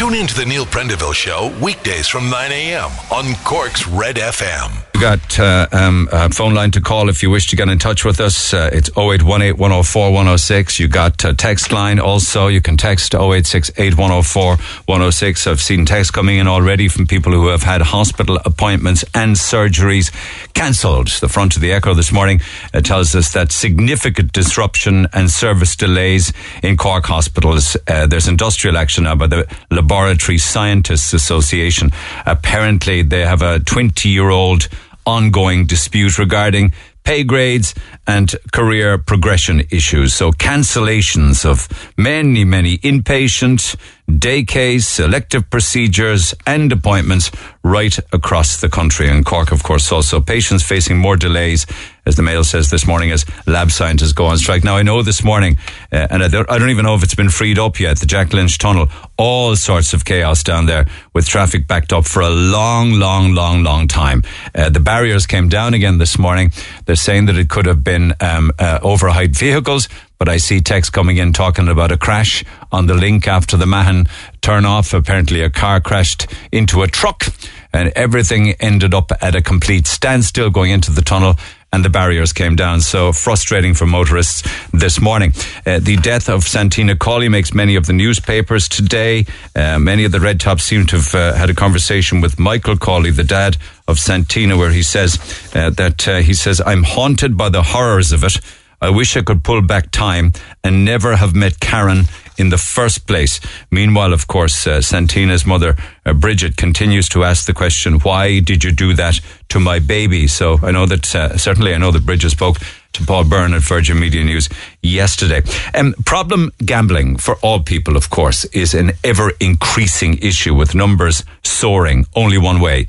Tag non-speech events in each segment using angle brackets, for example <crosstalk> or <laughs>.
Tune in to the Neil Prendeville Show weekdays from 9 a.m. on Cork's Red FM. You got uh, um, a phone line to call if you wish to get in touch with us. Uh, it's 0818 104 106. You got a text line also. You can text 086 8104 106. I've seen texts coming in already from people who have had hospital appointments and surgeries cancelled. The front of the Echo this morning uh, tells us that significant disruption and service delays in Cork hospitals. Uh, there's industrial action now by the Laboratory Scientists Association. Apparently, they have a 20 year old ongoing dispute regarding pay grades and career progression issues. So cancellations of many, many inpatient, day case, elective procedures and appointments right across the country. And Cork, of course, also patients facing more delays, as the Mail says this morning, as lab scientists go on strike. Now, I know this morning, uh, and I don't, I don't even know if it's been freed up yet, the Jack Lynch Tunnel, all sorts of chaos down there with traffic backed up for a long, long, long, long time. Uh, the barriers came down again this morning. They're saying that it could have been um, uh, overhyped vehicles, but I see text coming in talking about a crash on the link after the Mahon turn off. Apparently, a car crashed into a truck and everything ended up at a complete standstill going into the tunnel and the barriers came down. So frustrating for motorists this morning. Uh, the death of Santina Cawley makes many of the newspapers today. Uh, many of the red tops seem to have uh, had a conversation with Michael Cawley, the dad of Santina, where he says uh, that uh, he says, I'm haunted by the horrors of it. I wish I could pull back time and never have met Karen in the first place. Meanwhile, of course, uh, Santina's mother, uh, Bridget, continues to ask the question, why did you do that to my baby? So I know that, uh, certainly I know that Bridget spoke to Paul Byrne at Virgin Media News yesterday. Um, problem gambling for all people, of course, is an ever increasing issue with numbers soaring only one way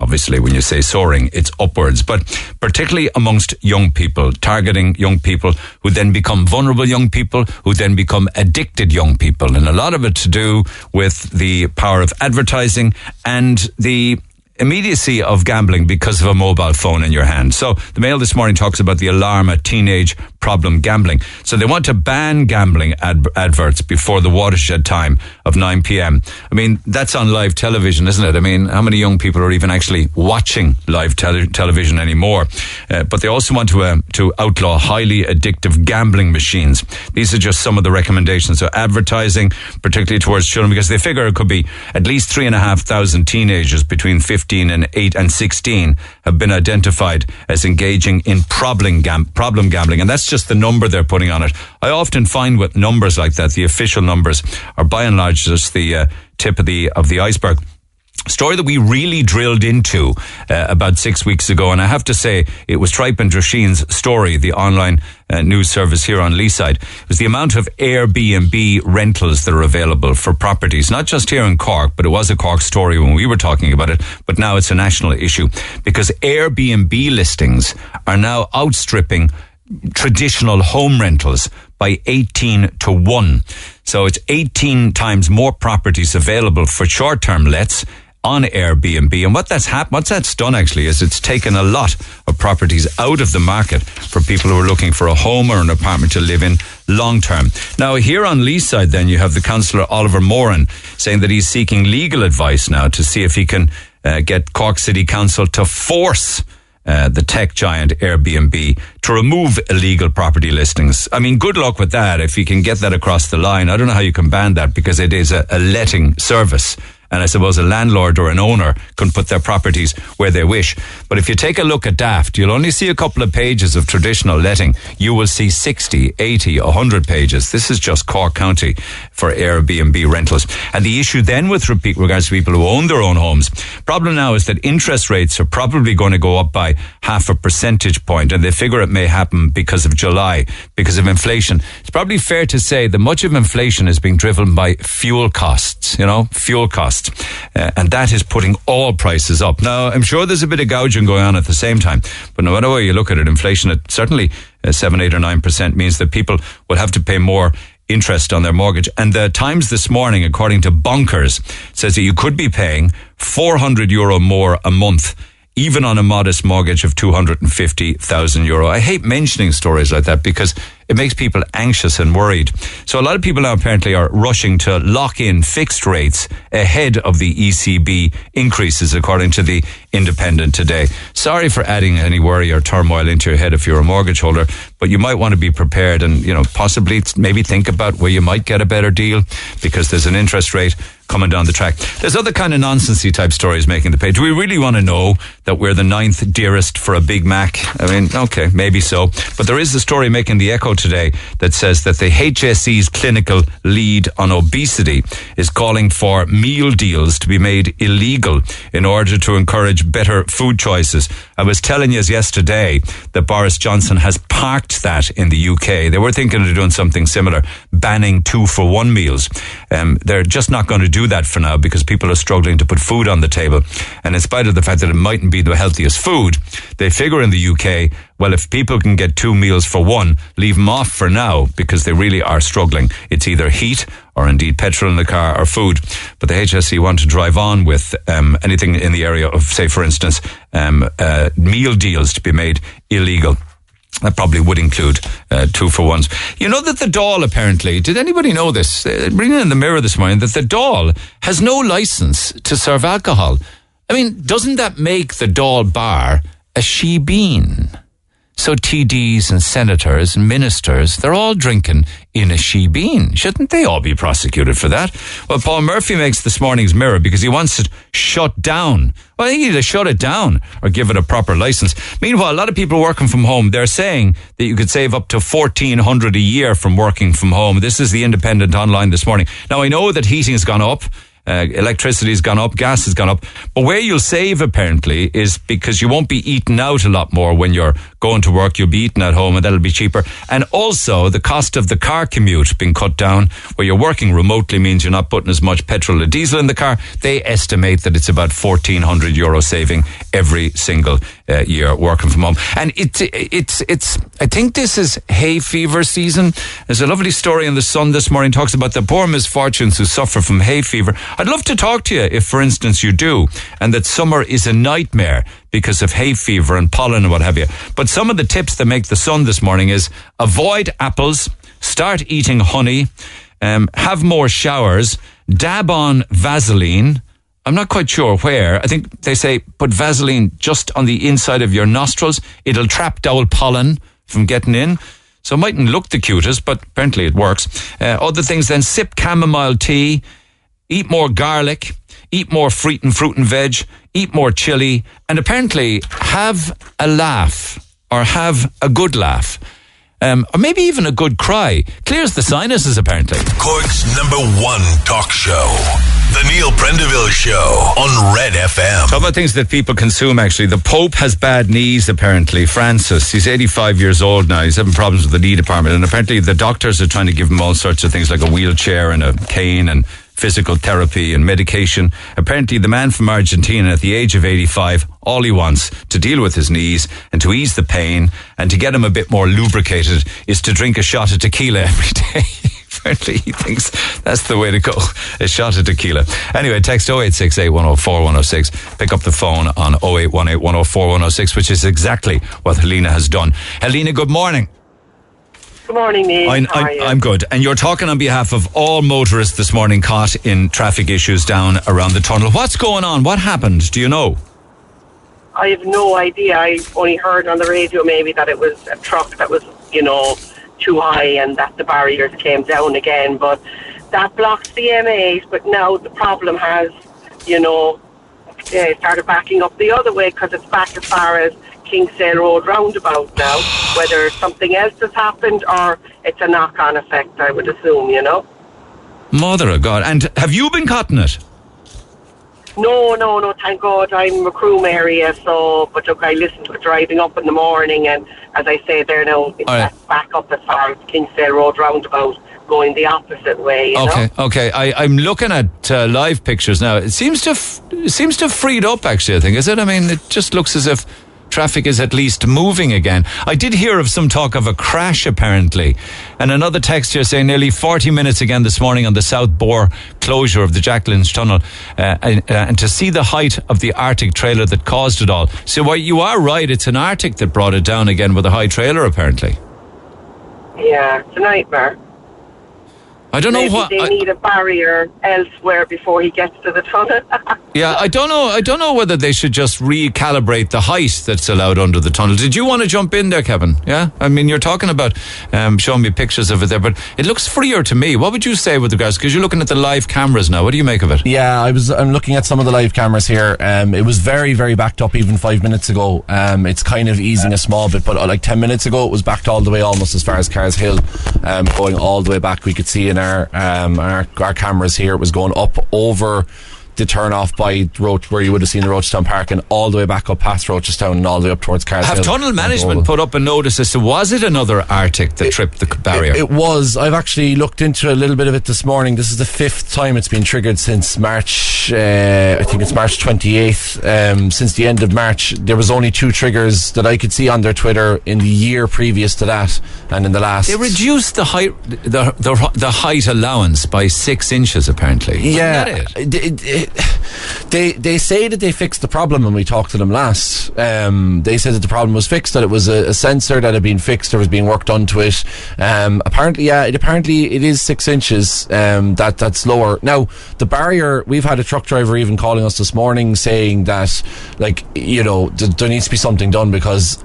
Obviously, when you say soaring, it's upwards, but particularly amongst young people, targeting young people who then become vulnerable young people, who then become addicted young people. And a lot of it to do with the power of advertising and the immediacy of gambling because of a mobile phone in your hand. So the Mail this morning talks about the alarm at teenage problem gambling. So they want to ban gambling ad- adverts before the watershed time of 9 p.m. I mean, that's on live television, isn't it? I mean, how many young people are even actually watching live tele- television anymore? Uh, but they also want to, uh, to outlaw highly addictive gambling machines. These are just some of the recommendations. So advertising, particularly towards children, because they figure it could be at least three and a half thousand teenagers between 15 and 8 and 16 have been identified as engaging in problem, gam- problem gambling. And that's just the number they're putting on it. I often find with numbers like that, the official numbers are by and large just the uh, tip of the of the iceberg story that we really drilled into uh, about six weeks ago. And I have to say, it was Tripe and Drisheen's story, the online uh, news service here on Leeside. It was the amount of Airbnb rentals that are available for properties, not just here in Cork, but it was a Cork story when we were talking about it. But now it's a national issue because Airbnb listings are now outstripping traditional home rentals by 18 to 1. So it's 18 times more properties available for short term lets on Airbnb. And what that's happened, what that's done actually is it's taken a lot of properties out of the market for people who are looking for a home or an apartment to live in long term. Now, here on Leeside, then you have the councillor Oliver Moran saying that he's seeking legal advice now to see if he can uh, get Cork City Council to force uh, the tech giant Airbnb to remove illegal property listings. I mean, good luck with that if you can get that across the line. I don't know how you can ban that because it is a, a letting service. And I suppose a landlord or an owner can put their properties where they wish. But if you take a look at Daft, you'll only see a couple of pages of traditional letting. You will see 60, 80, 100 pages. This is just Cork County for Airbnb rentals. And the issue then with regards to people who own their own homes, problem now is that interest rates are probably going to go up by half a percentage point, and they figure it may happen because of July, because of inflation. It's probably fair to say that much of inflation is being driven by fuel costs, you know, fuel costs. Uh, and that is putting all prices up. Now, I'm sure there's a bit of gouging going on at the same time, but no matter way you look at it, inflation at certainly uh, 7, 8 or 9% means that people will have to pay more interest on their mortgage. And the Times this morning, according to Bonkers, says that you could be paying 400 euro more a month even on a modest mortgage of 250,000 euro. I hate mentioning stories like that because it makes people anxious and worried. So a lot of people now apparently are rushing to lock in fixed rates ahead of the ECB increases, according to the Independent today. Sorry for adding any worry or turmoil into your head if you're a mortgage holder, but you might want to be prepared and, you know, possibly maybe think about where you might get a better deal because there's an interest rate coming down the track. There's other kind of nonsensy type stories making the page. Do we really want to know that we're the ninth dearest for a Big Mac? I mean, okay, maybe so. But there is a story making the echo today that says that the HSE's clinical lead on obesity is calling for meal deals to be made illegal in order to encourage better food choices. I was telling you yesterday that Boris Johnson has parked that in the UK. They were thinking of doing something similar, banning two for one meals. Um, they're just not going to do do that for now because people are struggling to put food on the table. And in spite of the fact that it mightn't be the healthiest food, they figure in the UK, well, if people can get two meals for one, leave them off for now because they really are struggling. It's either heat or indeed petrol in the car or food. But the HSE want to drive on with um, anything in the area of, say, for instance, um, uh, meal deals to be made illegal. That probably would include uh, two for ones. You know that the Dáil apparently, did anybody know this? Uh, reading in the mirror this morning that the Dáil has no license to serve alcohol. I mean, doesn't that make the Dáil bar a shebeen? So TDs and senators and ministers, they're all drinking in a shebeen. Shouldn't they all be prosecuted for that? Well, Paul Murphy makes this morning's mirror because he wants it shut down. Well, think either shut it down or give it a proper license. Meanwhile, a lot of people working from home, they're saying that you could save up to 1400 a year from working from home. This is the Independent online this morning. Now, I know that heating has gone up. Uh, electricity has gone up, gas has gone up. But where you'll save apparently is because you won't be eating out a lot more when you're going to work. You'll be eating at home and that'll be cheaper. And also the cost of the car commute being cut down where you're working remotely means you're not putting as much petrol or diesel in the car. They estimate that it's about 1400 euro saving every single uh, year working from home. And it's, it's, it's, I think this is hay fever season. There's a lovely story in the Sun this morning talks about the poor misfortunes who suffer from hay fever. I'd love to talk to you if, for instance, you do, and that summer is a nightmare because of hay fever and pollen and what have you. But some of the tips that make the sun this morning is avoid apples, start eating honey, um, have more showers, dab on Vaseline. I'm not quite sure where. I think they say put Vaseline just on the inside of your nostrils. It'll trap dull pollen from getting in. So it mightn't look the cutest, but apparently it works. Uh, other things then sip chamomile tea, eat more garlic, eat more fruit and fruit and veg, eat more chili, and apparently have a laugh or have a good laugh. Um, or maybe even a good cry. Clears the sinuses, apparently. Cork's number one talk show. The Neil Prendeville Show on Red FM. Talk about things that people consume, actually. The Pope has bad knees, apparently. Francis, he's 85 years old now. He's having problems with the knee department. And apparently the doctors are trying to give him all sorts of things like a wheelchair and a cane and physical therapy and medication. Apparently, the man from Argentina at the age of 85, all he wants to deal with his knees and to ease the pain and to get him a bit more lubricated is to drink a shot of tequila <laughs> every day. Apparently, he thinks that's the way to go. A shot of tequila. Anyway, text 0868 104 106. Pick up the phone on 0818 104 106, which is exactly what Helena has done. Helena, good morning. Good morning, Neil. I'm, I'm, I'm, good. And you're talking on behalf of all motorists this morning caught in traffic issues down around the tunnel. What's going on? What happened? Do you know? I have no idea. I only heard on the radio maybe that it was a truck that was, you know, too high and that the barriers came down again. But that blocks the M8. But now the problem has, you know, uh, started backing up the other way because it's back as far as Kinsale Road roundabout now. Whether something else has happened or it's a knock on effect, I would assume, you know. Mother of God. And have you been cutting it? No, no, no, thank God I'm Macroom area, so, but look, I listen to it driving up in the morning, and as I say there now, it's right. back up as far as Kinsale Road roundabout, going the opposite way. okay, know? okay. I, I'm looking at uh, live pictures now. It seems to f- it seems to have freed up, actually, I think, is it? I mean, it just looks as if traffic is at least moving again. I did hear of some talk of a crash apparently. And another text here saying nearly 40 minutes again this morning on the South Bore closure of the Jack Lynch Tunnel. Uh, and, uh, and, to see the height of the Arctic trailer that caused it all. So well, you are right, it's an Arctic that brought it down again with a high trailer apparently. Yeah, it's a nightmare. I don't know Maybe what. they I- need a barrier elsewhere before he gets to the tunnel. <laughs> Yeah, I don't know. I don't know whether they should just recalibrate the height that's allowed under the tunnel. Did you want to jump in there, Kevin? Yeah, I mean, you're talking about um, showing me pictures of it there, but it looks freer to me. What would you say with the regards? Because you're looking at the live cameras now. What do you make of it? Yeah, I was. I'm looking at some of the live cameras here. Um, it was very, very backed up even five minutes ago. Um, it's kind of easing a small bit, but uh, like ten minutes ago, it was backed all the way almost as far as Carr's Hill, um, going all the way back. We could see in our um, our, our cameras here, it was going up over the turn off by Roach, where you would have seen the Rochestown Park, and all the way back up past Rochestown and all the way up towards Cars Have tunnel management put up a notice as to was it another Arctic that tripped the barrier? It, it was. I've actually looked into a little bit of it this morning. This is the fifth time it's been triggered since March. Uh, I think it's March 28th. Um, since the end of March, there was only two triggers that I could see on their Twitter in the year previous to that, and in the last. they reduced the height the, the the height allowance by six inches. Apparently, Isn't Yeah, it? it- it- they they say that they fixed the problem when we talked to them last. Um, they said that the problem was fixed, that it was a, a sensor that had been fixed, there was being work done to it. Um, apparently, yeah, it, apparently it is six inches. Um, that that's lower. Now the barrier. We've had a truck driver even calling us this morning saying that, like, you know, th- there needs to be something done because.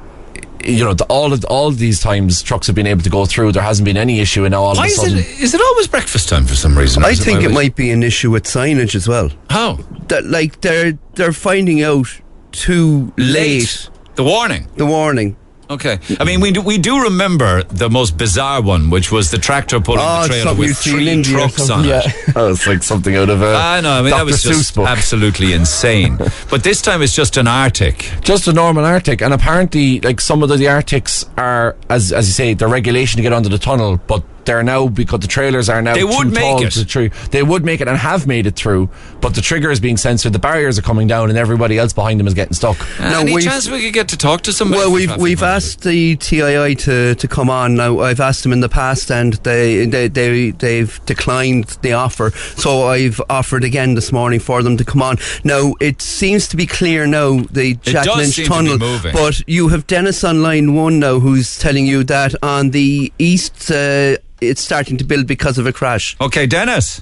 You know, the, all of all of these times trucks have been able to go through. There hasn't been any issue, and now all Why of a is sudden, it? Is it always breakfast time for some reason? I is think it always- might be an issue with signage as well. How That like they're they're finding out too late, The warning. the warning. Okay. I mean, we do, we do remember the most bizarre one, which was the tractor pulling Oh, the trailer with you've seen in three trucks on something. it. <laughs> that was like something out of a. I know. I mean, that Dr. was Seuss just book. absolutely insane. <laughs> but this time it's just an Arctic. just a normal Arctic, and apparently, like some of the, the Arctics are, as as you say, the regulation to get under the tunnel, but they're now because the trailers are now They would too make tall it. to through. They would make it and have made it through, but the trigger is being censored. The barriers are coming down, and everybody else behind them is getting stuck. No, Any chance we could get to talk to somebody? Well, we've we've asked the TII to, to come on. Now I've asked them in the past, and they they they they've declined the offer. So I've offered again this morning for them to come on. Now it seems to be clear now the Jack does Lynch seem to be tunnel, moving. but you have Dennis on line one now who's telling you that on the east uh, it's starting to build because of a crash. Okay, Dennis.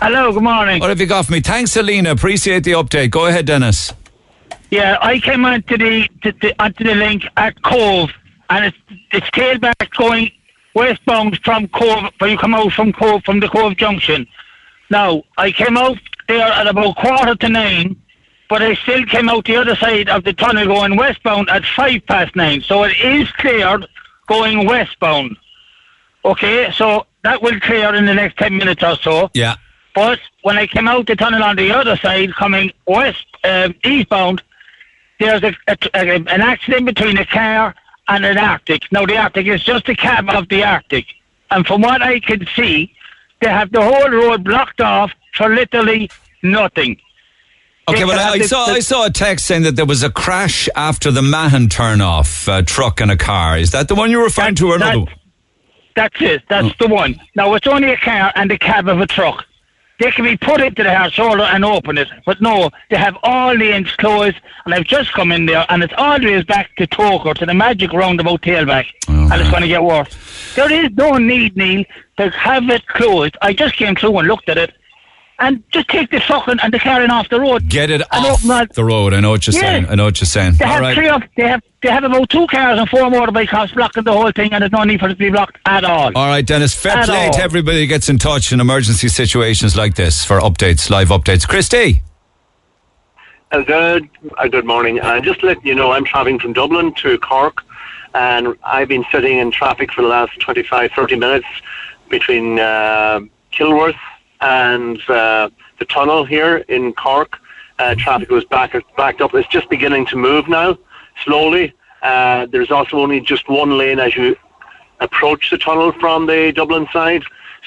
Hello, good morning. What have you got for me? Thanks, Alina. Appreciate the update. Go ahead, Dennis. Yeah, I came onto the, to, the onto the link at Cobh, and it's it's tailback going westbound from Cobh, where you come out from Cobh from the Cobh Junction. Now, I came out there at about quarter to nine, but I still came out the other side of the tunnel going westbound at five past nine. So it is cleared going westbound. Okay, so that will clear in the next ten minutes or so. Yeah. But when I came out the tunnel on the other side, coming west, um, eastbound, there's a, a, a, an accident between a car and an Arctic. Now, the Arctic is just a cab of the Arctic. And from what I can see, they have the whole road blocked off for literally nothing. Okay, well, I, I saw I saw a text saying that there was a crash after the Mahon turn-off uh, truck and a car. Is that the one you're referring to, or That- another? one? That's it. That's mm. the one. Now, it's only a car and the cab of a truck. They can be put into the hard shoulder and open it. But no, they have all the ends closed. And I've just come in there and it's all the way back to Toker, to the magic roundabout tailback. and it's going to get worse. There is no need, Neil, to have it closed. I just came through and looked at it. And just take the truck and, and the car in off the road. Get it And off open that- the road. I know what you're Yeah. saying. I know what you're saying. They All have right. three of they have they have about two cars and four motorbike cops blocking the whole thing, and there's no need for it to be blocked at all. All right, Dennis. Fair At play to everybody who gets in touch in emergency situations like this for updates, live updates. Christy. A good, a good morning. Uh, just letting you know, I'm traveling from Dublin to Cork, and I've been sitting in traffic for the last 25, 30 minutes between uh, Kilworth and uh, the tunnel here in Cork. Uh, traffic was back, backed up. It's just beginning to move now, slowly. Uh, there's also only just one lane as you approach the tunnel from the Dublin side.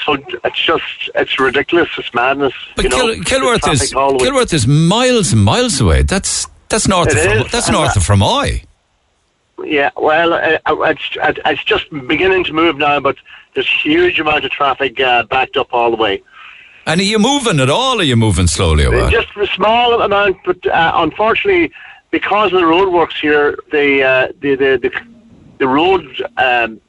So it's just, it's ridiculous. It's madness. But you know, Kil- Kilworth is all the way- Kilworth is miles and miles away. That's that's north It of is, that's north of Fermoy. Yeah, well, uh, uh, it's, uh, it's just beginning to move now, but there's huge amount of traffic uh, backed up all the way. And are you moving at all? Or are you moving slowly? Or what? Just a small amount, but uh, unfortunately, because of the roadworks here, the uh, the, the the the road um,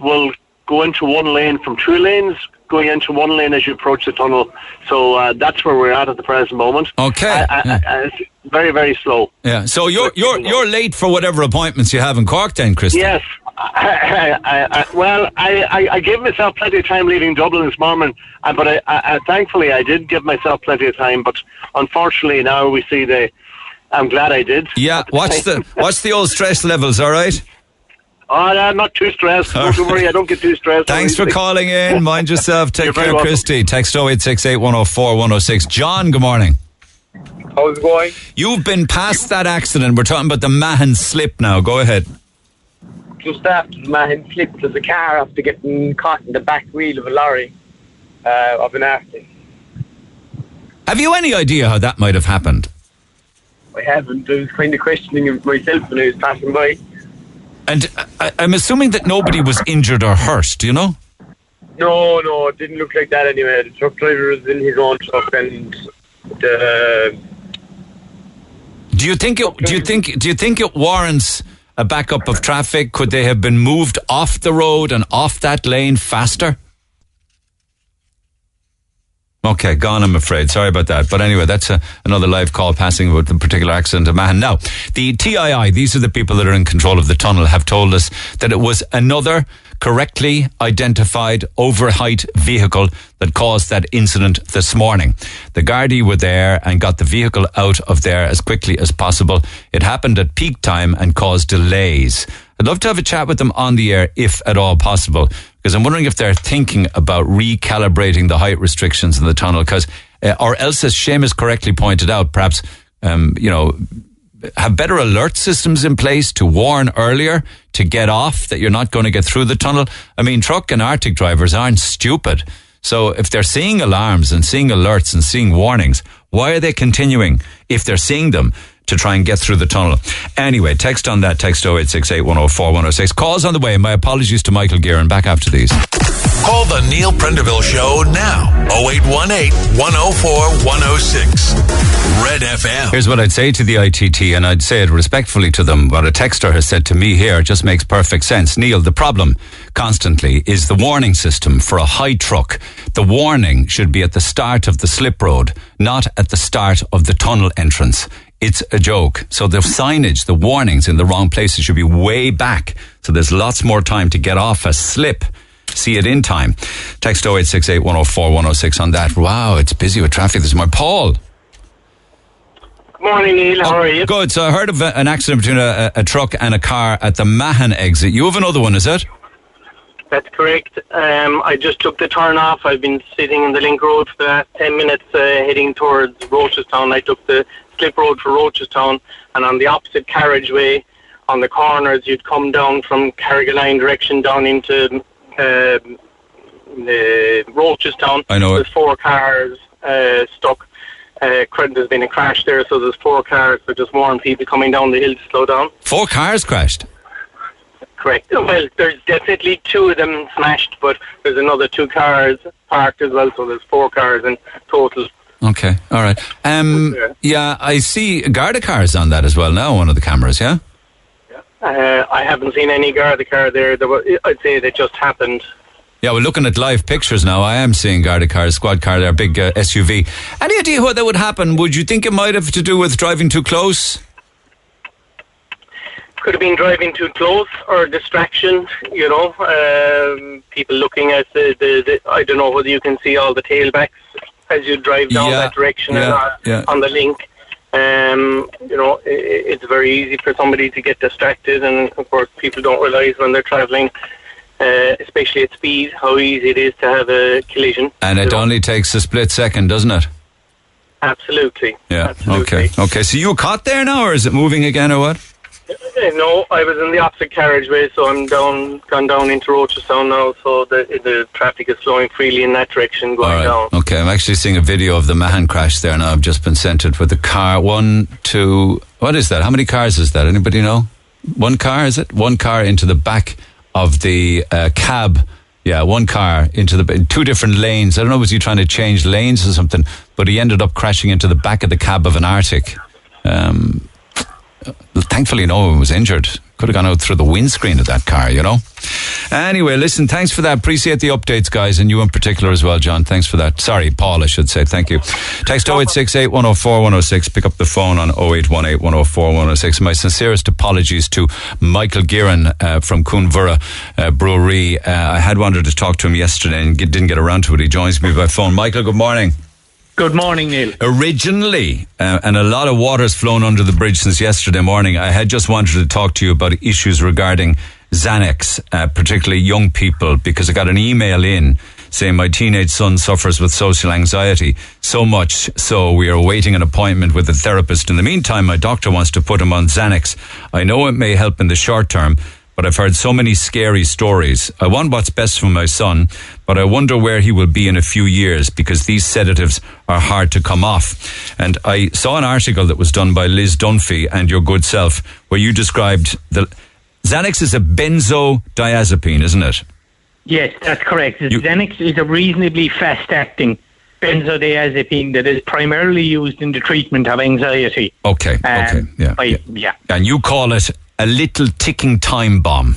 will go into one lane from two lanes, going into one lane as you approach the tunnel. So uh, that's where we're at at the present moment. Okay. I, I, Yeah. I, very, very slow. Yeah. So you're you're you're late for whatever appointments you have in Cork, then, Christy. Yes. I, <laughs> I, I, well, I, I, I gave myself plenty of time leaving Dublin this morning, uh, but I, thankfully I did give myself plenty of time. But unfortunately, now we see the. I'm glad I did. Yeah. <laughs> What's the what's the old stress levels? All right. Oh, I'm not too stressed. Don't worry, I don't get too stressed. Thanks for calling in. Mind <laughs> yourself. Take You're care. Christy. Text 0868 104 106. John, good morning. How's it going? You've been past that accident. We're talking about the Mahon slip now. Go ahead. Just after the man slipped as a car after getting caught in the back wheel of a lorry uh, of an Arctic. Have you any idea how that might have happened? I haven't. I was kind of questioning myself when I was passing by. And I, I'm assuming that nobody was injured or hurt. Do you know? No, no, it didn't look like that anyway. The truck driver was in his own truck and the uh, Do you think it? Do you think? Do you think it warrants a backup of traffic? Could they have been moved off the road and off that lane faster? Okay, gone. I'm afraid. Sorry about that. But anyway, that's a, another live call passing about the particular accident of Mahon. Now, the TII, these are the people that are in control of the tunnel, have told us that it was another correctly identified overheight vehicle that caused that incident this morning. The Gardaí were there and got the vehicle out of there as quickly as possible. It happened at peak time and caused delays. I'd love to have a chat with them on the air if at all possible, because I'm wondering if they're thinking about recalibrating the height restrictions in the tunnel, because, uh, or else, as Seamus correctly pointed out, perhaps, um, you know, have better alert systems in place to warn earlier to get off that you're not going to get through the tunnel. I mean, truck and Arctic drivers aren't stupid. So if they're seeing alarms and seeing alerts and seeing warnings, why are they continuing if they're seeing them to try and get through the tunnel? Anyway, text on that, text 0868 104 106. Calls on the way. My apologies to Michael Guerin. Back after these. Call the Neil Prendeville Show now. 0818 104 106. Red FM. Here's what I'd say to the ITT, and I'd say it respectfully to them. What a texter has said to me here just makes perfect sense. Neil, the problem constantly is the warning system for a high truck. The warning should be at the start of the slip road, not at the start of the tunnel entrance. It's a joke. So the signage, the warnings in the wrong places should be way back. So there's lots more time to get off a slip. See it in time. Text 0868 104 106 on that. Wow, it's busy with traffic this morning. Paul. Good morning, Neil. How are you? Good. So I heard of an accident between a, a truck and a car at the Mahon exit. You have another one, is it? That's correct. Um, I just took the turn off. I've been sitting in the link road for the last 10 minutes uh, heading towards Rochestown. I took the slip road for Rochestown, and on the opposite carriageway, on the corners, you'd come down from Carrigaline direction down into um the Rochestown. I know it. There's four cars uh, stuck. Uh, there's been a crash there, so there's four cars. So just warn people coming down the hill to slow down. Four cars crashed. Correct. Well, there's definitely two of them smashed, but there's another two cars parked as well, so there's four cars in total. Okay. All right. Um, yeah, I see Garda cars on that as well now, one of the cameras, yeah? Uh, I haven't seen any Garda car there. there were, I'd say that just happened. Yeah, we're looking at live pictures now. I am seeing Garda cars, squad car there, big uh, SUV. Any idea what that would happen? Would you think it might have to do with driving too close? Could have been driving too close or distraction, you know. Um, people looking at the, the, the, I don't know whether you can see all the tailbacks as you drive down Yeah, that direction yeah, and on, yeah. on the link. Um, you know, i i- it's very easy for somebody to get distracted, and of course, people don't realise when they're travelling, uh, especially at speed, how easy it is to have a collision. And it only takes a split second, doesn't it? Absolutely. Yeah. Absolutely. Okay. Okay. So you caught there now, or is it moving again, or what? No, I was in the opposite carriageway, so I'm down, gone down into Rochestown now, so the the traffic is flowing freely in that direction, going right. down. Okay, I'm actually seeing a video of the Mahon crash there now. I've just been sent it with the car. One, two, what is that? How many cars is that? Anybody know? One car, is it? One car into the back of the uh, cab. Yeah, one car into the two different lanes. I don't know, was he trying to change lanes or something? But he ended up crashing into the back of the cab of an Arctic. Um, thankfully, no one was injured. Could have gone out through the windscreen of that car, you know? Anyway, listen, thanks for that. Appreciate the updates, guys, and you in particular as well, John. Thanks for that. Sorry, Paul, I should say. Thank you. Text 0868 104 106. Pick up the phone on 0818 104 106. My sincerest apologies to Michael Guerin uh, from Cuan Mhuire uh, Bruree. Uh, I had wanted to talk to him yesterday and get, didn't get around to it. He joins me by phone. Michael, good morning. Good morning, Neil. Originally, uh, and a lot of water's flown under the bridge since yesterday morning, I had just wanted to talk to you about issues regarding Xanax, uh, particularly young people, because I got an email in saying my teenage son suffers with social anxiety so much so we are awaiting an appointment with a therapist. In the meantime, my doctor wants to put him on Xanax. I know it may help in the short term, but I've heard so many scary stories. I want what's best for my son, but I wonder where he will be in a few years because these sedatives are hard to come off. And I saw an article that was done by Liz Dunphy and your good self where you described the Xanax is a benzodiazepine, isn't it? Yes, that's correct. You- Xanax is a reasonably fast-acting benzodiazepine that is primarily used in the treatment of anxiety. Okay, okay, Um, yeah, by- yeah. yeah. And you call it a little ticking time bomb.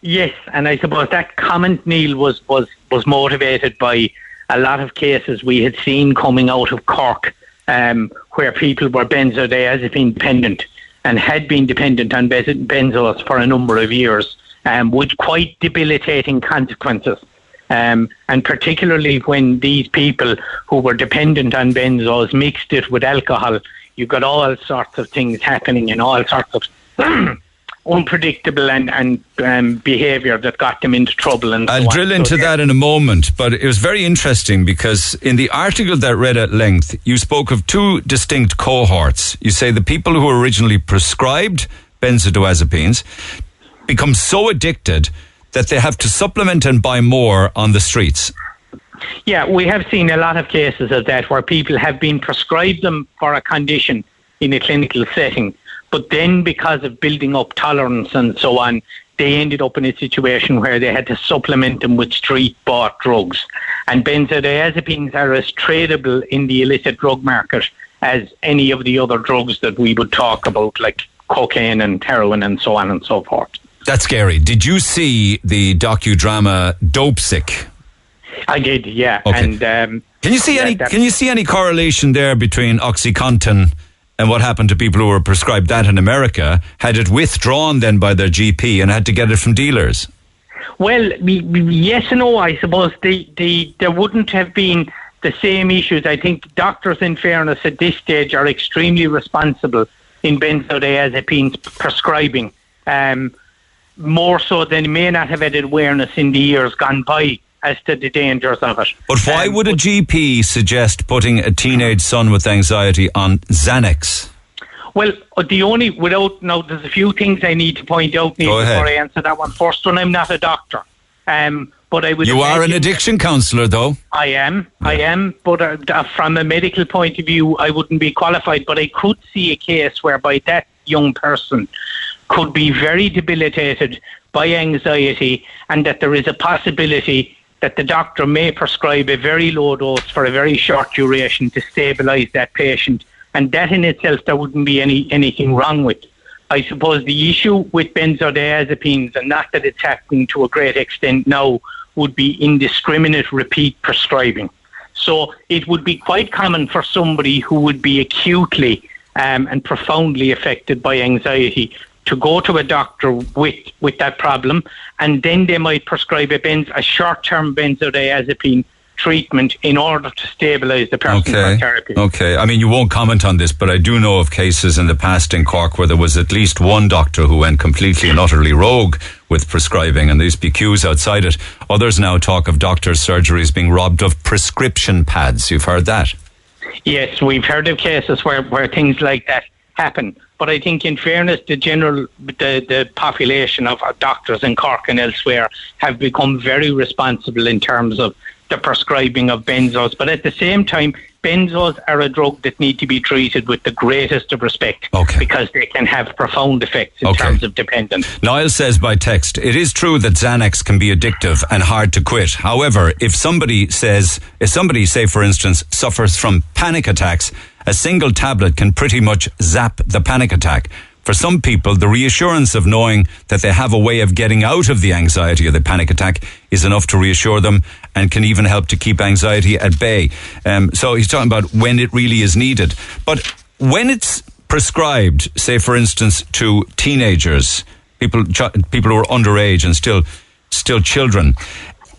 Yes, and I suppose that comment, Neil, was, was, was motivated by a lot of cases we had seen coming out of Cork um, where people were benzodiazepine dependent and had been dependent on benz- benzos for a number of years um, with quite debilitating consequences. Um, and particularly when these people who were dependent on benzos mixed it with alcohol, you got all sorts of things happening and all sorts of <clears throat> unpredictable and, and um, behaviour that got them into trouble. And I'll on. drill So into they're- that in a moment, but it was very interesting because in the article that read at length, you spoke of two distinct cohorts. You say the people who were originally prescribed benzodiazepines become so addicted that they have to supplement and buy more on the streets. Yeah, we have seen a lot of cases of that where people have been prescribed them for a condition in a clinical setting, but then because of building up tolerance and so on, they ended up in a situation where they had to supplement them with street bought drugs. And benzodiazepines are as tradable in the illicit drug market as any of the other drugs that we would talk about, like cocaine and heroin and so on and so forth. That's scary. Did you see the docudrama Dopesick? I did, yeah. Okay. And um, Can you see yeah, any? Can you see any correlation there between OxyContin and what happened to people who were prescribed that in America? Had it withdrawn then by their GP and had to get it from dealers? Well, we- we- yes and no, I suppose. The, the, there wouldn't have been the same issues. I think doctors, in fairness, at this stage are extremely responsible in benzodiazepines prescribing, um, more so than may not have had awareness in the years gone by as to the dangers of it. But why Um, would a GP suggest putting a teenage son with anxiety on Xanax? Well, uh, the only without now, there's a few things I need to point out before I answer that one. First one, I'm not a doctor, um, but I would. You are an addiction counsellor, though. I am, I am, but uh, from a medical point of view, I wouldn't be qualified. But I could see a case whereby that young person could be very debilitated by anxiety, and that there is a possibility that the doctor may prescribe a very low dose for a very short duration to stabilise that patient, and that in itself there wouldn't be any anything wrong with. I suppose the issue with benzodiazepines, and not that it's happening to a great extent now, would be indiscriminate repeat prescribing. So it would be quite common for somebody who would be acutely um, and profoundly affected by anxiety to go to a doctor with, with that problem, and then they might prescribe a, benz, a short-term benzodiazepine treatment in order to stabilise the person for Okay. therapy. Okay. I mean, you won't comment on this, but I do know of cases in the past in Cork where there was at least one doctor who went completely and utterly rogue with prescribing, and there used to be queues outside it. Others now talk of doctors' surgeries being robbed of prescription pads. You've heard that? Yes, we've heard of cases where, where things like that happen. But I think, in fairness, the general the, the population of doctors in Cork and elsewhere have become very responsible in terms of the prescribing of benzos. But at the same time, benzos are a drug that need to be treated with the greatest of respect Okay. because they can have profound effects in Okay. terms of dependence. Niall says by text, it is true that Xanax can be addictive and hard to quit. However, if somebody says, if somebody, say for instance, suffers from panic attacks, a single tablet can pretty much zap the panic attack. for some people, the reassurance of knowing that they have a way of getting out of the anxiety or the panic attack is enough to reassure them and can even help to keep anxiety at bay. Um, so he's talking about when it really is needed. But when it's prescribed, say for instance, to teenagers, people people who are underage and still still children,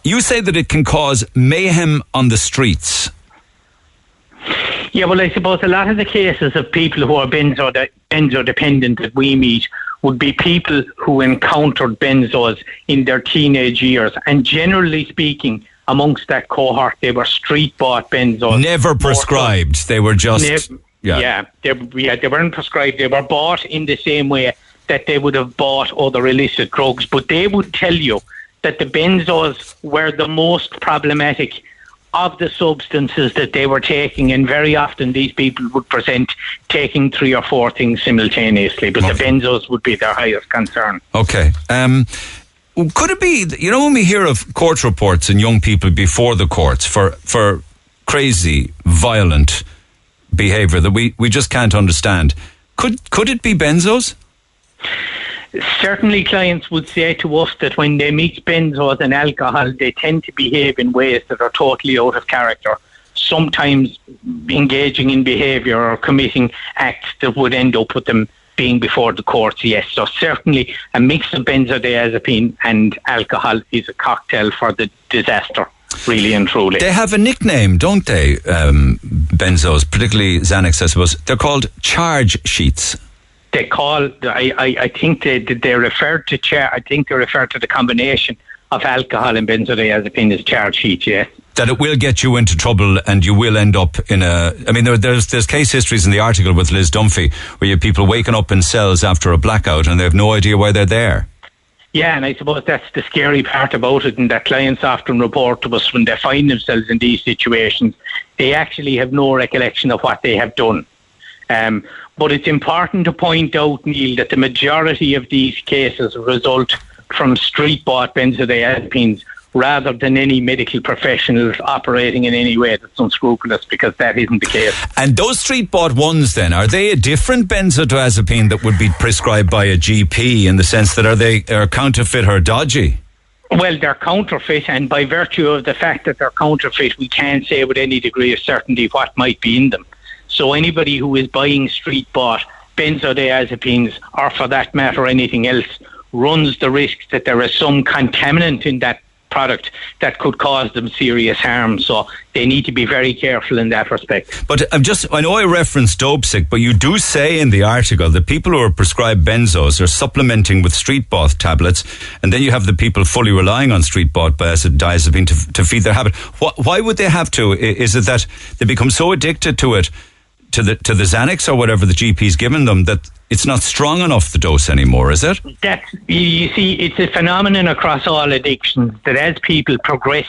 you say that it can cause mayhem on the streets. Yeah, well, I suppose a lot of the cases of people who are benzo, benzo dependent that we meet would be people who encountered benzos in their teenage years. And generally speaking, amongst that cohort, they were street bought benzos. Never prescribed. They were just. Yeah, yeah they, yeah, they weren't prescribed. They were bought in the same way that they would have bought other illicit drugs. But they would tell you that the benzos were the most problematic of the substances that they were taking, and very often these people would present taking three or four things simultaneously, but okay. the benzos would be their highest concern. Okay. Um, could it be, you know, when we hear of court reports and young people before the courts for, for crazy, violent behaviour that we, we just can't understand, could, could it be benzos? Certainly clients would say to us that when they mix benzos and alcohol, they tend to behave in ways that are totally out of character. Sometimes engaging in behaviour or committing acts that would end up with them being before the courts, yes. So certainly a mix of benzodiazepine and alcohol is a cocktail for the disaster really and truly. They have a nickname, don't they, um, benzos, particularly Xanax, I suppose. They're called charge sheets they call. I, I, I think they they refer to chair. I think they refer to the combination of alcohol and benzodiazepine as charge sheet. Yes. That it will get you into trouble and you will end up in a. I mean, there, there's there's case histories in the article with Liz Dunphy where you have people waking up in cells after a blackout and they have no idea why they're there. Yeah, and I suppose that's the scary part about it, and that clients often report to us when they find themselves in these situations, they actually have no recollection of what they have done. Um, but it's important to point out, Neil, that the majority of these cases result from street bought benzodiazepines rather than any medical professionals operating in any way that's unscrupulous because that isn't the case. And those street bought ones then, are they a different benzodiazepine that would be prescribed by a GP in the sense that are they are counterfeit or dodgy? Well, they're counterfeit, and by virtue of the fact that they're counterfeit, we can't say with any degree of certainty what might be in them. So anybody who is buying street bought benzodiazepines, or for that matter anything else, runs the risk that there is some contaminant in that product that could cause them serious harm. So they need to be very careful in that respect. But I'm just, I know I referenced Dopesick, but you do say in the article that people who are prescribed benzos are supplementing with street bought tablets, and then you have the people fully relying on street bought diazepine to, to feed their habit. Why would they have to? Is it that they become so addicted to it to the to the Xanax or whatever the GP's given them that it's not strong enough the dose anymore, is it? That you see, it's a phenomenon across all addictions that as people progress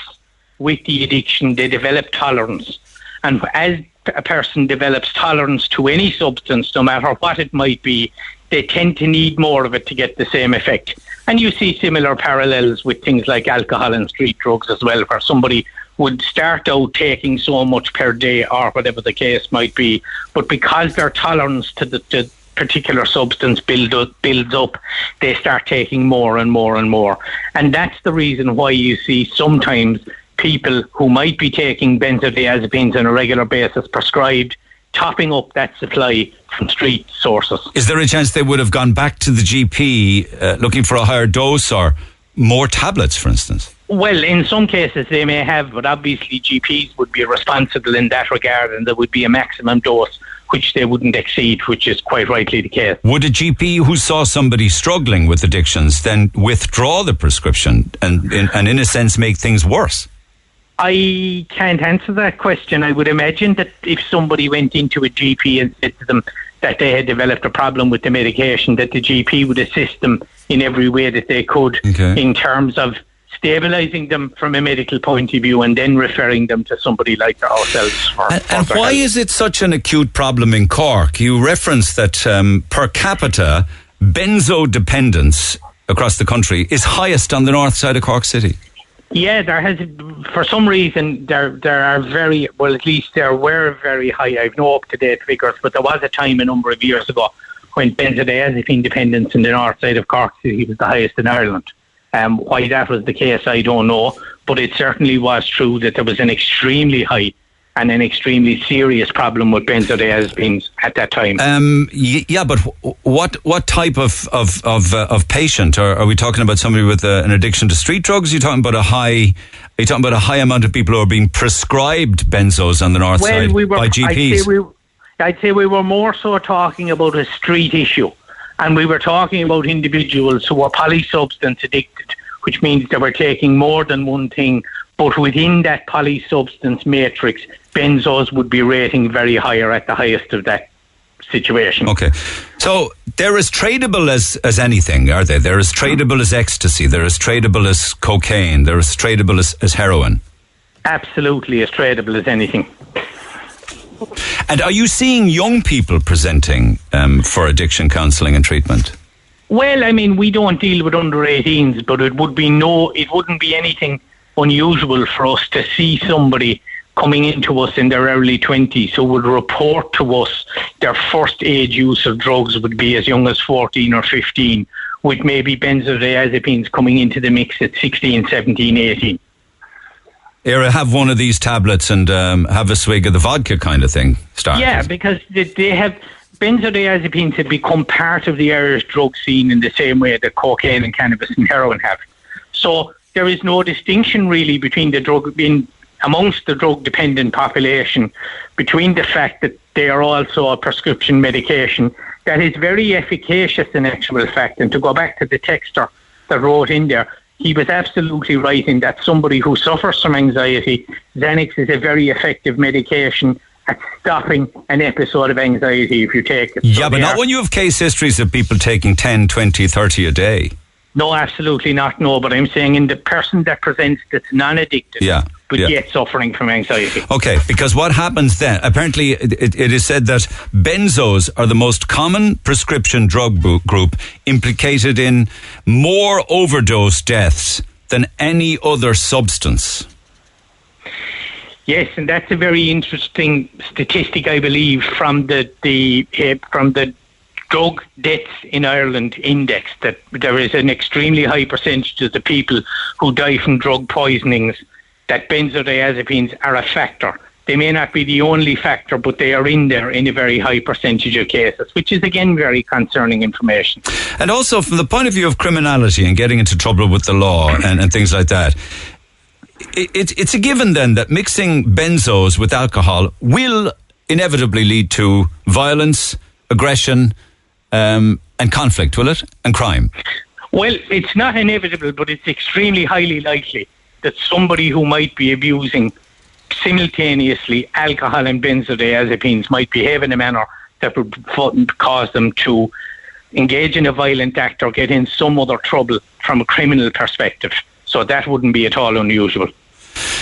with the addiction, they develop tolerance, and as a person develops tolerance to any substance, no matter what it might be, they tend to need more of it to get the same effect. And you see similar parallels with things like alcohol and street drugs as well, where somebody would start out taking so much per day or whatever the case might be, but because their tolerance to the to particular substance build up, builds up, they start taking more and more and more. And that's the reason why you see sometimes people who might be taking benzodiazepines on a regular basis prescribed topping up that supply from street sources. Is there a chance they would have gone back to the GP uh, looking for a higher dose or more tablets, for instance? Well, in some cases they may have, but obviously GPs would be responsible in that regard, and there would be a maximum dose which they wouldn't exceed, which is quite rightly the case. Would a GP who saw somebody struggling with addictions then withdraw the prescription and, in, and in a sense, make things worse? I can't answer that question. I would imagine that if somebody went into a GP and said to them that they had developed a problem with the medication, that the GP would assist them in every way that they could okay. in terms of stabilising them from a medical point of view and then referring them to somebody like ourselves. For, and, and why health. is it such an acute problem in Cork? You referenced that um, per capita benzo dependence across the country is highest on the north side of Cork City. Yeah, there has, for some reason, there there are very well. At least there were very high. I've no up to date figures, but there was a time a number of years ago when benzodiazepine dependence in the north side of Cork City was the highest in Ireland. Um, why that was the case, I don't know, but it certainly was true that there was an extremely high and an extremely serious problem with benzodiazepines at that time. Um, yeah, but what what type of of of, uh, of patient? Are, are we talking about somebody with uh, an addiction to street drugs? Are you talking about a high? Are you talking about a high amount of people who are being prescribed benzos on the north well, side we were, by I'd GPs? say, we, I'd say we were more so talking about a street issue. And we were talking about individuals who were polysubstance addicted, which means they were taking more than one thing. But within that polysubstance matrix, benzos would be rating very higher at the highest of that situation. Okay, so they're as tradable as as anything, are they? They're as tradable as ecstasy. They're as tradable as cocaine. They're as tradable as, as heroin. Absolutely as tradable as anything. And are you seeing young people presenting um, for addiction counselling and treatment? Well, I mean, we don't deal with under 18s, but it would be no, it wouldn't be anything unusual for us to see somebody coming into us in their early 20s who would report to us their first age use of drugs would be as young as 14 or 15, with maybe benzodiazepines coming into the mix at 16, 17, 18. Era, have one of these tablets and um, have a swig of the vodka kind of thing. Start. Yeah, because they, they have benzodiazepines have become part of the Irish drug scene in the same way that cocaine and cannabis and heroin have. So there is no distinction really between the drug in amongst the drug dependent population between the fact that they are also a prescription medication that is very efficacious in actual fact. And to go back to the texter that wrote in there, he was absolutely right in that somebody who suffers from anxiety, Xanax is a very effective medication at stopping an episode of anxiety if you take it. Yeah, So but not are- when you have case histories of people taking 10, 20, 30 a day. No, absolutely not. No, but I'm saying in the person that presents that's non-addicted, Yeah, but yeah. yet suffering from anxiety. Okay, because what happens then? Apparently, it, it, it is said that benzos are the most common prescription drug group implicated in more overdose deaths than any other substance. Yes, and that's a very interesting statistic, I believe, from the the uh, from the drug deaths in Ireland index. That there is an extremely high percentage of the people who die from drug poisonings that benzodiazepines are a factor. They may not be the only factor, but they are in there in a very high percentage of cases, which is again very concerning information. And also, from the point of view of criminality and getting into trouble with the law and, and things like that, it, it's a given then that mixing benzos with alcohol will inevitably lead to violence, aggression, um, and conflict, will it? And crime. Well, it's not inevitable, but it's extremely highly likely that somebody who might be abusing simultaneously alcohol and benzodiazepines might behave in a manner that would cause them to engage in a violent act or get in some other trouble from a criminal perspective. So that wouldn't be at all unusual.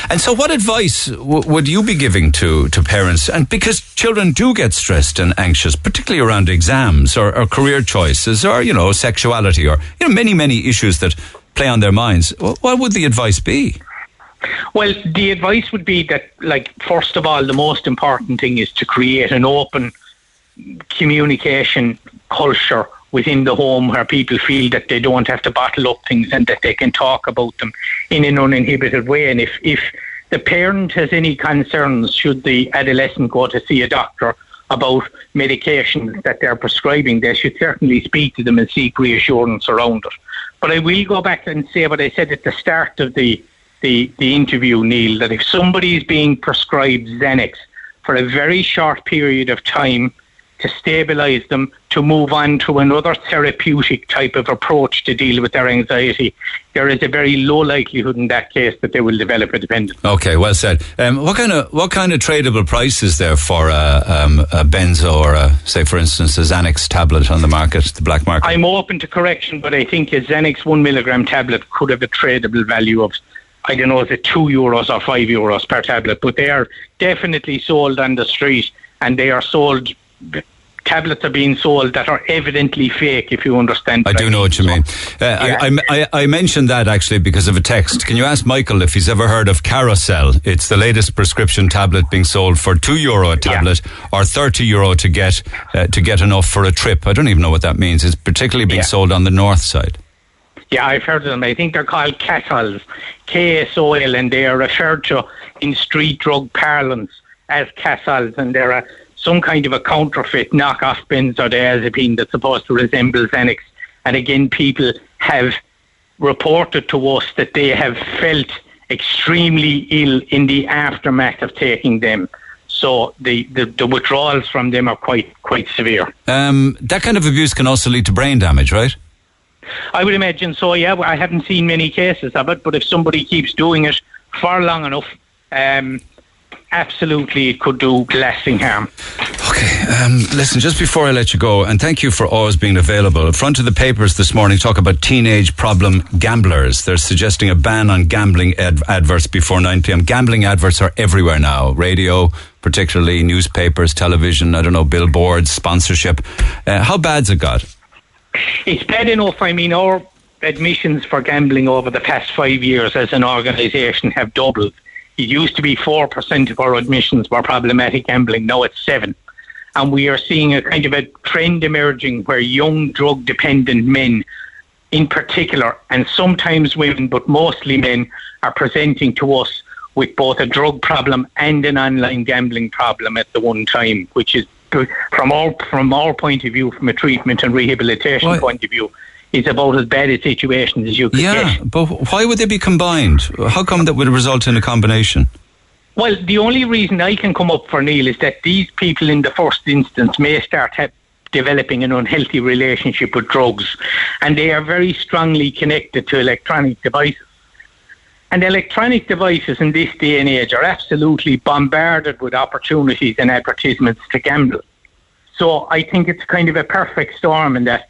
And so, what advice w- would you be giving to, to parents? And because children do get stressed and anxious, particularly around exams or, or career choices or, you know, sexuality or, you know, many, many issues that play on their minds, what would the advice be? Well, the advice would be that, like, first of all, the most important thing is to create an open communication culture within the home where people feel that they don't have to bottle up things and that they can talk about them in an uninhibited way. And if, if the parent has any concerns, should the adolescent go to see a doctor about medications that they're prescribing, they should certainly speak to them and seek reassurance around it. But I will go back and say what I said at the start of the the, the interview, Neil, that if somebody is being prescribed Xanax for a very short period of time to stabilize them, to move on to another therapeutic type of approach to deal with their anxiety, there is a very low likelihood in that case that they will develop a dependence. Okay, well said. Um, what kind of what kind of tradable price is there for a, um, a benzo or a, say, for instance, a Xanax tablet on the market, the black market? I'm open to correction, but I think a Xanax one milligram tablet could have a tradable value of, I don't know, is it two euros or five euros per tablet? But they are definitely sold on the street, and they are sold tablets are being sold that are evidently fake. If you understand, I do know what you mean. Uh, I, I, I, mentioned that actually because of a text. Can you ask Michael if he's ever heard of Carousel? It's the latest prescription tablet being sold for two euro a tablet yeah. or thirty euro to get uh, to get enough for a trip. I don't even know what that means. It's particularly being yeah. sold on the north side. Yeah, I've heard of them. I think they're called Casols, K-S-O-L, and they are referred to in street drug parlance as Casols, and they're a, some kind of a counterfeit knockoff benzodiazepine that's supposed to resemble Xanax. And again, people have reported to us that they have felt extremely ill in the aftermath of taking them. So the, the, the withdrawals from them are quite quite severe. Um, that kind of abuse can also lead to brain damage, right? I would imagine so. Yeah, I haven't seen many cases of it, but if somebody keeps doing it for long enough, um, absolutely it could do lasting harm. Okay, um, listen, just before I let you go, and thank you for always being available. Front of the papers this morning talk about teenage problem gamblers. They're suggesting a ban on gambling ad- adverts before 9 p.m. Gambling adverts are everywhere now radio, particularly newspapers, television, I don't know, billboards, sponsorship. Uh, how bad's it got? It's bad enough. I mean, our admissions for gambling over the past five years as an organisation have doubled. It used to be 4% of our admissions were problematic gambling. Now it's 7 And we are seeing a kind of a trend emerging where young drug dependent men, in particular, and sometimes women, but mostly men, are presenting to us with both a drug problem and an online gambling problem at the one time, which is from our from our point of view, from a treatment and rehabilitation point of view, is about as bad a situation as you could yeah, get. but why would they be combined? How come that would result in a combination? Well, the only reason I can come up for Neil is that these people, in the first instance, may start ha- developing an unhealthy relationship with drugs, and they are very strongly connected to electronic devices. And electronic devices in this day and age are absolutely bombarded with opportunities and advertisements to gamble. So I think it's kind of a perfect storm in that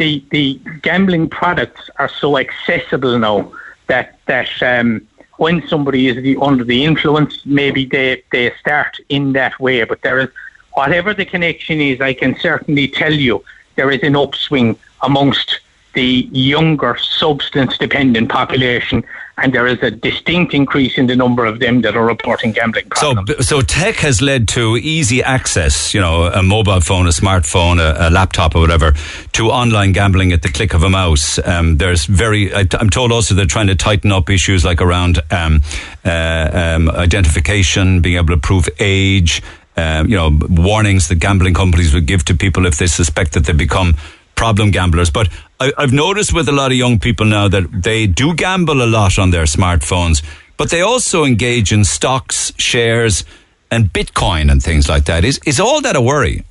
the the gambling products are so accessible now that that um, when somebody is the, under the influence, maybe they, they start in that way. But there is whatever the connection is, I can certainly tell you there is an upswing amongst the younger substance dependent population and there is a distinct increase in the number of them that are reporting gambling problems. So, so tech has led to easy access, you know, a mobile phone, a smartphone, a, a laptop, or whatever, to online gambling at the click of a mouse. Um, there's very, I, am told also they're trying to tighten up issues like around um, uh, um, identification, being able to prove age. Um, you know, warnings that gambling companies would give to people if they suspect that they become problem gamblers. But I, I've noticed with a lot of young people now that they do gamble a lot on their smartphones, but they also engage in stocks, shares, and Bitcoin and things like that. Is is all that a worry?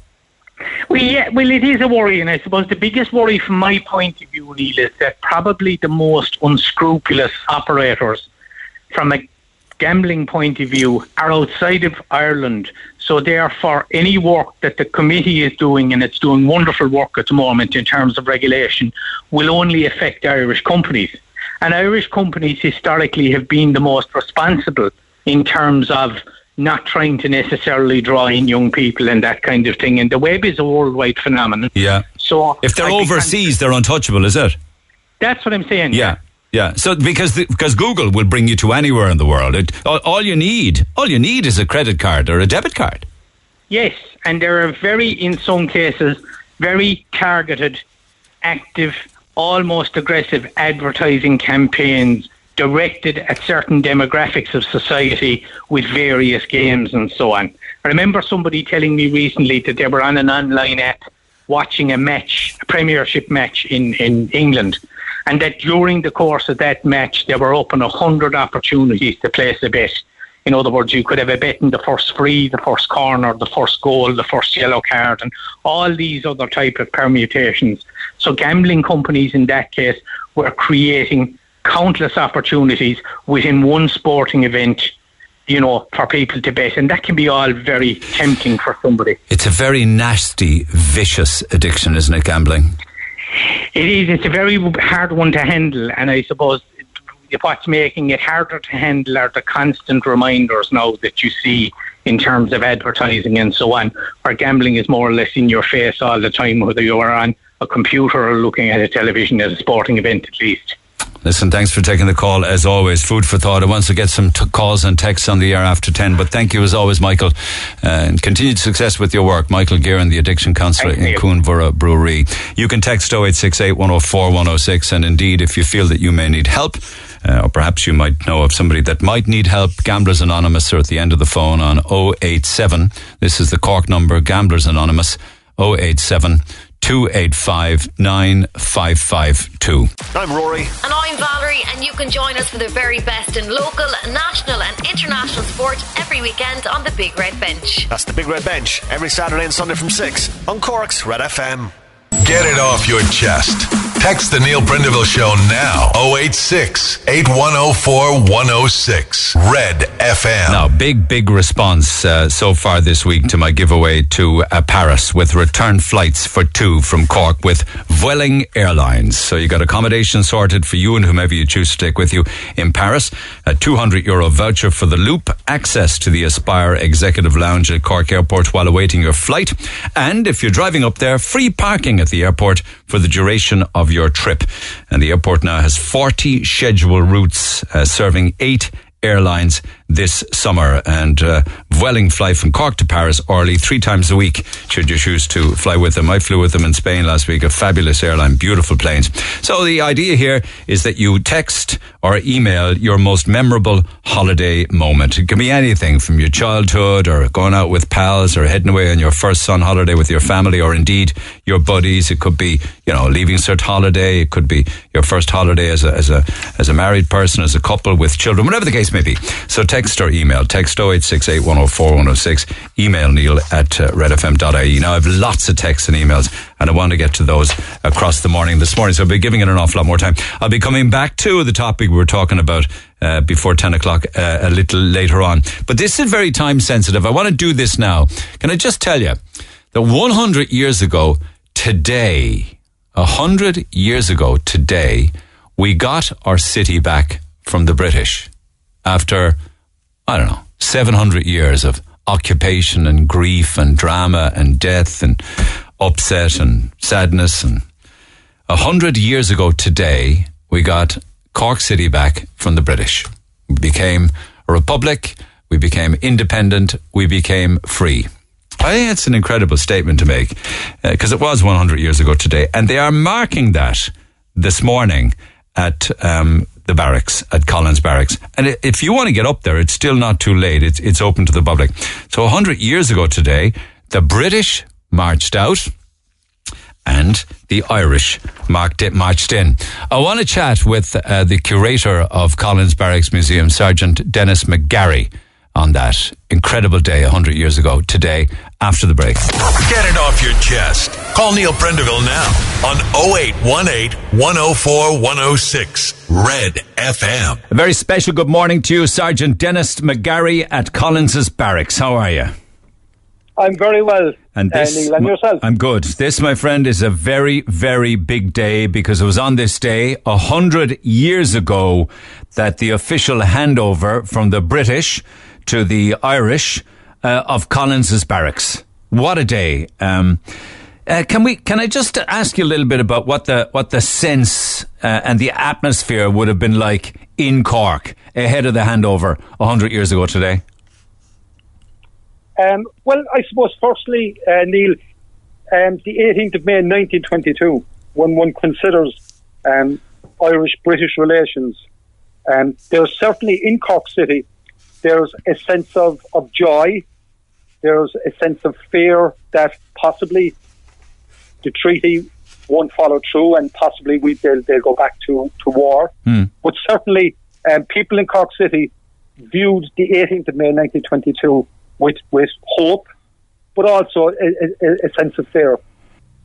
Well, yeah, well, it is a worry, and I suppose the biggest worry from my point of view, Neil, is that probably the most unscrupulous operators, from a gambling point of view, are outside of Ireland so therefore, any work that the committee is doing, and it's doing wonderful work at the moment in terms of regulation, will only affect Irish companies. And Irish companies historically have been the most responsible in terms of not trying to necessarily draw in young people and that kind of thing. And the web is a worldwide phenomenon. Yeah. So if they're I overseas, they're untouchable, is it? That's what I'm saying. Yeah. Yeah, so because the, because Google will bring you to anywhere in the world. It, all, all, you need, all you need is a credit card or a debit card. Yes, and there are very, in some cases, very targeted, active, almost aggressive advertising campaigns directed at certain demographics of society with various games and so on. I remember somebody telling me recently that they were on an online app watching a match, a Premiership match in, in England and that during the course of that match, there were open 100 opportunities to place a bet. In other words, you could have a bet in the first free, the first corner, the first goal, the first yellow card, and all these other type of permutations. So gambling companies in that case were creating countless opportunities within one sporting event you know, for people to bet. And that can be all very tempting for somebody. It's a very nasty, vicious addiction, isn't it, gambling? It is. It's a very hard one to handle, and I suppose what's making it harder to handle are the constant reminders now that you see in terms of advertising and so on. Where gambling is more or less in your face all the time, whether you are on a computer or looking at a television at a sporting event at least. Listen, thanks for taking the call. As always, food for thought. I want to get some t- calls and texts on the air after 10, but thank you as always, Michael, and continued success with your work. Michael Guerin, the addiction counsellor in Cuan Mhuire Bruree. You can text 0868 104 106, and indeed, if you feel that you may need help, uh, or perhaps you might know of somebody that might need help, Gamblers Anonymous are at the end of the phone on 087. This is the Cork number, Gamblers Anonymous, 087 285 9552. I'm Rory. And I'm Valerie, and you can join us for the very best in local, national, and international sport every weekend on the Big Red Bench. That's the Big Red Bench, every Saturday and Sunday from 6 on Cork's Red FM. Get it off your chest. Text the Neil Prendeville Show now. 086 8104 106. Red FM. Now, big, big response uh, so far this week to my giveaway to uh, Paris with return flights for two from Cork with Vueling Airlines. So you got accommodation sorted for you and whomever you choose to take with you in Paris. A 200 euro voucher for the loop, access to the Aspire Executive Lounge at Cork Airport while awaiting your flight. And if you're driving up there, free parking at the airport for the duration of your trip. And the airport now has 40 scheduled routes uh, serving eight airlines this summer and uh, Vueling fly from Cork to Paris early three times a week should you choose to fly with them. I flew with them in Spain last week, a fabulous airline, beautiful planes. So the idea here is that you text or email your most memorable holiday moment. It can be anything from your childhood or going out with pals or heading away on your first sun holiday with your family or indeed your buddies. It could be, you know, leaving cert holiday. It could be your first holiday as a, as a, as a married person, as a couple with children, whatever the case may be. So text or email. Text 0868 104 106. Email neil at uh, redfm.ie. Now, I have lots of texts and emails, and I want to get to those across the morning this morning, so I'll be giving it an awful lot more time. I'll be coming back to the topic we were talking about uh, before 10 o'clock uh, a little later on. But this is very time sensitive. I want to do this now. Can I just tell you that 100 years ago today, 100 years ago today, we got our city back from the British after, I don't know, 700 years of occupation and grief and drama and death and upset and sadness. And a hundred years ago today, we got Cork City back from the British. We became a republic. We became independent. We became free. I think it's an incredible statement to make because uh, it was 100 years ago today. And they are marking that this morning at um, the barracks at Collins Barracks. And if you want to get up there, it's still not too late. It's it's open to the public. So hundred years ago today, the British marched out. And the Irish marched in. I want to chat with uh, the curator of Collins Barracks Museum, Sergeant Dennis McGarry on that incredible day 100 years ago today after the break. Get it off your chest. Call Neil Prendeville now on 0818 104 106 Red FM. A very special good morning to you, Sergeant Dennis McGarry at Collins's Barracks. How are you? I'm very well. And this, uh, Neil, and yourself? I'm good. This, my friend, is a very, very big day because it was on this day, a hundred years ago, that the official handover from the British to the Irish uh, of Collins's barracks. What a day! Um, uh, can we? Can I just ask you a little bit about what the what the sense uh, and the atmosphere would have been like in Cork ahead of the handover hundred years ago today? Um, well, I suppose firstly, uh, Neil, um, the 18th of May 1922, when one considers um, Irish-British relations, um, there's certainly in Cork City there's a sense of, of joy. There's a sense of fear that possibly the treaty won't follow through and possibly we, they'll, they'll go back to, to war. Mm. But certainly, um, people in Cork City viewed the 18th of May 1922 with, with hope, but also a, a, a sense of fear.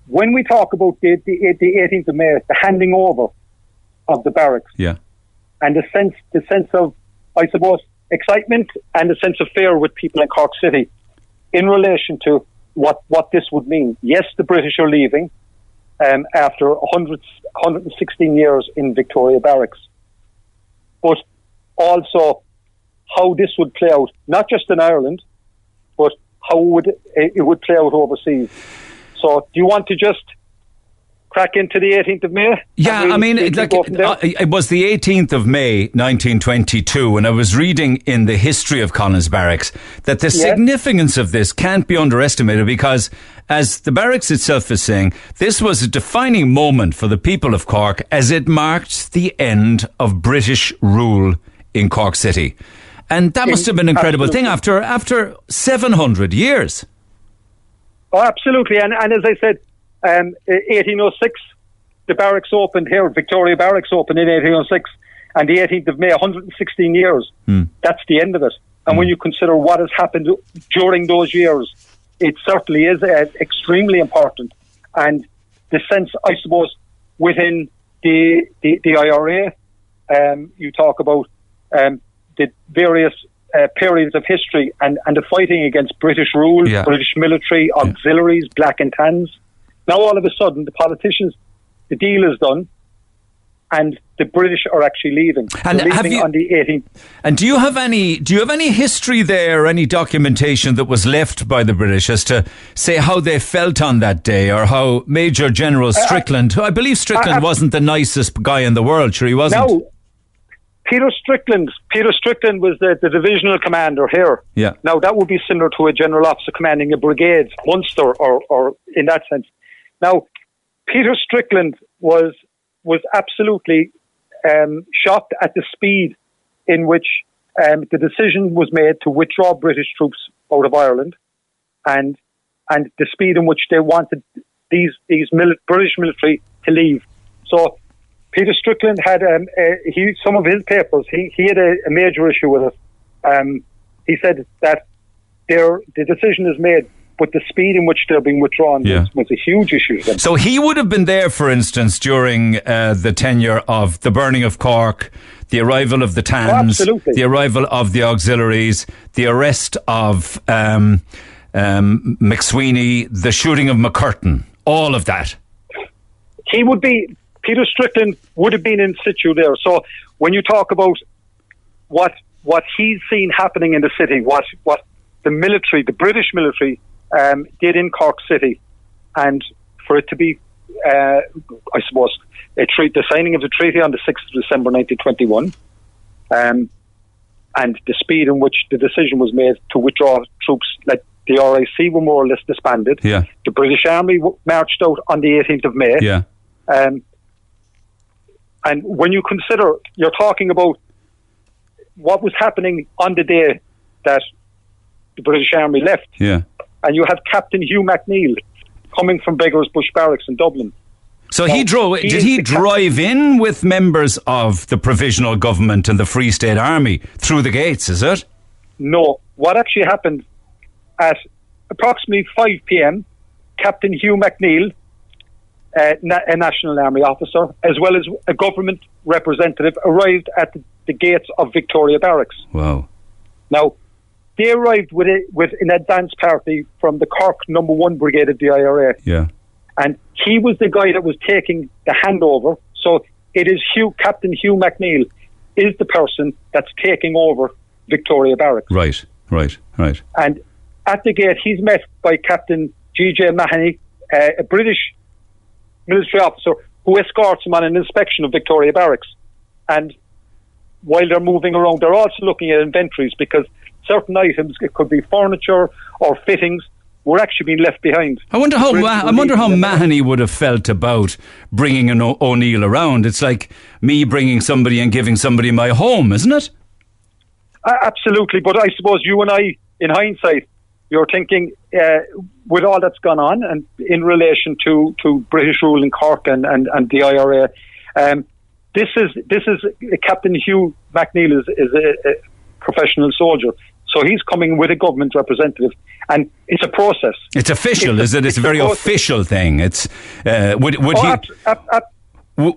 When we talk about the, the, the 18th of May, the handing over of the barracks, yeah, and the sense, the sense of, I suppose, excitement and a sense of fear with people in Cork City in relation to what, what this would mean. Yes, the British are leaving um, after 100, 116 years in Victoria Barracks, but also how this would play out, not just in Ireland, but how would it, it would play out overseas. So, do you want to just crack into the 18th of May? Yeah, I mean, it, like, go from there? uh, it was the 18th of May, 1922, and I was reading in the history of Collins Barracks that the significance of this can't be underestimated because, as the barracks itself is saying, this was a defining moment for the people of Cork as it marked the end of British rule in Cork City. And that must have been an incredible thing after after 700 years. Oh, absolutely. And, and as I said, um, 1806, the barracks opened here, Victoria Barracks opened in 1806, and the 18th of May, 116 years. That's the end of it. And when you consider what has happened during those years, it certainly is uh, extremely important. And the sense, I suppose, within the, the, the IRA, um, you talk about um, the various uh, periods of history and, and the fighting against British rule, Yeah. British military, auxiliaries, black and tans. Now, all of a sudden, the politicians, the deal is done, and the British are actually leaving. And They're have leaving you- on the 18th. And do you have any do you have any history there, any documentation that was left by the British as to say how they felt on that day, or how Major General uh, uh, Strickland, who I believe Strickland uh, wasn't the nicest guy in the world, sure he wasn't. Now, Peter Strickland, Peter Strickland was the, the divisional commander here. Yeah. Now that would be similar to a general officer commanding a brigade, Munster, or, or in that sense. Now, Peter Strickland was was absolutely um, shocked at the speed in which um, the decision was made to withdraw British troops out of Ireland, and and the speed in which they wanted these these British military to leave. So Peter Strickland had um, he some of his papers. He he had a, a major issue with it. Um, he said that their the decision is made, but the speed in which they're being withdrawn Yeah. was, was a huge issue. So he would have been there, for instance, during uh, the tenure of the burning of Cork, the arrival of the Tans, Oh, the arrival of the auxiliaries, the arrest of um, um, MacSwiney, the shooting of MacCurtain, all of that. he would be Peter Strickland would have been in situ there. So when you talk about what what he's seen happening in the city, what what the military, the British military, um, did in Cork City, and for it to be, uh, I suppose, a treat, the signing of the treaty on the sixth of December, nineteen twenty one. Um, and the speed in which the decision was made to withdraw troops, like the RIC were more or less disbanded. Yeah. The British Army w- marched out on the 18th of May. Yeah. Um, and when you consider, you're talking about what was happening on the day that the British Army left, Yeah. And you have Captain Hugh McNeil coming from Beggars Bush Barracks in Dublin. So he drove. he did he drive in with members of the provisional government and the Free State Army through the gates? Is it? No, what actually happened at approximately 5 p.m., Captain Hugh McNeil, uh, na- a National Army officer, as well as a government representative, arrived at the, the gates of Victoria Barracks. Wow. Now, they arrived with, a, with an advance party from the Cork Number One Brigade of the IRA, Yeah. and he was the guy that was taking the handover. So it is Hugh, Captain Hugh McNeil, is the person that's taking over Victoria Barracks. Right. Right. Right. And at the gate, he's met by Captain G.J. Mahoney, uh, a British military officer who escorts him on an inspection of Victoria Barracks. And while they're moving around, they're also looking at inventories because certain items, it could be furniture or fittings, were actually being left behind. I wonder how Ma- I wonder how. Mahoney would have felt about bringing an o- O'Neill around. It's like me bringing somebody and giving somebody my home, isn't it? Uh, absolutely, but I suppose you and I, in hindsight, you're thinking uh, with all that's gone on and in relation to, to British rule in Cork and, and, and the IRA. Um, this is this is uh, Captain Hugh McNeil is, is a, a professional soldier, so he's coming with a government representative, and it's a process. It's official, It's is it? It's a very official thing. It's uh, would would Oh, he ab- ab- ab-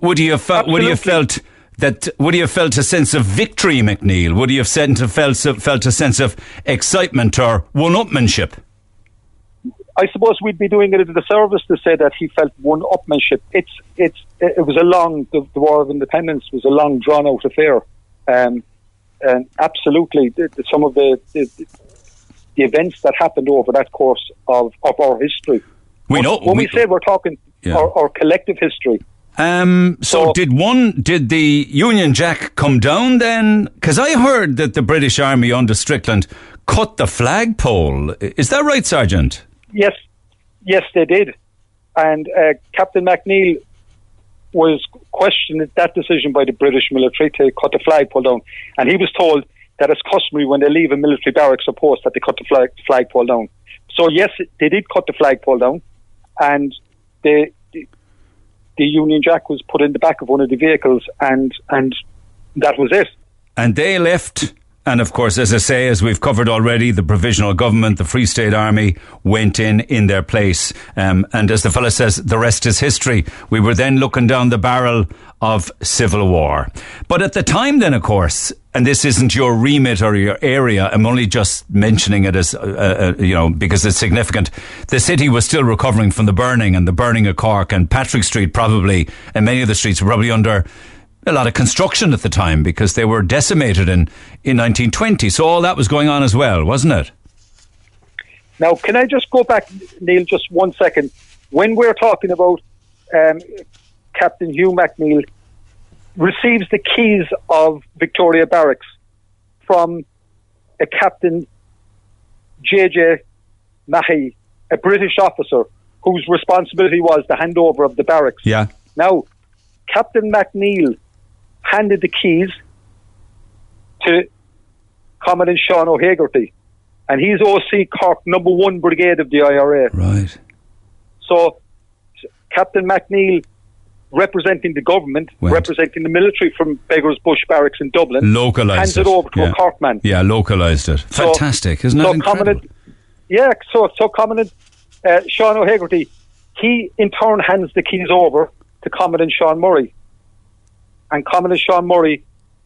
would he have felt would he have felt that would he have felt a sense of victory, McNeil? Would he have sent, felt felt a sense of excitement or one-upmanship? I suppose we'd be doing it a disservice to say that he felt one upmanship. It's it's it was a long the, the War of Independence was a long drawn out affair, um, and absolutely some of the, the the events that happened over that course of, of our history. We know when we, we say we're talking Yeah. our, our collective history. Um, so, did one, did the Union Jack come down then? Because I heard that the British Army under Strickland cut the flagpole. Is that right, Sergeant? Yes, yes, they did. And uh, Captain McNeil was questioned that decision by the British military to cut the flagpole down, and he was told that it's customary when they leave a military barracks or post that they cut the flag, flagpole down. So yes, they did cut the flagpole down, and the, the the Union Jack was put in the back of one of the vehicles, and and that was it. And they left. And of course, as I say, as we've covered already, the provisional government, the Free State Army went in in their place. Um, and as the fellow says, the rest is history. We were then looking down the barrel of civil war. But at the time then, of course, and this isn't your remit or your area, I'm only just mentioning it as, uh, uh, you know, because it's significant. The city was still recovering from the burning and the burning of Cork and Patrick Street probably, and many of the streets were probably under a lot of construction at the time because they were decimated in, in 1920. So all that was going on as well, wasn't it? Now, can I just go back, Neil, just one second? When we're talking about um, Captain Hugh McNeil receives the keys of Victoria Barracks from a Captain J.J. Mahi, a British officer whose responsibility was the handover of the barracks. Yeah. Now, Captain McNeil handed the keys to Commandant Sean O'Hegarty, and he's OC Cork number one brigade of the IRA. Right. So, Captain McNeil, representing the government, Went. representing the military from Beggars Bush Barracks in Dublin, Localised hands it. it over to yeah. a Cork man. Yeah, localised it. So- Fantastic, isn't so that incredible? Commandant, yeah, so so Commandant uh, Sean O'Hegarty, he in turn hands the keys over to Commandant Sean Murray, and Commander Sean Murray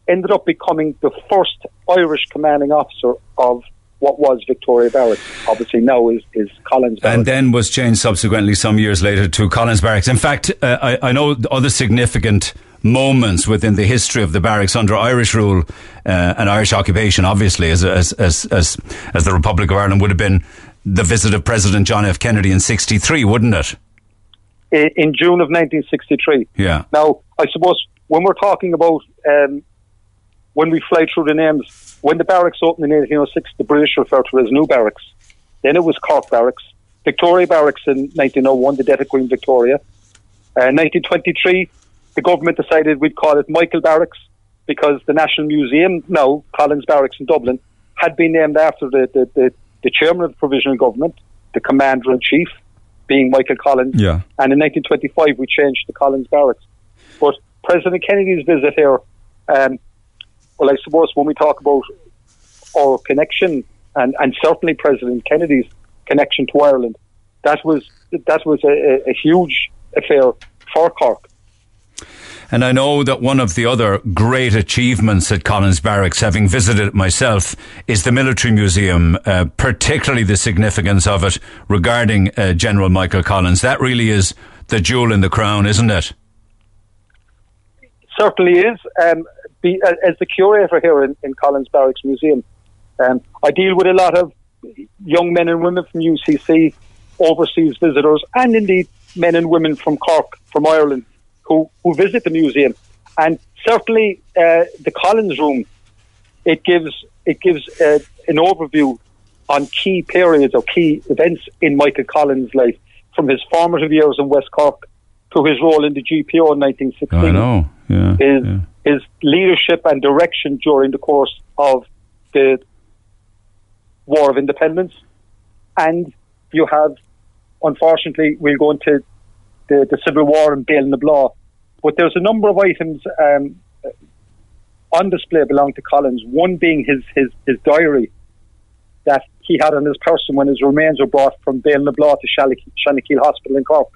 ended up becoming the first Irish commanding officer of what was Victoria Barracks. Obviously, now is is Collins Barracks. and then was changed subsequently some years later to Collins Barracks. In fact, uh, I, I know other significant moments within the history of the barracks under Irish rule uh, and Irish occupation, obviously, as, as, as, as, as the Republic of Ireland would have been the visit of President John F. Kennedy in 63, wouldn't it? in June of 1963. Yeah. Now, I suppose when we're talking about um, when we fly through the names, when the barracks opened in 1806, the British referred to it as New Barracks. Then it was Cork Barracks, Victoria Barracks in 1901, the death of Queen Victoria. Uh, 1923, the government decided we'd call it Michael Barracks because the National Museum, now Collins Barracks in Dublin, had been named after the, the, the, the chairman of the provisional government, the commander in chief, being Michael Collins. Yeah. And in 1925, we changed to Collins Barracks. President Kennedy's visit here, um, well, I suppose when we talk about our connection, and, and certainly President Kennedy's connection to Ireland, that was that was a, a, a huge affair for Cork. And I know that one of the other great achievements at Collins Barracks, having visited it myself, is the Military Museum, uh, particularly the significance of it regarding uh, General Michael Collins. That really is the jewel in the crown, isn't it? Certainly is. Um, be, uh, as the curator here in, in Collins Barracks Museum, um, I deal with a lot of young men and women from UCC, overseas visitors, and indeed men and women from Cork, from Ireland, who, who visit the museum. And certainly uh, the Collins Room, it gives it gives uh, an overview on key periods or key events in Michael Collins' life, from his formative years in West Cork to his role in the GPO in 1916 I know. Yeah. his yeah. his leadership and direction during the course of the War of Independence, and you have, unfortunately, we'll go into the, the Civil War and Béal na Bláth, but there's a number of items um, on display belong to Collins. One being his his his diary that he had on his person when his remains were brought from Béal na Bláth to Shannick- Hospital in Cork.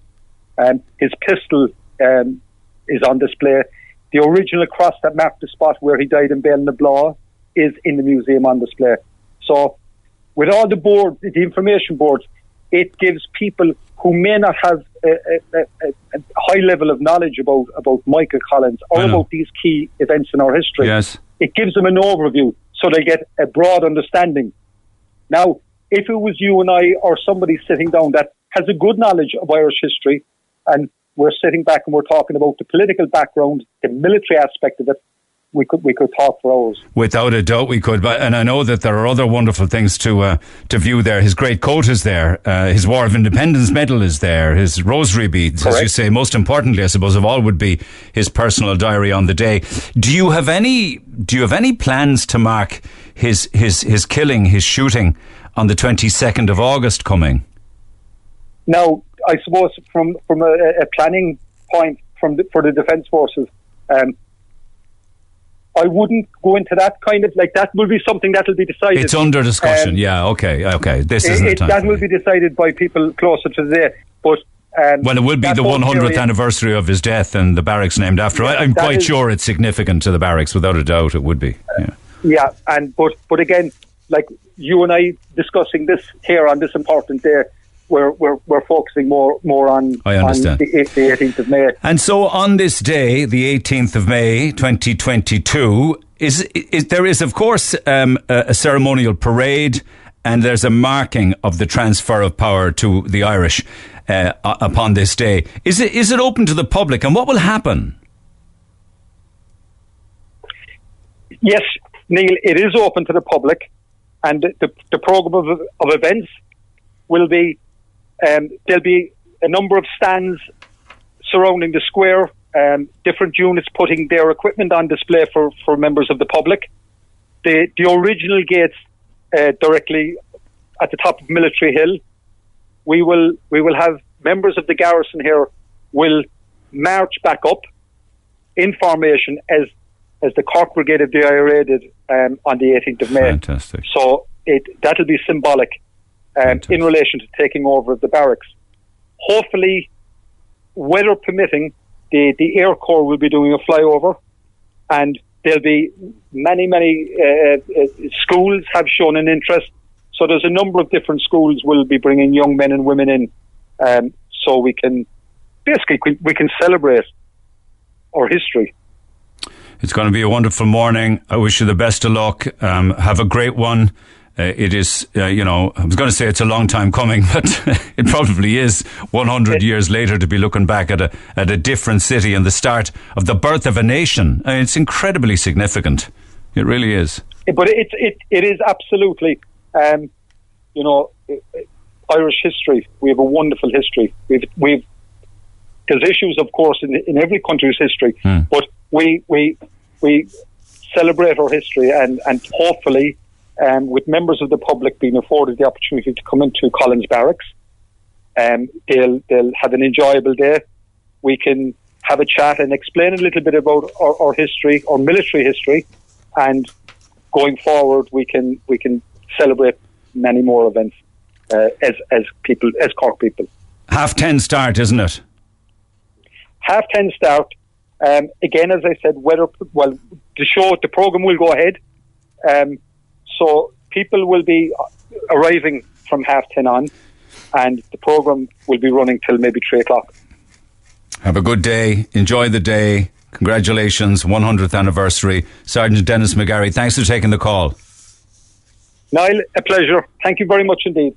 Um, his pistol um, is on display. The original cross that marked the spot where he died in Béal na Bláth is in the museum on display. So, with all the board, the information boards, it gives people who may not have a, a, a, a high level of knowledge about, about Michael Collins or about these key events in our history. Yes. It gives them an overview so they get a broad understanding. Now, if it was you and I or somebody sitting down that has a good knowledge of Irish history, and we're sitting back and we're talking about the political background, the military aspect of it, we could we could talk for hours. Without a doubt, we could. But and I know that there are other wonderful things to uh, to view there. His great coat is there. Uh, his War of Independence medal is there. His rosary beads, Correct. as you say. Most importantly, I suppose of all, would be his personal diary on the day. Do you have any? Do you have any plans to mark his his his killing, his shooting on the twenty second of August coming? Now, I suppose from from a, a planning point from the, for the defence forces. Um, I wouldn't go into that kind of like that will be something that will be decided. It's under discussion. Um, yeah. Okay. Okay. This isn't it, that will be decided by people closer to the day. But um, well, it will be the 100th anniversary of his death and the barracks named after. Yeah, I, am quite is, sure it's significant to the barracks, without a doubt. It would be. Yeah. Yeah, and but but again, like you and I discussing this here on this important day, we're, we're, we're focusing more more on, I understand. On the, the 18th of May. And so on this day, the 18th of May, 2022, is, is there is of course um, a, a ceremonial parade and there's a marking of the transfer of power to the Irish uh, upon this day. Is it is it open to the public, and what will happen? Yes, Neil, it is open to the public, and the, the program of, of events will be um, there'll be a number of stands surrounding the square, um, different units putting their equipment on display for, for members of the public. The, the original gates uh, directly at the top of Military Hill. We will we will have members of the garrison here will march back up in formation as as the Cork Brigade of the IRA did um, on the 18th of May. Fantastic. So it that'll be symbolic um, in relation to taking over of the barracks. Hopefully, weather permitting, the, the Air Corps will be doing a flyover, and there'll be many, many uh, uh, schools have shown an interest. So there's a number of different schools will be bringing young men and women in, um, so we can basically we can celebrate our history. It's going to be a wonderful morning. I wish you the best of luck. Um, have a great one. Uh, it is, uh, you know, I was going to say it's a long time coming, <laughs> but it probably is 100 years later to be looking back at a, at a different city and the start of the birth of a nation. I mean, it's incredibly significant. It really is. But it, it, it is absolutely, um, you know, Irish history. We have a wonderful history. We've, we've, there's issues, of course, in, in every country's history, hmm. but we, we, we celebrate our history and, and hopefully, um, with members of the public being afforded the opportunity to come into Collins Barracks. Um, they'll they'll have an enjoyable day. We can have a chat and explain a little bit about our, our history, our military history, and going forward, we can we can celebrate many more events uh, as as people as Cork people. Half ten start, isn't it? Half ten start. Um, again, as I said, whether well the show, the program will go ahead. Um, so people will be uh, arriving from half ten on, and the program will be running till maybe three o'clock. Have a good day. Enjoy the day. Congratulations, 100th anniversary. Sergeant Dennis McGarry, thanks for taking the call. Niall, a pleasure. Thank you very much indeed.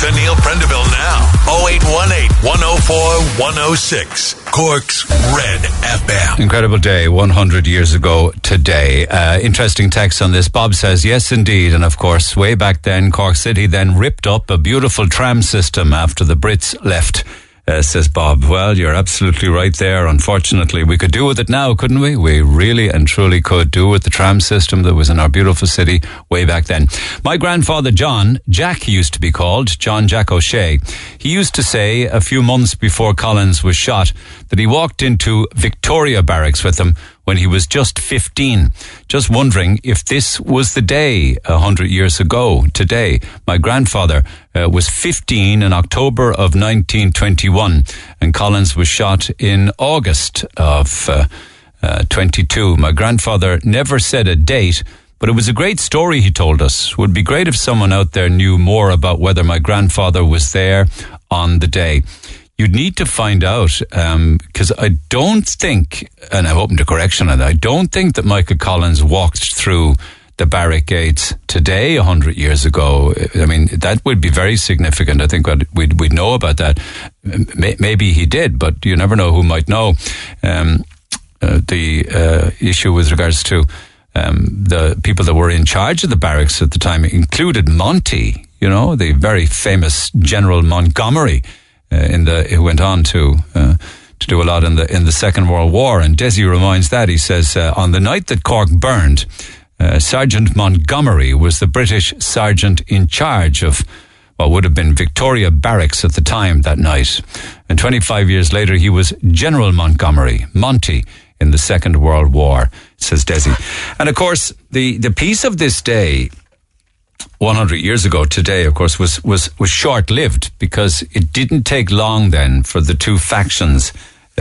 To Neil Prendeville now. 0818 104 106. Cork's Red FM. Incredible day, 100 years ago today. Uh, interesting text on this. Bob says, yes, indeed. And of course, way back then, Cork City then ripped up a beautiful tram system after the Brits left uh, says Bob. Well, you're absolutely right there. Unfortunately, we could do with it now, couldn't we? We really and truly could do with the tram system that was in our beautiful city way back then. My grandfather, John, Jack used to be called, John Jack O'Shea, he used to say a few months before Collins was shot that he walked into Victoria Barracks with them when he was just 15. Just wondering if this was the day a hundred years ago today. My grandfather uh, was 15 in October of 1921 and Collins was shot in August of uh, uh, 22. My grandfather never said a date. But it was a great story he told us. Would be great if someone out there knew more about whether my grandfather was there on the day you'd need to find out because um, I don't think, and I'm open to correction on that. I don't think that Michael Collins walked through the barrack gates today, 100 years ago, I mean, that would be very significant. I think we'd, we'd know about that. Maybe he did, but you never know who might know. Um, uh, the uh, issue with regards to um, the people that were in charge of the barracks at the time included Monty, you know, the very famous General Montgomery, in the who went on to uh, to do a lot in the in the Second World War. And Desi reminds that he says uh, on the night that Cork burned, uh, Sergeant Montgomery was the British sergeant in charge of what would have been Victoria Barracks at the time that night. And 25 years later, he was General Montgomery, Monty, in the Second World War, says Desi. And of course, the, the piece of this day 100 years ago today, of course, was, was, was short lived because it didn't take long then for the two factions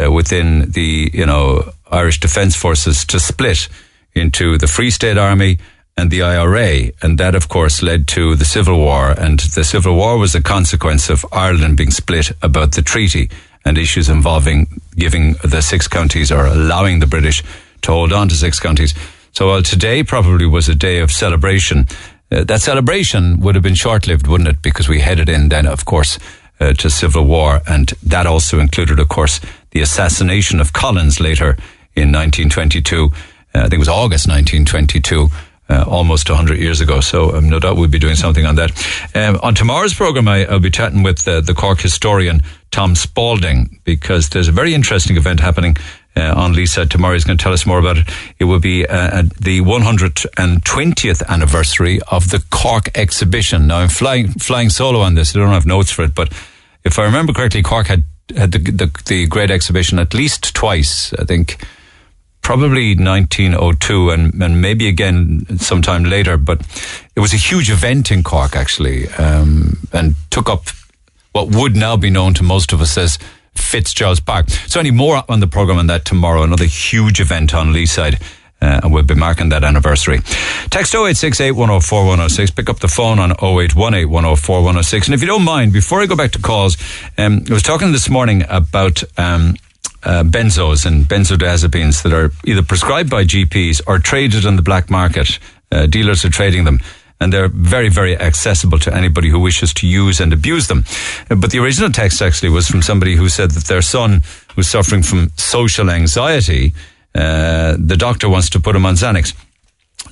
uh, within the, you know, Irish Defence Forces to split into the Free State Army and the IRA. And that, of course, led to the Civil War. And the Civil War was a consequence of Ireland being split about the treaty and issues involving giving the six counties or allowing the British to hold on to six counties. So while today probably was a day of celebration, uh, that celebration would have been short lived, wouldn't it? Because we headed in then, of course, uh, to civil war. And that also included, of course, the assassination of Collins later in 1922. Uh, I think it was August 1922. Uh, almost 100 years ago. So um, no doubt we'll be doing something on that. Um, on tomorrow's program, I, will be chatting with uh, the Cork historian Tom Spalding because there's a very interesting event happening uh, on Leeside tomorrow. He's going to tell us more about it. It will be uh, the 120th anniversary of the Cork exhibition. Now, I'm flying flying solo on this. I don't have notes for it, but if I remember correctly, Cork had had the, the, the great exhibition at least twice. I think probably 1902 and, and maybe again sometime later. But it was a huge event in Cork actually, um, and took up what would now be known to most of us as Fitzgerald's Park. So any more on the programme on that tomorrow, another huge event on Leeside. Uh, and we'll be marking that anniversary. Text 0868 104 106. Pick up the phone on 0818 104 106. And if you don't mind, before I go back to calls, um, I was talking this morning about um, uh, benzos and benzodiazepines that are either prescribed by GPs or traded on the black market. Uh, dealers are trading them and they're very, very accessible to anybody who wishes to use and abuse them. But the original text actually was from somebody who said that their son was suffering from social anxiety. Uh, the doctor wants to put him on Xanax.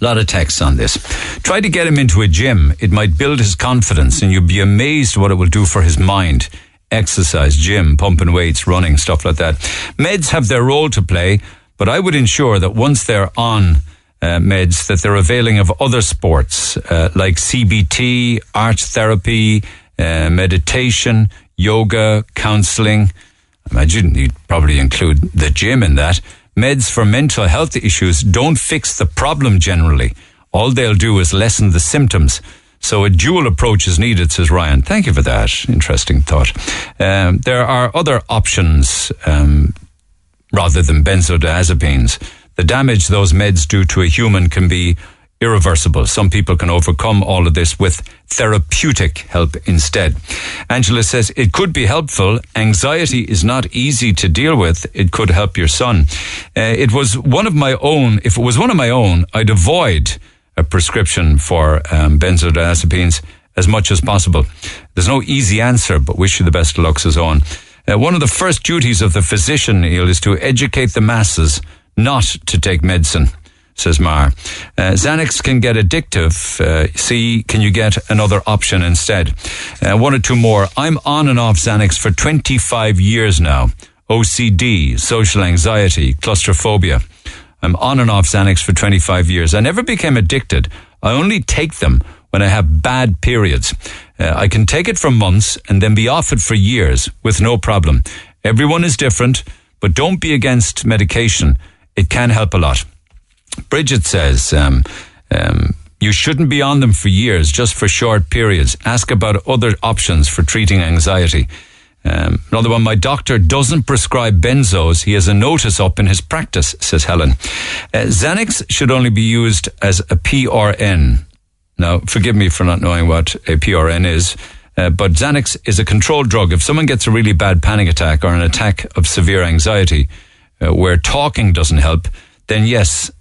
A lot of texts on this. Try to get him into a gym. It might build his confidence and you'd be amazed what it will do for his mind. Exercise, gym, pumping weights, running, stuff like that. Meds have their role to play, but I would ensure that once they're on uh, meds that they're availing of other sports uh, like CBT, art therapy, uh, meditation, yoga, counseling. I imagine you'd probably include the gym in that. Meds for mental health issues don't fix the problem generally. All they'll do is lessen the symptoms. So a dual approach is needed, says Ryan. Thank you for that. Interesting thought. Um, there are other options um, rather than benzodiazepines the damage those meds do to a human can be irreversible. Some people can overcome all of this with therapeutic help instead. Angela says it could be helpful. Anxiety is not easy to deal with. It could help your son. Uh, it was one of my own. If it was one of my own, I'd avoid a prescription for um, benzodiazepines as much as possible. There's no easy answer, but wish you the best of luck, Owen. Uh, one of the first duties of the physician, Neil, is to educate the masses not to take medicine, says Mar. Uh, Xanax can get addictive. Uh, see, can you get another option instead? Uh, one or two more. I'm on and off Xanax for 25 years now. OCD, social anxiety, claustrophobia. I'm on and off Xanax for 25 years. I never became addicted. I only take them when I have bad periods. Uh, I can take it for months and then be off it for years with no problem. Everyone is different, but don't be against medication it can help a lot. Bridget says, um, um, you shouldn't be on them for years, just for short periods. Ask about other options for treating anxiety. Um, another one, my doctor doesn't prescribe benzos. He has a notice up in his practice, says Helen. Uh, Xanax should only be used as a PRN. Now, forgive me for not knowing what a PRN is, uh, but Xanax is a controlled drug. If someone gets a really bad panic attack or an attack of severe anxiety, uh, where talking doesn't help, then yes,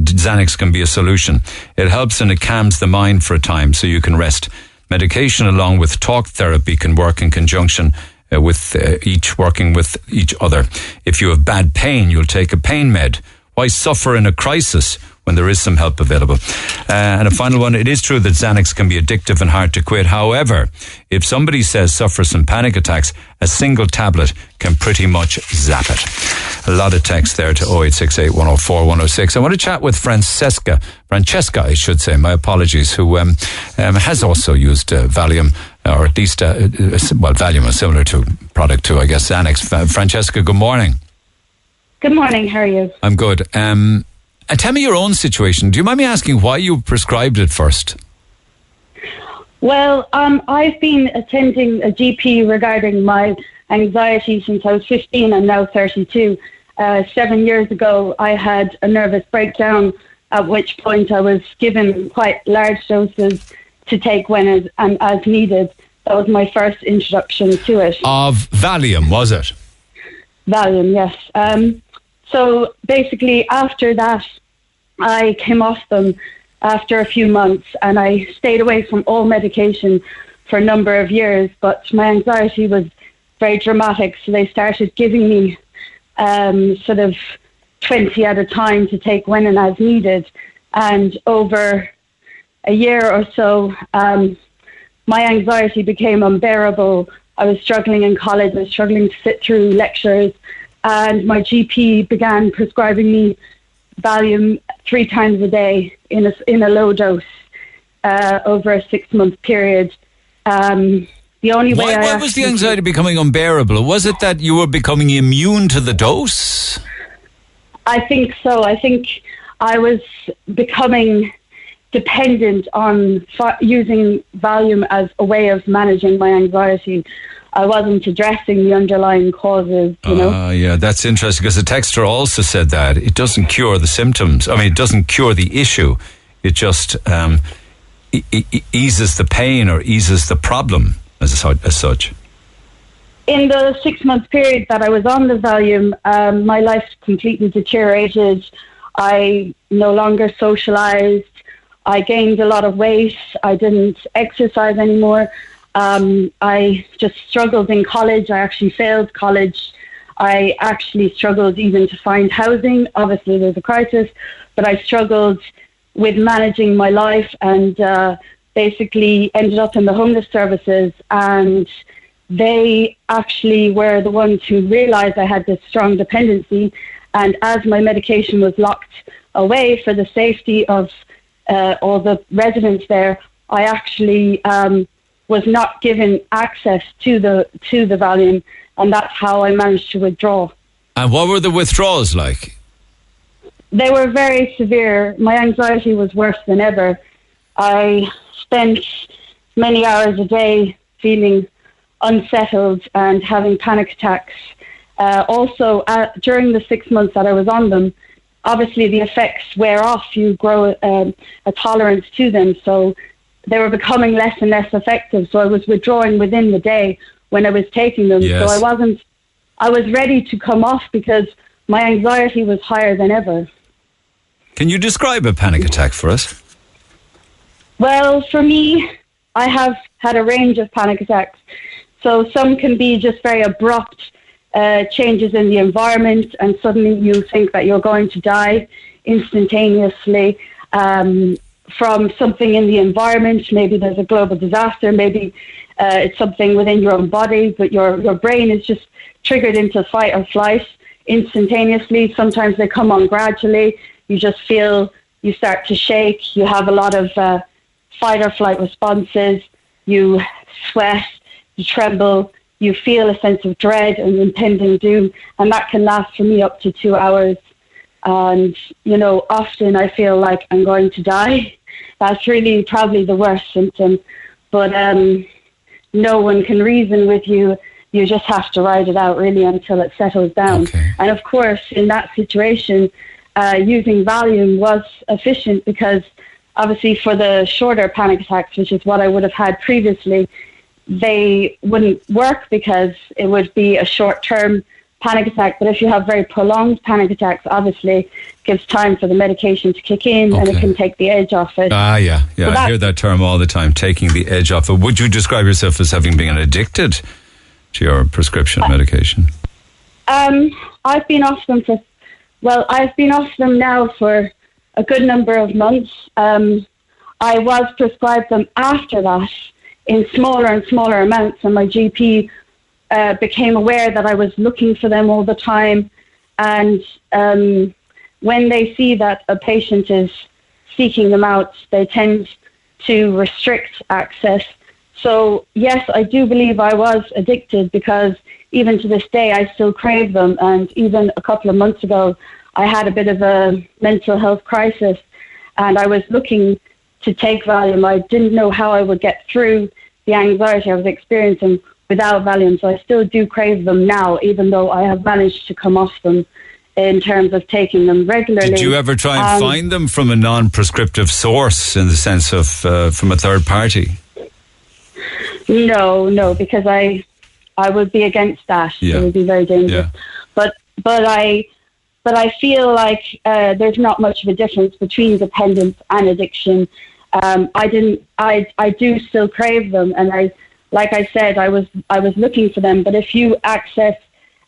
Xanax can be a solution. It helps and it calms the mind for a time so you can rest. Medication along with talk therapy can work in conjunction uh, with uh, each working with each other. If you have bad pain, you'll take a pain med. Why suffer in a crisis when there is some help available? Uh, and a final one, it is true that Xanax can be addictive and hard to quit. However, if somebody says suffers some panic attacks, a single tablet can pretty much zap it. A lot of text there to 0868 104 106. I want to chat with Francesca, Francesca, I should say, my apologies, who um, um, has also used uh, Valium, or at least, uh, uh, well, Valium is similar to product to, I guess, Xanax. Francesca, good morning. Good morning. How are you? I'm good. Um, and tell me your own situation. Do you mind me asking why you prescribed it first? Well, um, I've been attending a GP regarding my anxiety since I was 15 and now 32. Uh, seven years ago, I had a nervous breakdown, at which point I was given quite large doses to take when as, and as needed. That was my first introduction to it. Of Valium, was it? Valium, yes. Um, so basically, after that, I came off them after a few months and I stayed away from all medication for a number of years. But my anxiety was very dramatic, so they started giving me um, sort of 20 at a time to take when and as needed. And over a year or so, um, my anxiety became unbearable. I was struggling in college, I was struggling to sit through lectures and my GP began prescribing me Valium three times a day in a, in a low dose uh, over a six month period. Um, the only way why, why was the anxiety becoming unbearable? Was it that you were becoming immune to the dose? I think so. I think I was becoming dependent on using Valium as a way of managing my anxiety. I wasn't addressing the underlying causes, you know. Uh, yeah, that's interesting because the texter also said that it doesn't cure the symptoms. I mean, it doesn't cure the issue. It just um, e- e- eases the pain or eases the problem as, a, as such. In the six month period that I was on the Valium, um, my life completely deteriorated. I no longer socialized. I gained a lot of weight. I didn't exercise anymore. Um, I just struggled in college. I actually failed college. I actually struggled even to find housing. Obviously, there's a crisis, but I struggled with managing my life and uh, basically ended up in the homeless services. And they actually were the ones who realized I had this strong dependency. And as my medication was locked away for the safety of uh, all the residents there, I actually um, was not given access to the to the Valium, and that's how I managed to withdraw. And what were the withdrawals like? They were very severe. My anxiety was worse than ever. I spent many hours a day feeling unsettled and having panic attacks. Uh, also, uh, during the six months that I was on them, obviously the effects wear off. You grow um, a tolerance to them. So they were becoming less and less effective. So I was withdrawing within the day when I was taking them. Yes. So I wasn't, I was ready to come off because my anxiety was higher than ever. Can you describe a panic attack for us? Well, for me, I have had a range of panic attacks. So some can be just very abrupt uh, changes in the environment, and suddenly you think that you're going to die instantaneously. Um, from something in the environment. Maybe there's a global disaster. Maybe uh, it's something within your own body, but your, your brain is just triggered into fight or flight instantaneously. Sometimes they come on gradually. You just feel you start to shake. You have a lot of uh, fight or flight responses. You sweat, you tremble, you feel a sense of dread and impending doom, and that can last for me up to two hours. And, you know, often I feel like I'm going to die. <laughs> That's really probably the worst symptom. But um, no one can reason with you. You just have to ride it out really until it settles down. Okay. And of course, in that situation, uh, using Valium was efficient because obviously for the shorter panic attacks, which is what I would have had previously, they wouldn't work because it would be a short term panic attack. But if you have very prolonged panic attacks, obviously gives time for the medication to kick in and it can take the edge off it. Ah, yeah, yeah. So I hear that term all the time, taking the edge off it. Would you describe yourself as having been addicted to your prescription Uh, medication? Um, I've been off them for, well, I've been off them now for a good number of months. Um, I was prescribed them after that in smaller and smaller amounts, and my GP uh, became aware that I was looking for them all the time. And um, when they see that a patient is seeking them out, they tend to restrict access. So, yes, I do believe I was addicted because even to this day, I still crave them. And even a couple of months ago, I had a bit of a mental health crisis and I was looking to take Valium. I didn't know how I would get through the anxiety I was experiencing without Valium. So I still do crave them now, even though I have managed to come off them in terms of taking them regularly. Did you ever try and Um, find them from a non-prescriptive source, in the sense of uh, from a third party? No, no, because I I would be against that. Yeah. It would be very dangerous. But but I but I feel like uh, there's not much of a difference between dependence and addiction. Um, I didn't. I I do still crave them, and I like I said, I was I was looking for them. But if you access,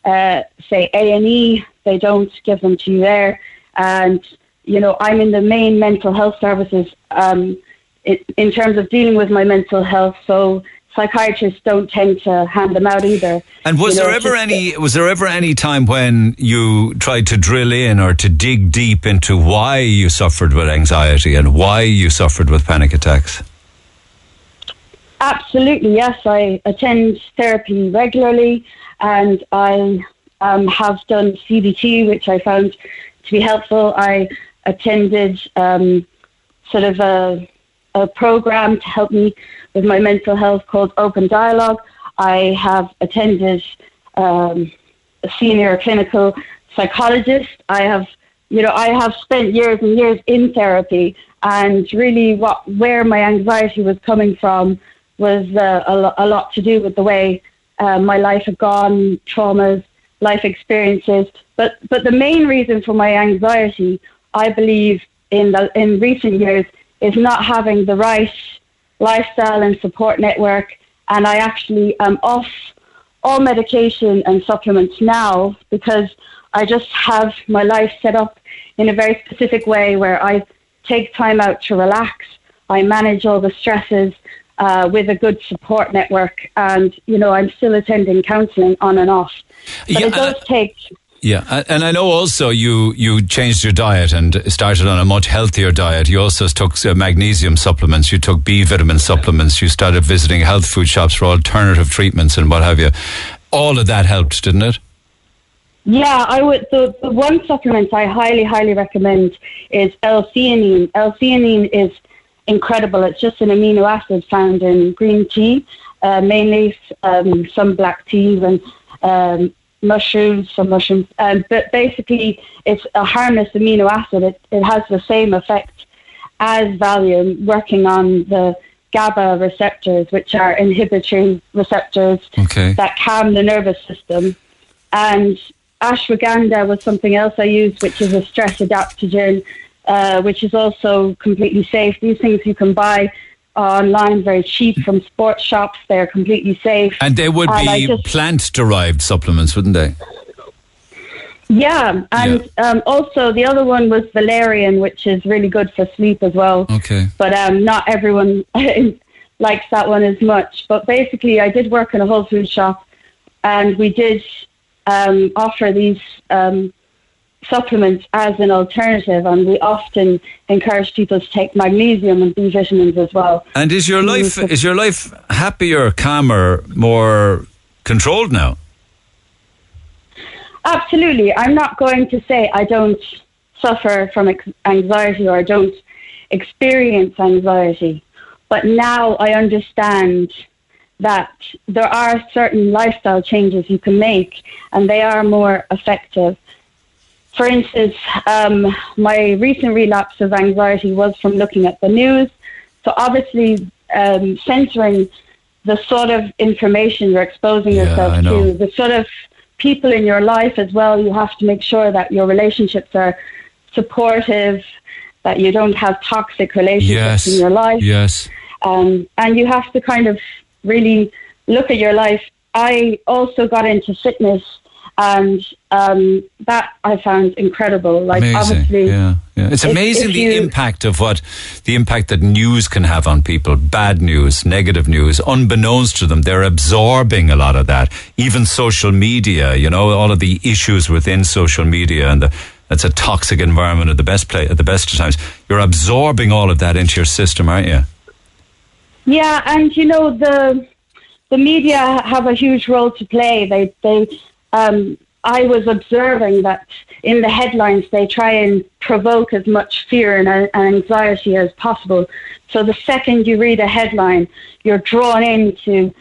uh, say A and E, they don't give them to you there. And you know, I'm in the main mental health services um, in, in terms of dealing with my mental health. So psychiatrists don't tend to hand them out either. And was You know, there ever any was there ever any time when you tried to drill in or to dig deep into why you suffered with anxiety and why you suffered with panic attacks? Absolutely, yes. I attend therapy regularly and I um, have done CBT, which I found to be helpful. I attended um, sort of a, a program to help me with my mental health called Open Dialogue. I have attended um, a senior clinical psychologist. I have, you know, I have spent years and years in therapy, and really, what where my anxiety was coming from was uh, a, lo- a lot to do with the way uh, my life had gone, traumas, life experiences. But but the main reason for my anxiety, I believe, in the in recent years, is not having the right lifestyle and support network. And I actually am off all medication and supplements now because I just have my life set up in a very specific way where I take time out to relax. I manage all the stresses uh, with a good support network, and you know I'm still attending counselling on and off. But Yeah, it does take. Yeah, and I know also you you changed your diet and started on a much healthier diet. You also took uh, magnesium supplements, you took B vitamin supplements, you started visiting health food shops for alternative treatments and what have you. All of that helped, didn't it? Yeah, I would. The, the one supplement I highly, highly recommend is L-theanine. L-theanine is incredible. It's just an amino acid found in green tea, uh, mainly um, some black teas and um, mushrooms, some mushrooms. Um, but basically, it's a harmless amino acid. It, it has the same effect as Valium, working on the GABA receptors, which are inhibitory receptors Okay. that calm the nervous system. And ashwagandha was something else I used, which is a stress adaptogen, uh, which is also completely safe. These things you can buy online very cheap from sports shops. They're completely safe. And they would And be just- plant derived supplements, wouldn't they? Yeah, and Um, also the other one was valerian, which is really good for sleep as well. Okay. But um, not everyone <laughs> likes that one as much. But basically, I did work in a Whole Food shop, and we did um, offer these um, supplements as an alternative, and we often encourage people to take magnesium and B vitamins as well. And is your life is your life happier, calmer, more controlled now? Absolutely. I'm not going to say I don't suffer from anxiety or I don't experience anxiety, but now I understand that there are certain lifestyle changes you can make and they are more effective. For instance, um, my recent relapse of anxiety was from looking at the news. So obviously, um, censoring the sort of information you're exposing Yeah, yourself to, the sort of people in your life as well. You have to make sure that your relationships are supportive, that you don't have toxic relationships Yes. in your life. Yes. Um, and you have to kind of really look at your life. I also got into fitness, and um, that I found incredible. Like, amazing. obviously, yeah, yeah. It's if- amazing if the you- impact of what the impact that news can have on people. Bad news, negative news, unbeknownst to them, they're absorbing a lot of that. Even social media, you know, all of the issues within social media and the, that's a toxic environment at the best play at the best of times. You're absorbing all of that into your system, aren't you? Yeah, and you know the the media have a huge role to play. They they um, I was observing that in the headlines they try and provoke as much fear and, uh, anxiety as possible. So the second you read a headline, you're drawn into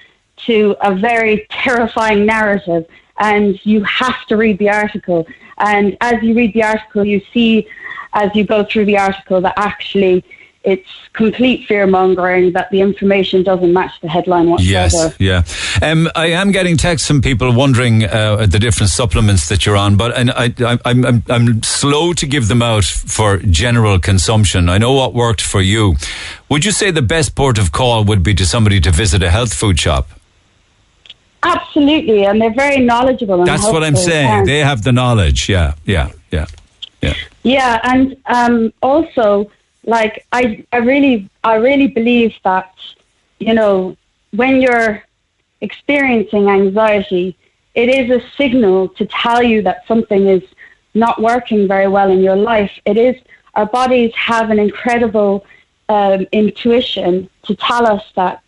to a very terrifying narrative, and you have to read the article. And as you read the article, you see as you go through the article that actually it's complete fear mongering that the information doesn't match the headline whatsoever. Yes, yeah. Um, I am getting texts from people wondering uh, the different supplements that you're on, but and I, I, I'm, I'm, I'm slow to give them out for general consumption. I know what worked for you. Would you say the best port of call would be to somebody to visit a health food shop? Absolutely, and they're very knowledgeable. That's what I'm saying. and- They have the knowledge. Yeah, yeah, yeah, yeah. Yeah, and um, also, like I, I really, I really believe that, you know, when you're experiencing anxiety, it is a signal to tell you that something is not working very well in your life. It is our bodies have an incredible um, intuition to tell us that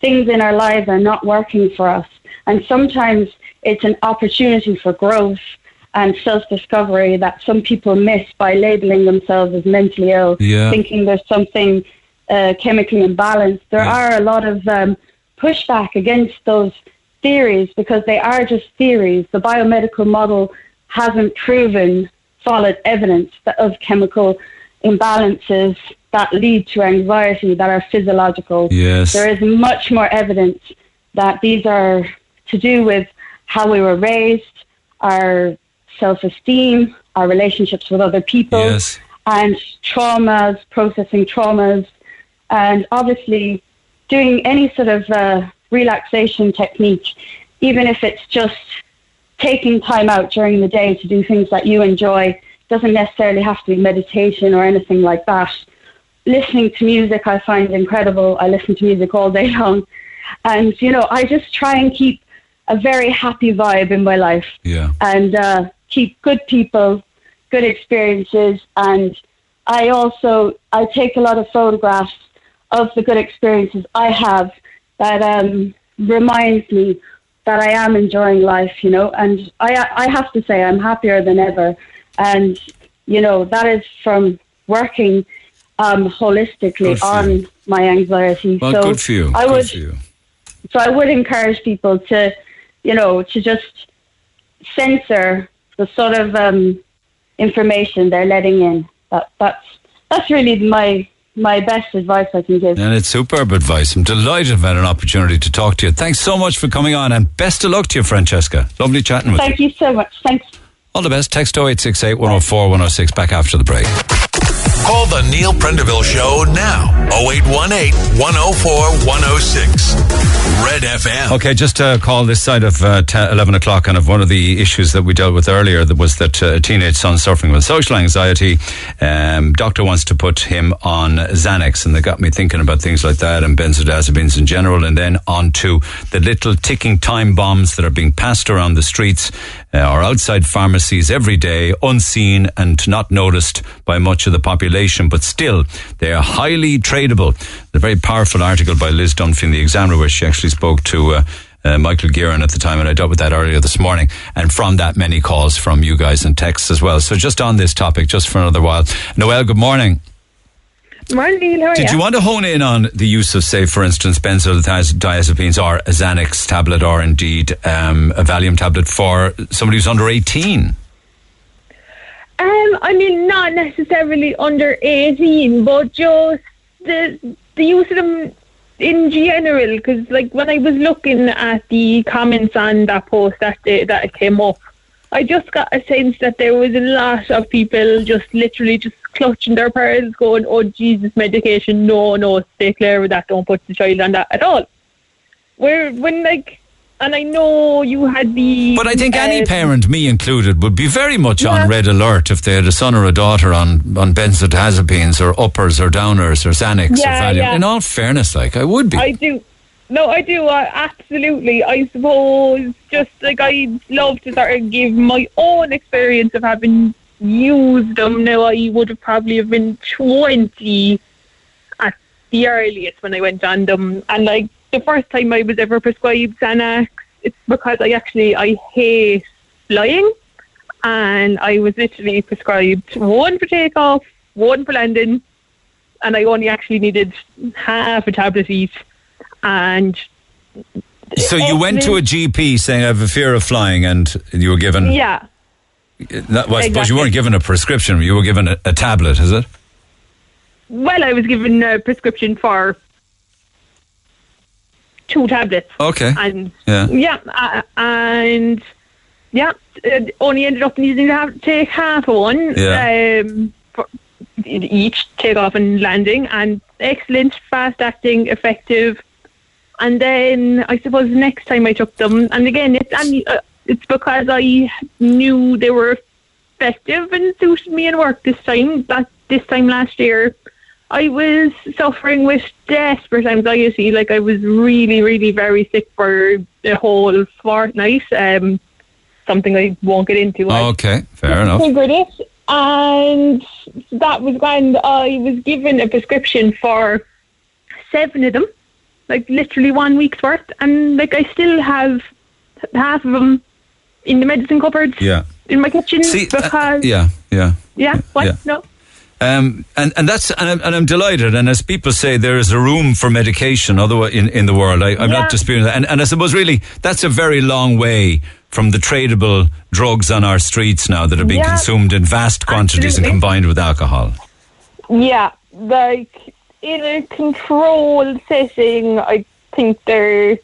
things in our lives are not working for us, and sometimes it's an opportunity for growth and self-discovery that some people miss by labeling themselves as mentally ill, Yeah. thinking there's something uh, chemically imbalanced. There are a lot of um, pushback against those theories because they are just theories. The biomedical model hasn't proven solid evidence that of chemical imbalances that lead to anxiety that are physiological. Yes. There is much more evidence that these are to do with how we were raised, our self esteem, our relationships with other people, Yes. and traumas, processing traumas, and obviously doing any sort of uh, relaxation technique, even if it's just taking time out during the day to do things that you enjoy. Doesn't necessarily have to be meditation or anything like that. Listening to music, I find incredible. I listen to music all day <laughs> long. And, you know, I just try and keep a very happy vibe in my life Yeah. and uh, keep good people, good experiences, and I also I take a lot of photographs of the good experiences I have that um, reminds me that I am enjoying life, you know, and I I have to say I'm happier than ever, and you know that is from working um, holistically on my anxiety. Well, so good for you. I Good would for you. so I would encourage people to, you know, to just censor the sort of um, information they're letting in. That that's that's really my my best advice I can give. And it's superb advice. I'm delighted I've had an opportunity to talk to you. Thanks so much for coming on and best of luck to you, Francesca. Lovely chatting with Thank you. Thank you so much. Thanks. All the best. Text 0868 104 106 back after the break. Call the Neil Prendeville Show now. 0818 104 106. Red FM. Okay, just to call this side of uh, 10, 11 o'clock, and of one of the issues that we dealt with earlier that was that uh, a teenage son suffering with social anxiety. Um, doctor wants to put him on Xanax, and they got me thinking about things like that and benzodiazepines in general, and then on to the little ticking time bombs that are being passed around the streets or outside pharmacies every day, unseen and not noticed by much of the population, but still they are highly tradable. A very powerful article by Liz Dunphy in the Examiner, where she actually spoke to. Uh, uh, Michael Guerin at the time, and I dealt with that earlier this morning. And from that, many calls from you guys and texts as well. So, just on this topic, just for another while. Noel, good morning. Morning, Neil. How are Did you want to hone in on the use of, say, for instance, benzodiazepines or a Xanax tablet or indeed um, a Valium tablet for somebody who's under 18? Um, I mean, not necessarily under 18, but just the the use of them in general, because like when I was looking at the comments on that post that day, that came up, I just got a sense that there was a lot of people just literally just clutching their pearls, going, "Oh Jesus, medication! No, no, stay clear with that. Don't put the child on that at all." Where when like, and I know you had the, But I think any uh, parent, me included, would be very much on red alert if they had a son or a daughter on, on benzodiazepines or uppers or downers or Xanax Yeah, or Valium. yeah. In all fairness, like, I would be. I do. No, I do. Absolutely. I suppose just like I'd love to sort of give my own experience of having used them. Now I would have probably have been twenty at the earliest when I went on them, and like the first time I was ever prescribed Xanax, it's because I actually I hate flying, and I was literally prescribed one for takeoff, one for landing, and I only actually needed half a tablet each. And so you went to a GP saying, I have a fear of flying, and you were given. yeah, That, well, I suppose Exactly. you weren't given a prescription, you were given a, a tablet, is it? well, I was given a prescription for two tablets. Okay. And Yeah. yeah, uh, and yeah, only ended up needing to have take half one. Yeah. Um, for each takeoff and landing, and excellent, fast acting, effective. And then I suppose the next time I took them, and again, it's and uh, it's because I knew they were effective and suited me in work this time. That this time last year, I was suffering with desperate anxiety. Like I was really, really very sick for a whole fortnight. Um, something I won't get into. Okay, fair enough. figured it, and that was when I was given a prescription for seven of them, like literally one week's worth, and like I still have half of them in the medicine cupboard Yeah. in my kitchen See, uh, because Yeah, yeah. yeah, what yeah. no. Um, and and that's and I'm, and I'm delighted. And as people say, there is a room for medication. Otherwise, in, in the world, I, I'm Yeah. not disputing that. And, and I suppose really that's a very long way from the tradable drugs on our streets now that are being Yeah. consumed in vast quantities and combined with alcohol. Yeah, like in a controlled setting, I think there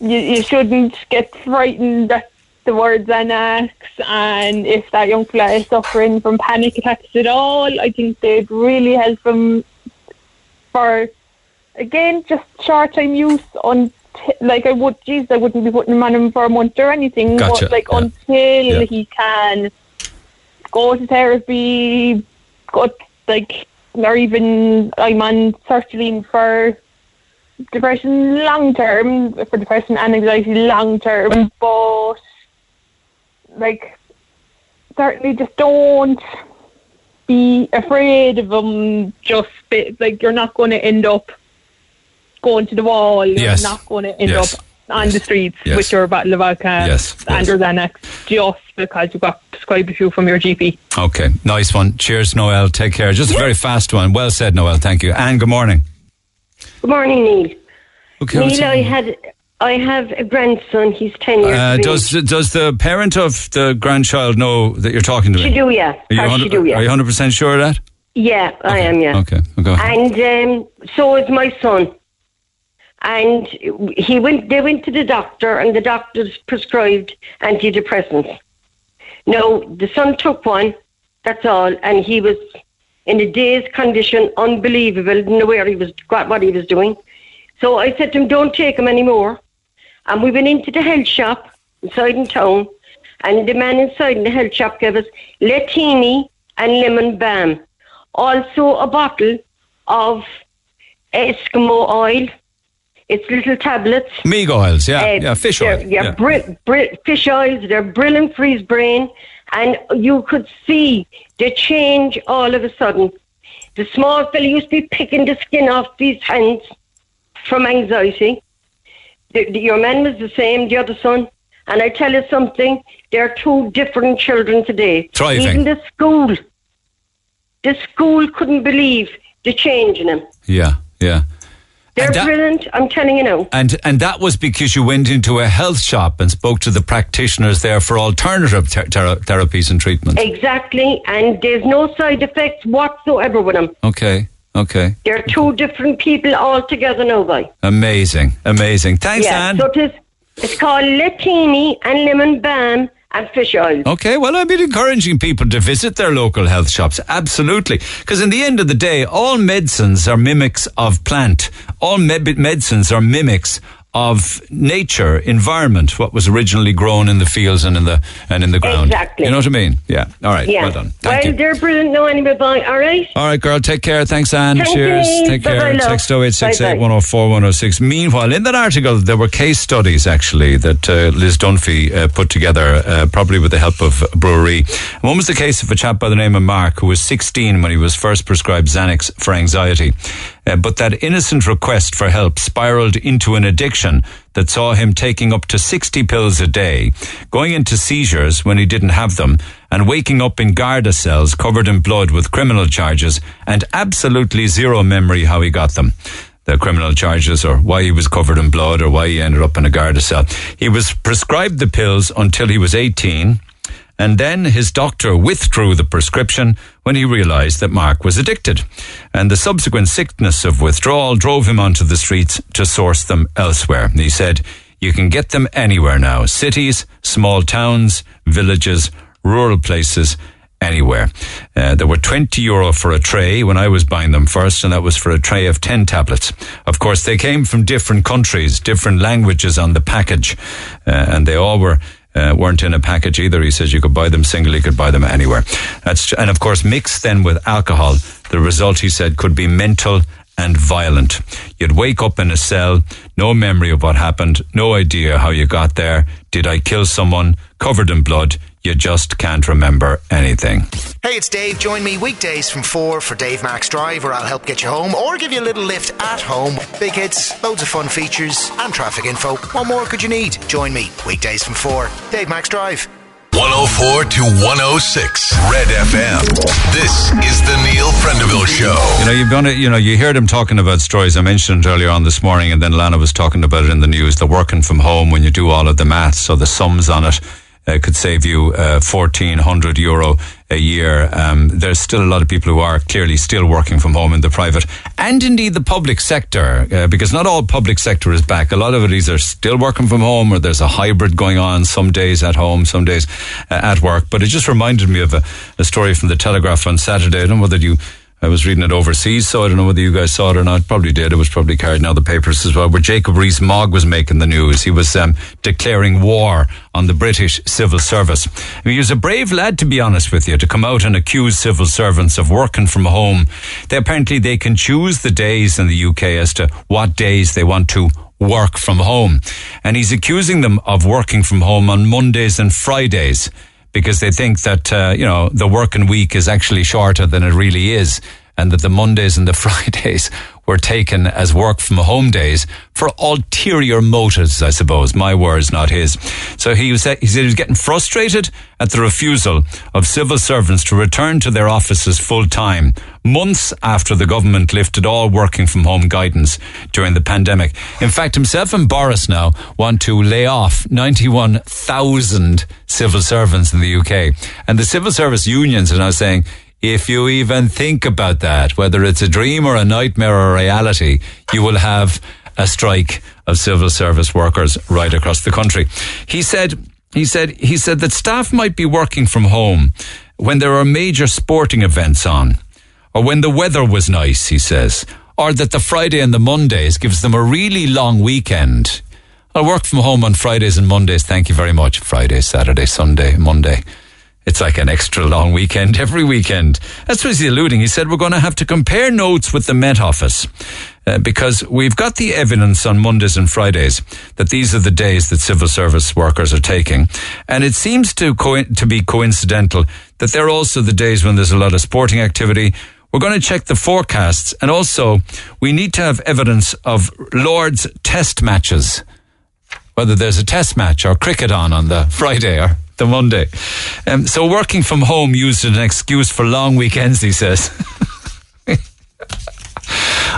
you, you shouldn't get frightened at the word's word Xanax, and if that young fella is suffering from panic attacks at all, I think they'd really help him for again just short time use on. Like I would, jeez, I wouldn't be putting him on him for a month or anything. Gotcha, But like yeah. until Yeah. he can go to therapy, go like, or even I'm on sertraline for depression long term, for depression and anxiety long term, mm. but like certainly just don't be afraid of them. Just be, like you're not going to end up going to the wall. Yes. You're not going to end Yes. up on the streets Yes. with your bottle of vodka Yes, and yes. your Xanax just because you got prescribed a few from your GP. Okay, nice one. Cheers, Noel. Take care. Just a very fast one. Well said, Noel. Thank you. And good morning. Good morning, Neil. Okay, Neil, I your- had I have a grandson. He's ten years. Uh, does does the parent of the grandchild know that you're talking to me? She do, yeah. Are you, she 100 do, yeah. are you 100% sure of that? Yeah, I am. Yeah. Okay, go ahead. And um, so is my son. And he went. They went to the doctor, and the doctors prescribed antidepressants. Now the son took one. That's all, and he was in a dazed condition, unbelievable. Didn't know where he was, what he was doing. So I said to him, "Don't take him anymore." And we went into the health shop inside in town, and the man inside in the health shop gave us L-theanine and lemon balm. Also a bottle of Eskimo oil. It's little tablets. Meag oils, yeah, Uh, yeah, fish they're- oil. Yeah, yeah. Bri- Bri- fish oils. They're brilliant for his brain, and you could see the change all of a sudden. The small fella used to be picking the skin off his hands from anxiety. The, the- your man was the same, the other son. And I tell you something, they're two different children today. Thriving. Even the school, the school couldn't believe the change in him. yeah, yeah. They're that- brilliant. I'm telling you now. And and that was because you went into a health shop and spoke to the practitioners there for alternative ter- ter- therapies and treatments. Exactly, and there's no side effects whatsoever with them. Okay, Okay. They're two different people altogether now, boy. Amazing. Amazing. Thanks, yeah, Anne. so it is, it's called L-theanine and Lemon Balm and Fish Oil. Okay, well, I've been encouraging people to visit their local health shops. Absolutely. Because in the end of the day, all medicines are mimics of plant. All med- medicines are mimics of nature, environment, what was originally grown in the fields and in the and in the ground. Exactly. You know what I mean? Yeah. All right. yeah. Well done. well, Thank you. they're brilliant now anyway, boy. All right? All right, girl. Take care. Thanks, Anne. Thank Cheers. you. Take Bye-bye, care. love. Text 0868 Bye-bye. 104 106. Meanwhile, in that article, there were case studies actually that uh, Liz Dunphy uh, put together, uh, probably with the help of a Bruree. One was the case of a chap by the name of Mark who was 16 when he was first prescribed Xanax for anxiety. Uh, but that innocent request for help spiraled into an addiction that saw him taking up to 60 pills a day, going into seizures when he didn't have them, and waking up in Garda cells covered in blood with criminal charges and absolutely zero memory how he got them. The criminal charges or why he was covered in blood or why he ended up in a Garda cell. He was prescribed the pills until he was 18 and then his doctor withdrew the prescription when he realized that Mark was addicted. And the subsequent sickness of withdrawal drove him onto the streets to source them elsewhere. He said, You can get them anywhere now cities, small towns, villages, rural places. Anywhere. Uh, there were 20 euro for a tray when I was buying them first, and that was for a tray of 10 tablets. Of course, they came from different countries, different languages on the package, uh, and they all were uh, weren't in a package either. He says you could buy them single, you could buy them anywhere. That's and of course mixed then with alcohol. The result, he said, could be mental and violent. You'd wake up in a cell, no memory of what happened, no idea how you got there. Did I kill someone? Covered in blood. You just can't remember anything. Hey, it's Dave. Join me weekdays from 4 for Dave Max Drive, where I'll help get you home or give you a little lift at home. Big hits, loads of fun features, and traffic info. What more could you need? Join me weekdays from 4. Dave Max Drive. 104 to 106 Red FM. This is the Neil Prendeville Show. You know, you've gonna, you know, you heard him talking about stories. I mentioned earlier on this morning, and then Lana was talking about it in the news. The working from home when you do all of the maths, so the sums on it uh, could save you uh, fourteen hundred euro a year. Um, there's still a lot of people who are clearly still working from home in the private and indeed the public sector, uh, because not all public sector is back. A lot of it is are still working from home, or there's a hybrid going on. Some days at home, some days uh, at work. But it just reminded me of a, a story from the Telegraph on Saturday. I don't know whether you. I was reading it overseas, so I don't know whether you guys saw it or not. Probably did. It was probably carried in other papers as well. Where Jacob Rees-Mogg was making the news. He was um, declaring war on the British civil service. I mean, he was a brave lad, to be honest with you, to come out and accuse civil servants of working from home. They apparently they can choose the days in the UK as to what days they want to work from home, and he's accusing them of working from home on Mondays and Fridays because they think that uh, you know the working week is actually shorter than it really is, and that the Mondays and the <laughs> Fridays were taken as work from home days for ulterior motives, I suppose. My words, not his. So he was he said he was getting frustrated at the refusal of civil servants to return to their offices full time months after the government lifted all working from home guidance during the pandemic. In fact, himself and Boris now want to lay off 91,000 civil servants in the UK. And the civil service unions are now saying, if you even think about that, whether it's a dream or a nightmare or a reality, you will have a strike of civil service workers right across the country. He said, he said, he said that staff might be working from home when there are major sporting events on, or when the weather was nice, he says, or that the Friday and the Mondays gives them a really long weekend. I'll work from home on Fridays and Mondays. Thank you very much. Friday, Saturday, Sunday, Monday. It's like an extra long weekend every weekend. That's what he's alluding. He said we're going to have to compare notes with the Met Office uh, because we've got the evidence on Mondays and Fridays that these are the days that civil service workers are taking, and it seems to co- to be coincidental that they're also the days when there's a lot of sporting activity. We're going to check the forecasts, and also we need to have evidence of Lord's Test matches whether there's a test match or cricket on on the Friday or the Monday. Um, so working from home used as an excuse for long weekends, he says. <laughs>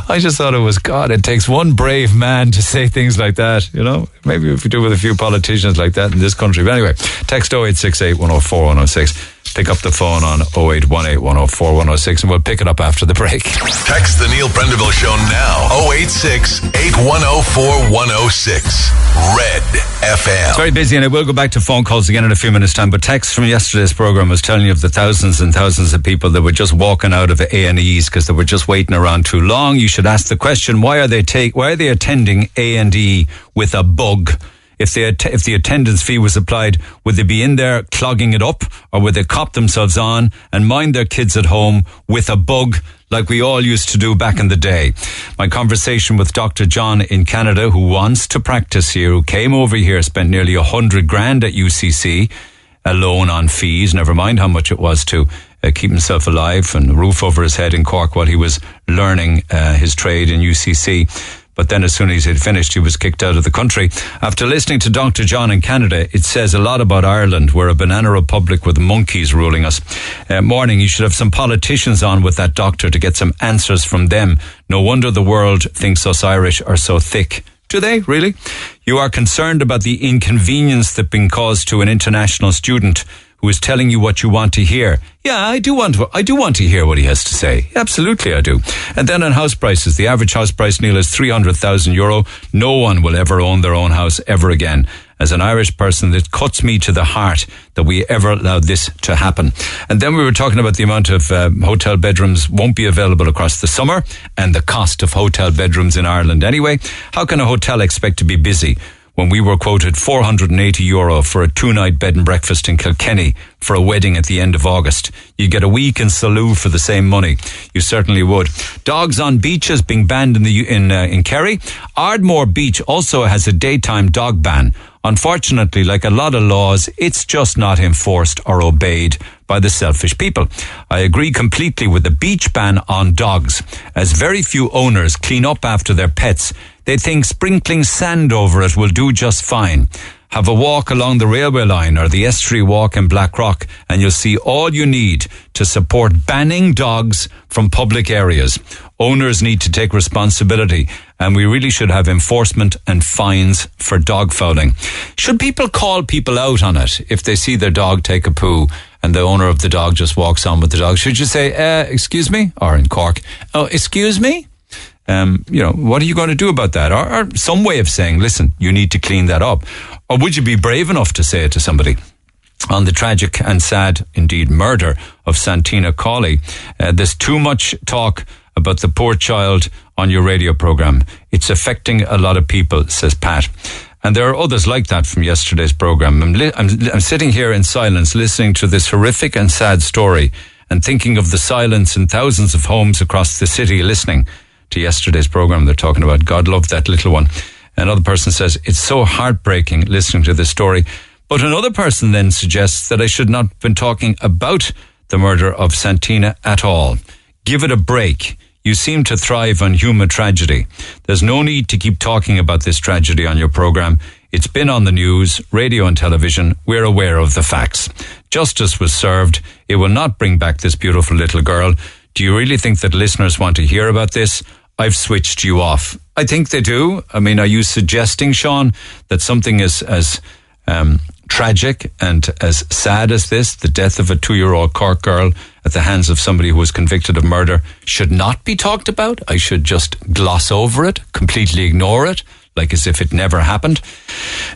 I just thought it was God. It takes one brave man to say things like that. You know, maybe if you do with a few politicians like that in this country. But anyway, text 0868 104 106. Pick up the phone on 0818 104 106 and we'll pick it up after the break. Text the Neil Prendeville Show now 086 8104 106. Red FM. It's very busy, and I will go back to phone calls again in a few minutes' time. But text from yesterday's program was telling you of the thousands and thousands of people that were just walking out of A and E's because they were just waiting around too long. You should ask the question: Why are they take? Why are they attending A and E with a bug? If they if the attendance fee was applied, would they be in there clogging it up, or would they cop themselves on and mind their kids at home with a bug? Like we all used to do back in the day. My conversation with Dr. John in Canada, who wants to practice here, who came over here, spent nearly a hundred grand at UCC, alone on fees, never mind how much it was to uh, keep himself alive and roof over his head in Cork while he was learning uh, his trade in UCC. But then, as soon as he'd finished, he was kicked out of the country. After listening to Dr. John in Canada, it says a lot about Ireland. We're a banana republic with monkeys ruling us. Uh, morning, you should have some politicians on with that doctor to get some answers from them. No wonder the world thinks us Irish are so thick. Do they really? You are concerned about the inconvenience that been caused to an international student who is telling you what you want to hear. Yeah, I do want to, I do want to hear what he has to say. Absolutely, I do. And then on house prices, the average house price, Neil, is 300,000 euro. No one will ever own their own house ever again. As an Irish person, it cuts me to the heart that we ever allowed this to happen. And then we were talking about the amount of um, hotel bedrooms won't be available across the summer and the cost of hotel bedrooms in Ireland anyway. How can a hotel expect to be busy when we were quoted 480 euro for a two night bed and breakfast in Kilkenny for a wedding at the end of August. You get a week in Salou for the same money. You certainly would. Dogs on beaches being banned in the in uh, in Kerry. Ardmore Beach also has a daytime dog ban. Unfortunately, like a lot of laws, it's just not enforced or obeyed by the selfish people. I agree completely with the beach ban on dogs, as very few owners clean up after their pets. They think sprinkling sand over it will do just fine. Have a walk along the railway line or the estuary walk in Blackrock and you'll see all you need to support banning dogs from public areas. Owners need to take responsibility and we really should have enforcement and fines for dog fouling. Should people call people out on it if they see their dog take a poo and the owner of the dog just walks on with the dog? Should you say, uh, excuse me? Or in Cork, oh, excuse me? Um, you know, what are you going to do about that? Or, or some way of saying, listen, you need to clean that up. Or would you be brave enough to say it to somebody? On the tragic and sad, indeed, murder of Santina Cawley, uh, there's too much talk about the poor child on your radio program. It's affecting a lot of people, says Pat. And there are others like that from yesterday's program. I'm, li- I'm, I'm sitting here in silence listening to this horrific and sad story and thinking of the silence in thousands of homes across the city listening to yesterday's program. They're talking about God love that little one. Another person says, it's so heartbreaking listening to this story. But another person then suggests that I should not have been talking about the murder of Santina at all. Give it a break. You seem to thrive on human tragedy. There's no need to keep talking about this tragedy on your program. It's been on the news, radio and television. We're aware of the facts. Justice was served. It will not bring back this beautiful little girl. Do you really think that listeners want to hear about this? I've switched you off. I think they do. I mean, are you suggesting, Sean, that something as as um, tragic and as sad as this, the death of a two-year-old Cork girl at the hands of somebody who was convicted of murder, should not be talked about? I should just gloss over it, completely ignore it, like as if it never happened.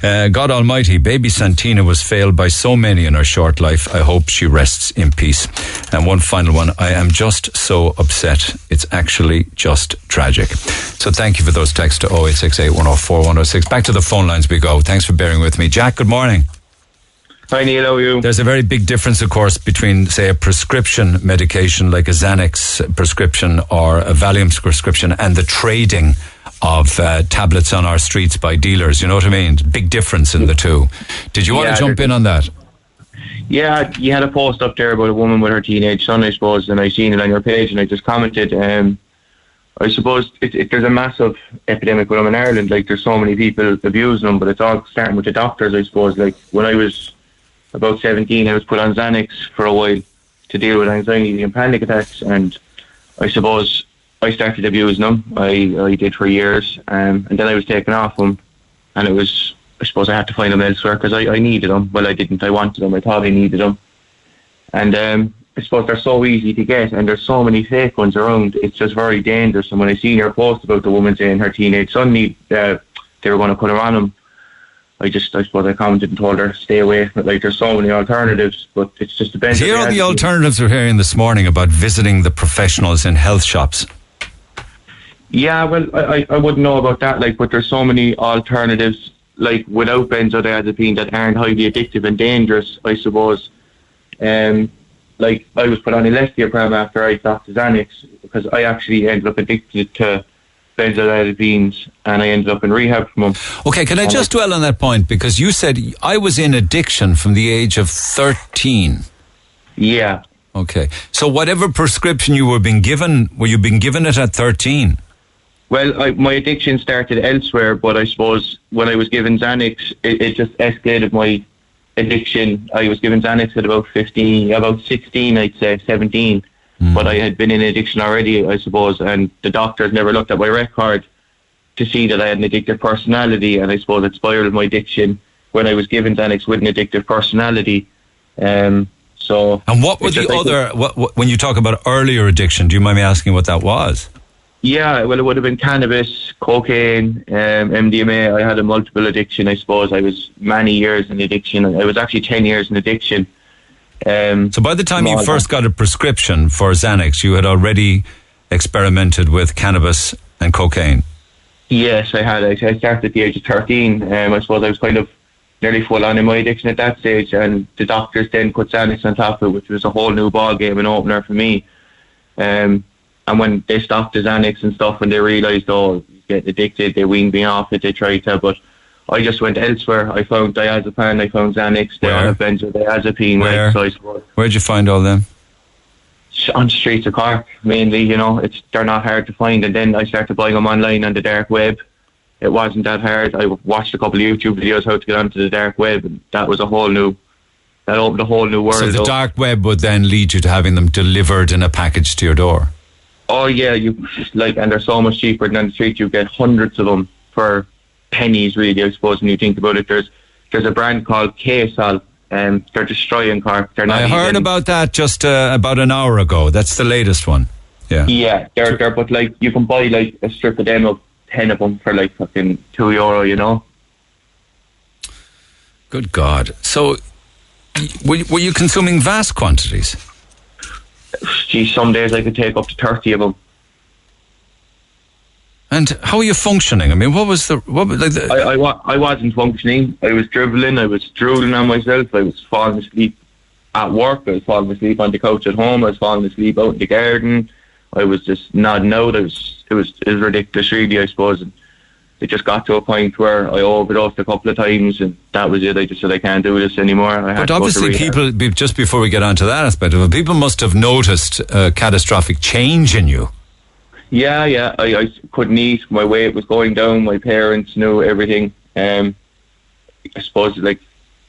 Uh, God Almighty, baby Santina was failed by so many in her short life. I hope she rests in peace. And one final one. I am just so upset. It's actually just tragic. So thank you for those texts to 0868 104 106. Back to the phone lines we go. Thanks for bearing with me. Jack, good morning. Hi Neil, how are you? There's a very big difference, of course, between, say, a prescription medication like a Xanax prescription or a Valium prescription and the trading of uh, tablets on our streets by dealers. You know what I mean? Big difference in the two. Did you want Yeah, to jump in on that? Yeah, you had a post up there about a woman with her teenage son, I suppose, and I seen it on your page, and I just commented. Um, I suppose it, it, there's a massive epidemic with them in Ireland. Like there's so many people abusing them, but it's all starting with the doctors, I suppose. Like when I was about 17, I was put on Xanax for a while to deal with anxiety and panic attacks, and I suppose I started abusing them. I, I did for years, um, and then I was taken off them, and it was I suppose I had to find them elsewhere because I, I needed them. Well, I didn't. I wanted them. I thought I needed them. and um, I suppose they're so easy to get, and there's so many fake ones around. It's just very dangerous. And when I seen your post about the woman saying her teenage son need, uh, they were going to put her on him, I just, I suppose, I commented and told her stay away. Like there's so many alternatives, but it's just a benefit. Here are the alternatives we're hearing this morning about visiting the professionals in health shops. Yeah, well, I, I- wouldn't know about that, like, but there's so many alternatives, like, without benzodiazepine that aren't highly addictive and dangerous, I suppose. Um, like, I was put on escitalopram after I stopped the Xanax, because I actually ended up addicted to and I ended up in rehab from them. Okay, can I And just dwell on that point? Because you said I was in addiction from the age of 13. Yeah. Okay. So whatever prescription you were being given, were you being given it at 13? Well, I, my addiction started elsewhere, but I suppose when I was given Xanax, it, it just escalated my addiction. I was given Xanax at about 15, about 16, I'd say, 17. But I had been in addiction already, I suppose, and the doctors never looked at my record to see that I had an addictive personality, and I suppose it spiraled my addiction when I was given Xanax with an addictive personality. Um, so, And what were the other, what, what, when you talk about earlier addiction, do you mind me asking what that was? Yeah, well, it would have been cannabis, cocaine, um, MDMA. I had a multiple addiction, I suppose. I was many years in addiction. I was actually 10 years in addiction. Um, So by the time you first got a prescription for Xanax, you had already experimented with cannabis and cocaine. Yes, I had. I started at the age of 13. Um, I suppose I was kind of nearly full on in my addiction at that stage, and the doctors then put Xanax on top of it, which was a whole new ball game and opener for me. Um, and when they stopped the Xanax and stuff, when they realised, oh, he's getting addicted, they weaned me off it, they tried to, but I just went elsewhere. I found diazepam, I found Xanax, they all have benzodiazepine, Where? right? So I suppose Where'd you find all them? on the streets of Cork mainly. You know, it's they're not hard to find. And then I started buying them online on the dark web. It wasn't that hard. I watched a couple of YouTube videos how to get onto the dark web, and that was a whole new. That opened a whole new world. So the dark web would then lead you to having them delivered in a package to your door. Oh yeah, you like, and they're so much cheaper than on the street. You get hundreds of them for pennies, really. I suppose when you think about it, there's there's a brand called KSL, and they're destroying Cork. They're not I heard even- about that just uh, about an hour ago. That's the latest one. Yeah. Yeah, they're they're but like you can buy like a strip of them of ten of them for like fucking two euro, you know. Good God. So were, were you consuming vast quantities? Gee, some days I could take up to thirty of them. And how are you functioning? I mean, what was the what was like the, I, I, I wasn't functioning. I was dribbling. I was drooling on myself. I was falling asleep at work. I was falling asleep on the couch at home. I was falling asleep out in the garden. I was just nodding out. I was it was it was ridiculous, really. I suppose. And it just got to a point where I overdosed a couple of times, and that was it. I just said I can't do this anymore. I But had to go to obviously, people, just before we get on to that aspect of it, people must have noticed a catastrophic change in you. Yeah, yeah. I, I couldn't eat. My weight was going down. My parents knew everything. Um, I suppose like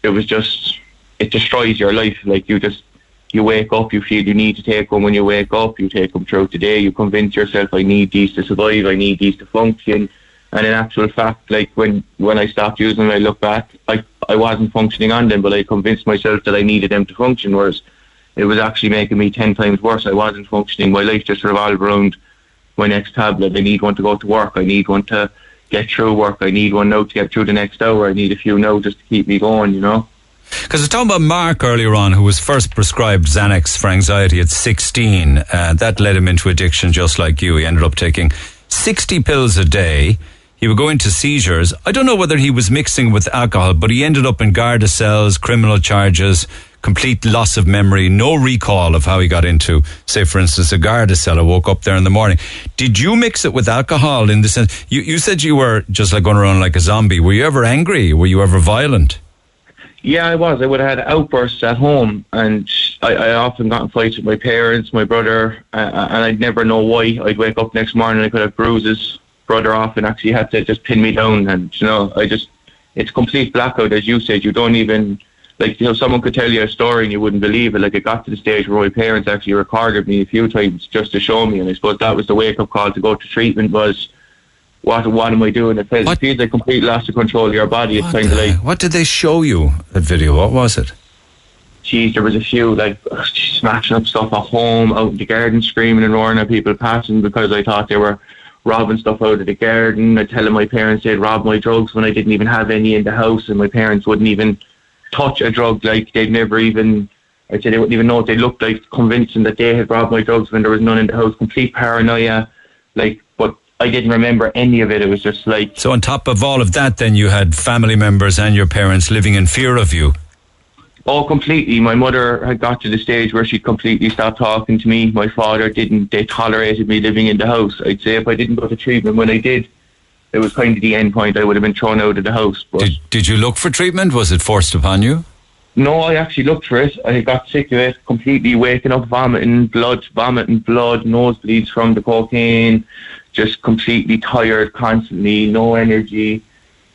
it was just it destroys your life. Like you just you wake up, you feel you need to take them when you wake up. You take them throughout the day. You convince yourself, I need these to survive. I need these to function. And in actual fact, like when when I stopped using them, I look back, I I wasn't functioning on them, but I convinced myself that I needed them to function. Whereas it was actually making me ten times worse. I wasn't functioning. My life just revolved around my next tablet. I need one to go to work. I need one to get through work. I need one now to get through the next hour. I need a few now just to keep me going, you know? Because I was talking about Mark earlier on, who was first prescribed Xanax for anxiety at 16. Uh, that led him into addiction just like you. He ended up taking 60 pills a day. He would go into seizures. I don't know whether he was mixing with alcohol, but he ended up in Garda cells, criminal charges, complete loss of memory, no recall of how he got into, say, for instance, a Garda cell. I woke up there in the morning. Did you mix it with alcohol in the sense? You, you said you were just like going around like a zombie. Were you ever angry? Were you ever violent? Yeah, I was. I would have had outbursts at home, and I, I often got in fights with my parents, my brother, uh, and I'd never know why. I'd wake up next morning, I could have bruises. Brother often actually had to just pin me down, and you know, I just it's complete blackout, as you said. You don't even like you know someone could tell you a story and you wouldn't believe it. Like it got to the stage where my parents actually recorded me a few times just to show me, and I suppose that was the wake up call to go to treatment was. What what am I doing? It feels, it feels like complete loss of control of your body. It's kind of like What did they show you? That video? What was it? geez, there was a few like oh, smashing up stuff at home, out in the garden, screaming and roaring at people passing because I thought they were robbing stuff out of the garden. I telling my parents they'd rob my drugs when I didn't even have any in the house, and my parents wouldn't even touch a drug. Like they'd never even. I'd say they wouldn't even know what they looked like, convincing that they had robbed my drugs when there was none in the house. Complete paranoia, like. But I didn't remember any of it. It was just like So on top of all of that, then you had family members and your parents living in fear of you. Oh, completely. My mother had got to the stage where she completely stopped talking to me. My father didn't. They tolerated me living in the house. I'd say if I didn't go to treatment when I did, it was kind of the end point. I would have been thrown out of the house. But Did, did you look for treatment? Was it forced upon you? no, I actually looked for it. I got sick of it. Completely waking up, vomiting blood, vomiting blood, nosebleeds from the cocaine. Just completely tired constantly, no energy.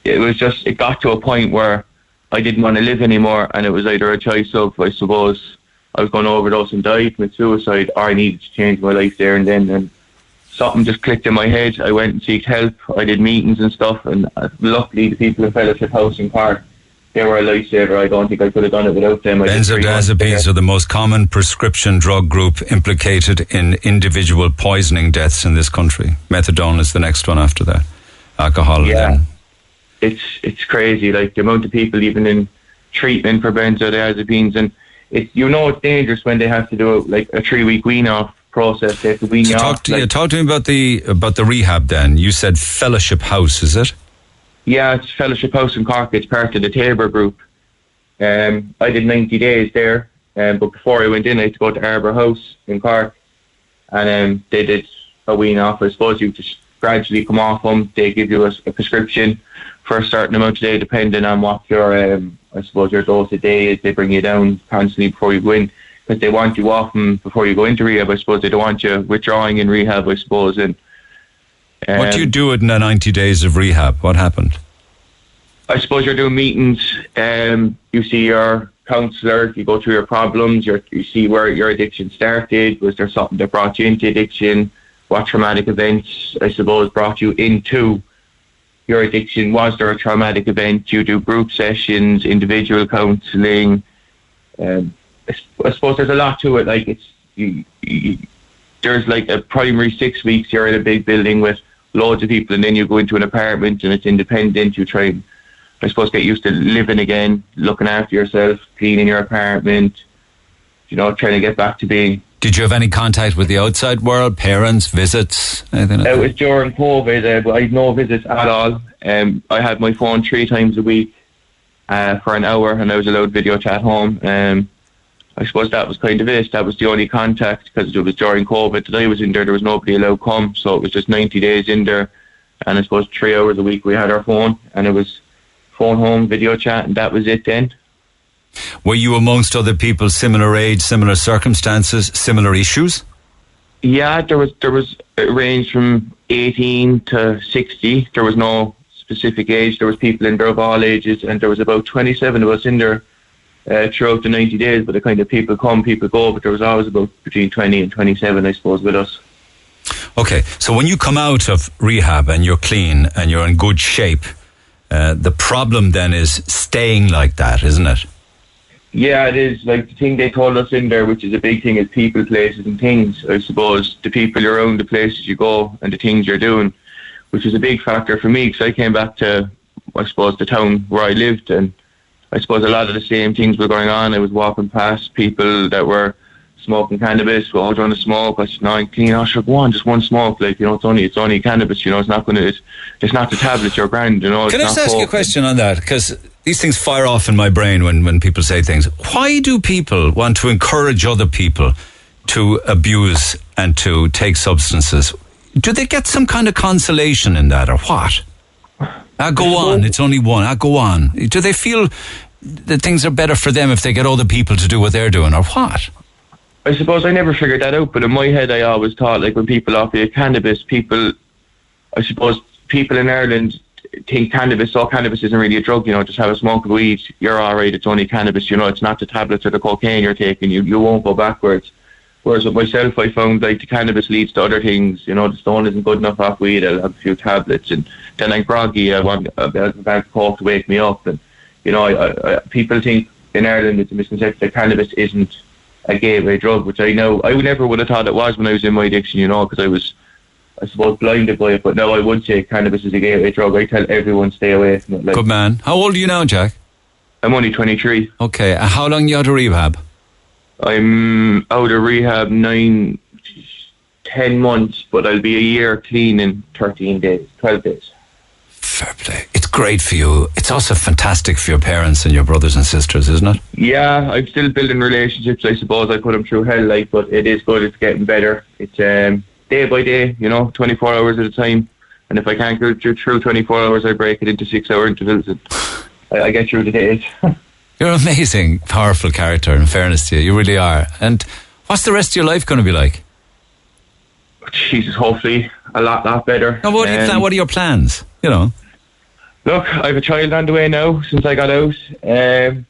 It was just. It got to a point where I didn't want to live anymore, and it was either a choice of, I suppose, I was going to overdose and die, commit suicide, or I needed to change my life there and then. And something just clicked in my head. I went and sought help. I did meetings and stuff, and uh, luckily the people in Fellowship House in Cork, they were a lifesaver. I don't think I could have done it without them. I did three months there. Benzodiazepines are the most common prescription drug group implicated in individual poisoning deaths in this country. Methadone is the next one after that. Alcohol. Yeah. Then. it's it's crazy. Like the amount of people even in treatment for benzodiazepines, and it's you know it's dangerous when they have to do like a three week wean off process. They have to wean So you talk, off. to, like- yeah, talk to me about the about the rehab. Then you said Fellowship House, is it? Yeah, it's Fellowship House in Cork. It's part of the Tabor Group. Um, I did 90 days there, um, but before I went in, I had to go to Arbour House in Cork, and um, they did a wean off. I suppose you just gradually come off them. They give you a, a prescription for a certain amount of day, depending on what your, um, I suppose, your dose a day is. They bring you down constantly before you go in, because they want you off them before you go into rehab. I suppose they don't want you withdrawing in rehab. I suppose, and what do you um, do in the ninety days of rehab? What happened? I suppose you're doing meetings. Um, you see your counsellor. You go through your problems. You're, you see where your addiction started. Was there something that brought you into addiction? What traumatic events, I suppose, brought you into your addiction? Was there a traumatic event? You do group sessions, individual counselling. Um, I, suppose there's a lot to it. Like it's you, you, there's like a primary six weeks. You're in a big building with loads of people, and then you go into an apartment and it's independent. You try and I suppose get used to living again, looking after yourself, cleaning your apartment, you know, trying to get back to being. Did you have any contact with the outside world? Parents, visits, anything like It was during COVID, uh, but I had no visits at all. Um, I had my phone three times a week uh, for an hour, and I was allowed video chat home. Um, I suppose that was kind of it. That was the only contact because it was during COVID that I was in there. There was nobody allowed come, so it was just 90 days in there, and I suppose three hours a week we had our phone, and it was phone home, video chat, and that was it then. Were you amongst other people similar age, similar circumstances, similar issues? Yeah, there was there was it ranged from eighteen to sixty. There was no specific age. There was people in there of all ages, and there was about twenty seven of us in there uh, throughout the ninety days. But the kind of people come, people go. But there was always about between twenty and twenty seven, I suppose, with us. Okay, so when you come out of rehab and you're clean and you're in good shape, uh, the problem then is staying like that, isn't it? Yeah, it is. Like the thing they told us in there, which is a big thing, is people, places, and things. I suppose the people around the places you go and the things you're doing, which is a big factor for me because I came back to, I suppose, the town where I lived, and I suppose a lot of the same things were going on. I was walking past people that were smoking cannabis. Well, I was trying to smoke. I said, "No, clean. I should go on, just one smoke. Like you know, it's only it's only cannabis. You know, it's not going to. It's, it's not the tablets. You're grand. You know, Can I just ask you a question on that? Because these things fire off in my brain when, when people say things. Why do people want to encourage other people to abuse and to take substances? Do they get some kind of consolation in that or what? I go on, it's only one. I go on. Do they feel that things are better for them if they get other people to do what they're doing or what? I suppose I never figured that out, but in my head, I always thought like when people offer you cannabis, people, I suppose people in Ireland think cannabis. So cannabis isn't really a drug, you know. Just have a smoke of weed, you're all right. It's only cannabis, you know. It's not the tablets or the cocaine you're taking. You you won't go backwards. Whereas with myself, I found like the cannabis leads to other things. You know, the stone isn't good enough off weed. I'll have a few tablets, and then I'm groggy. I want a bag of coke to wake me up, and you know, I, I, people think in Ireland it's a misconception that cannabis isn't a gateway drug, which I know I never would have thought it was when I was in my addiction, you know, because I was, I suppose, blinded by it. But now I would say cannabis is a gateway drug. I tell everyone stay away from it. Like, Good man. How old are you now, Jack? I'm only 23. Okay. Uh, how long you out of rehab? I'm out of rehab nine, ten months, but I'll be a year clean in 13 days, 12 days. Fair play. It's great for you. It's also fantastic for your parents and your brothers and sisters, isn't it? Yeah, I'm still building relationships. I suppose I put them through hell, like, but it is good. It's getting better. It's um, day by day, you know, 24 hours at a time. And if I can't go through, through 24 hours, I break it into six-hour intervals. And I, I get through the days. <laughs> You're an amazing, powerful character, in fairness to you. You really are. And what's the rest of your life going to be like? Jesus, hopefully a lot, lot better. Now, what, Um, plan, what are your plans? You know, Look, I have a child on the way now since I got out. Um,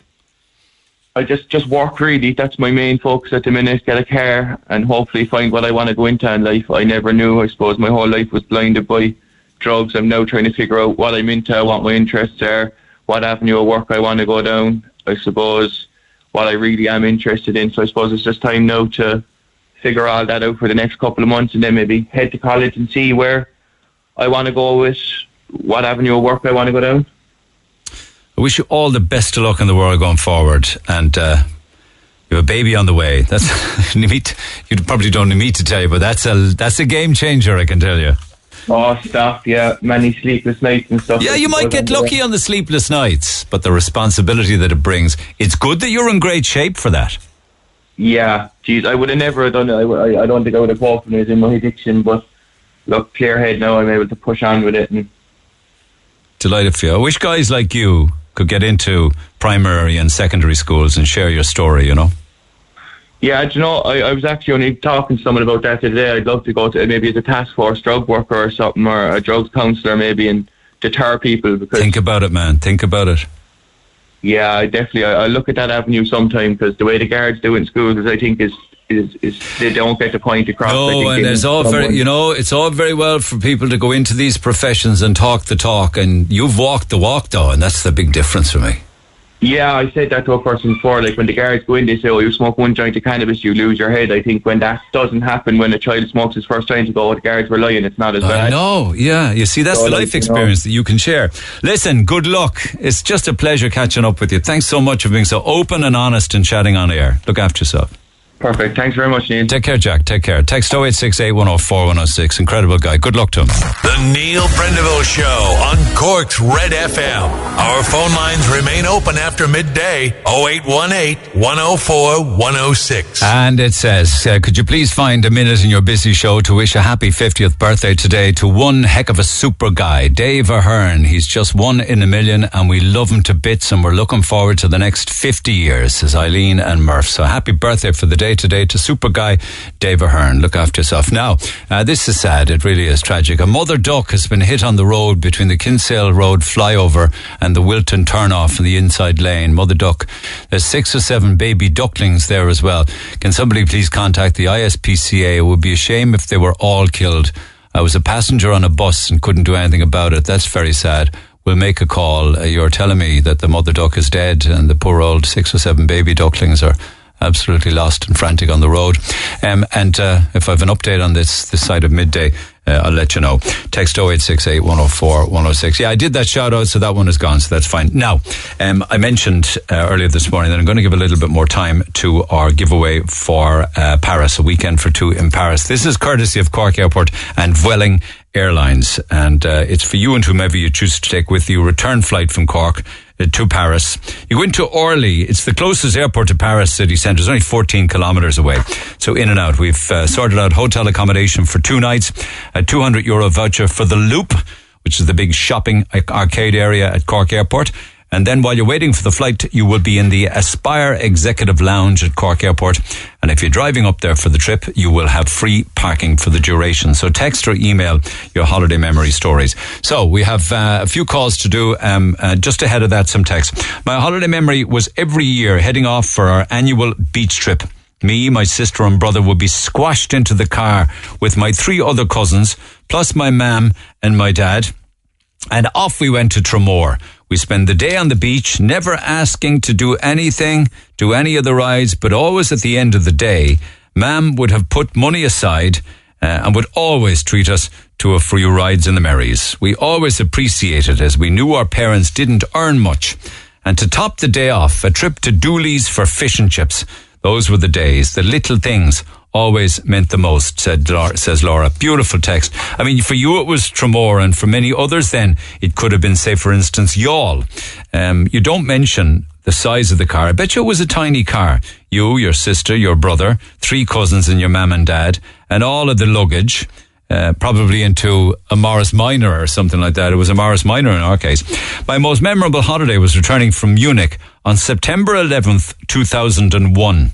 I just just work really. That's my main focus at the minute. Get a car and hopefully find what I want to go into in life. I never knew. I suppose my whole life was blinded by drugs. I'm now trying to figure out what I'm into, what my interests are, what avenue of work I want to go down. I suppose what I really am interested in. So I suppose it's just time now to figure all that out for the next couple of months and then maybe head to college and see where I want to go with what avenue of work I want to go down. I wish you all the best of luck in the world going forward. And uh, you have a baby on the way. That's <laughs> you probably don't need me to tell you, but that's a that's a game changer. I can tell you. Oh, stop! Yeah, many sleepless nights and stuff. Yeah, you might get lucky on the sleepless nights, but the responsibility that it brings. It's good that you're in great shape for that. Yeah, geez, I would have never done it. I, I, I don't think I would have coped when I was in my addiction, but look, clear head now. I'm able to push on with it. And Delighted for you. I wish guys like you could get into primary and secondary schools and share your story. You know. Yeah, do you know, I, I was actually only talking to someone about that today. I'd love to go to maybe as a task force drug worker or something, or a drugs counsellor maybe, and deter people because Think about it, man. Think about it. yeah, I definitely I, I look at that avenue sometime because the way the guards do in schools, I think is. Is, is they don't get the point across. No, and need all very, you know, it's all very well for people to go into these professions and talk the talk, and you've walked the walk, though, and that's the big difference for me. Yeah, I said that to a person before. Like when the guards go in, they say, "Oh, you smoke one joint of cannabis, you lose your head." I think when that doesn't happen, when a child smokes his first joint, you go, "Oh, the guards were lying." It's not as I bad. know, yeah. You see, that's So, the life you know- experience that you can share. Listen, good luck. It's just a pleasure catching up with you. Thanks so much for being so open and honest and chatting on air. Look after yourself. Perfect. Thanks very much, Neil. Take care, Jack. Take care. Text 0868 104 106. Incredible guy. Good luck to him. The Neil Prendeville Show on Cork's Red FM. Our phone lines remain open after midday 0818 104 106. And it says, uh, could you please find a minute in your busy show to wish a happy 50th birthday today to one heck of a super guy, Dave Ahern. He's just one in a million and we love him to bits and we're looking forward to the next 50 years, says Eileen and Murph. So happy birthday for the day today to super guy Dave Ahern. Look after yourself. Now, uh, this is sad. It really is tragic. A mother duck has been hit on the road between the Kinsale Road flyover and the Wilton turnoff in the inside lane. Mother duck. There's six or seven baby ducklings there as well. Can somebody please contact the ISPCA? It would be a shame if they were all killed. I was a passenger on a bus and couldn't do anything about it. That's very sad. We'll make a call. Uh, you're telling me that the mother duck is dead and the poor old six or seven baby ducklings are absolutely lost and frantic on the road. Um, and uh, if I have an update on this this side of midday, uh, I'll let you know. Text 0868 104 106. Yeah, I did that shout out, so that one is gone, so that's fine. Now, um, I mentioned uh, earlier this morning that I'm going to give a little bit more time to our giveaway for uh, Paris, a weekend for two in Paris. This is courtesy of Cork Airport and Vueling Airlines, and uh, it's for you and whomever you choose to take with you. Return flight from Cork to Paris. You go into Orly. It's the closest airport to Paris city centre. It's only 14 kilometres away. So in and out. We've uh, sorted out hotel accommodation for two nights, a 200 euro voucher for the Loop, which is the big shopping arcade area at Cork Airport. And then while you're waiting for the flight, you will be in the Aspire Executive Lounge at Cork Airport. And if you're driving up there for the trip, you will have free parking for the duration. So text or email your holiday memory stories. So we have uh, a few calls to do. Um, uh, just ahead of that, some text. My holiday memory was every year heading off for our annual beach trip. Me, my sister and brother would be squashed into the car with my three other cousins, plus my mam and my dad. And off we went to Tramore. We spend the day on the beach, never asking to do anything, do any of the rides, but always at the end of the day, Mam would have put money aside uh, and would always treat us to a few rides in the Merries. We always appreciated as we knew our parents didn't earn much. And to top the day off, a trip to Dooley's for fish and chips. Those were the days, the little things always meant the most, said says Laura. Beautiful text. I mean, for you it was Tramore, and for many others then it could have been, say, for instance, Youghal. Um, you don't mention the size of the car. I bet you it was a tiny car. You, your sister, your brother, three cousins and your mum and dad, and all of the luggage. Uh, probably into a Morris Minor or something like that. It was a Morris Minor in our case. My most memorable holiday was returning from Munich on September 11th, 2001.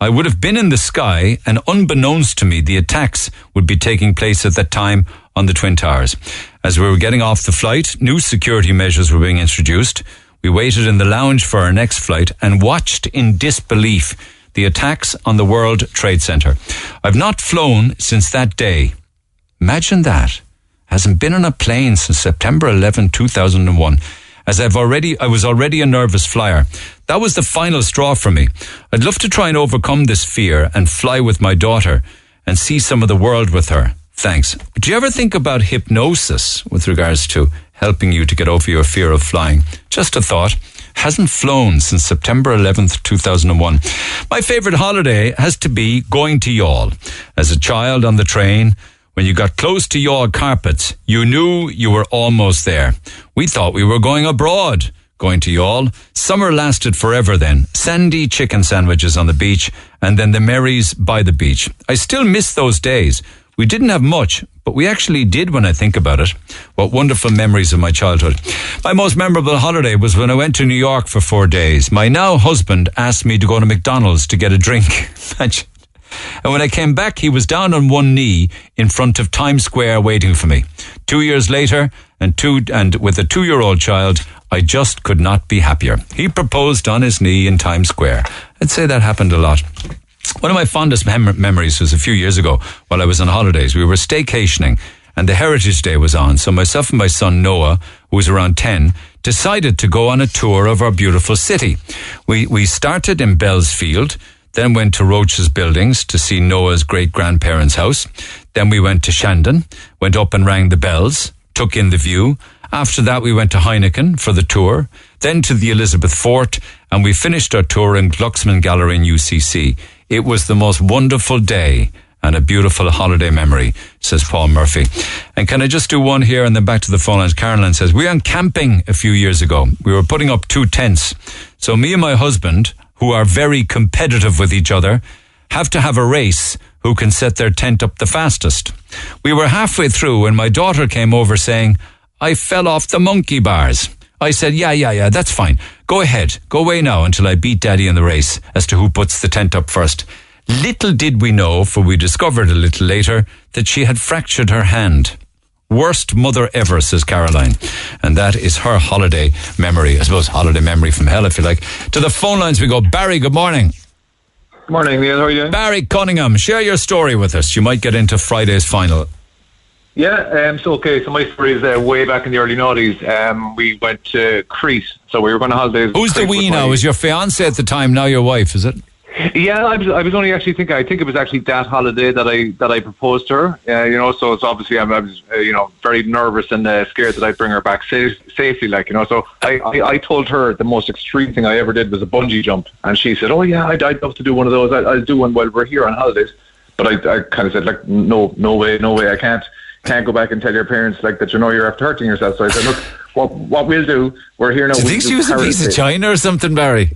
I would have been in the sky, and unbeknownst to me, the attacks would be taking place at that time on the Twin Towers. As we were getting off the flight, new security measures were being introduced. We waited in the lounge for our next flight and watched in disbelief the attacks on the World Trade Center. I've not flown since that day. Imagine that. Hasn't been on a plane since September 11, 2001 as I've already, I was already a nervous flyer. That was the final straw for me. I'd love to try and overcome this fear and fly with my daughter and see some of the world with her. Thanks. Do you ever think about hypnosis with regards to helping you to get over your fear of flying? Just a thought. Hasn't flown since September 11th, 2001. My favorite holiday has to be going to Youghal. As a child on the train, when you got close to your carpets, you knew you were almost there. We thought we were going abroad, going to Youghal. Summer lasted forever then. Sandy chicken sandwiches on the beach, and then the Merries by the beach. I still miss those days. We didn't have much, but we actually did when I think about it. What wonderful memories of my childhood. My most memorable holiday was when I went to New York for four days. My now husband asked me to go to McDonald's to get a drink. <laughs> And when I came back, he was down on one knee in front of Times Square waiting for me. Two years later, and two, and with a two-year-old child, I just could not be happier. He proposed on his knee in Times Square. I'd say that happened a lot. One of my fondest mem- memories was a few years ago while I was on holidays. We were staycationing and the Heritage Day was on. So myself and my son Noah, who was around 10, decided to go on a tour of our beautiful city. We, we started in Bellsfield, then went to Roche's buildings to see Noah's great grandparents' house. Then we went to Shandon, went up and rang the bells, took in the view. After that, we went to Heineken for the tour, then to the Elizabeth Fort, and we finished our tour in Glucksman Gallery in UCC. It was the most wonderful day and a beautiful holiday memory, says Paul Murphy. And can I just do one here and then back to the phone lines? Carolyn says, we went camping a few years ago. We were putting up two tents. So me and my husband, who are very competitive with each other, have to have a race who can set their tent up the fastest. We were halfway through and my daughter came over saying, I fell off the monkey bars. I said, yeah, yeah, yeah, that's fine. Go ahead. Go away now until I beat daddy in the race as to who puts the tent up first. Little did we know, for we discovered a little later, that she had fractured her hand. Worst mother ever, says Caroline. And that is her holiday memory. I suppose holiday memory from hell, if you like. To the phone lines we go. Barry, good morning. Good morning, Neil. How are you doing? Barry Cunningham, share your story with us. You might get into Friday's final. Yeah, um, so okay, so my story is uh, way back in the early noughties. Um, we went to Crete, so we were going to holidays. Who's the we now? Was your fiance at the time, now your wife, is it? Yeah, I was, I was only actually thinking. I think it was actually that holiday that I that I proposed to her. Uh, you know, so it's obviously I'm, I was uh, you know very nervous and uh, scared that I'd bring her back safe, safely. Like you know, so I, I, I told her the most extreme thing I ever did was a bungee jump, and she said, "Oh yeah, I'd, I'd love to do one of those. I, I'll do one while we're here on holidays." But I, I kind of said like, "No, no way, no way, I can't." Can't go back and tell your parents like that. You know you're after hurting yourself. So I said, look, what what we'll do, we're here now. Do you we'll think she was a piece of china or something, Barry?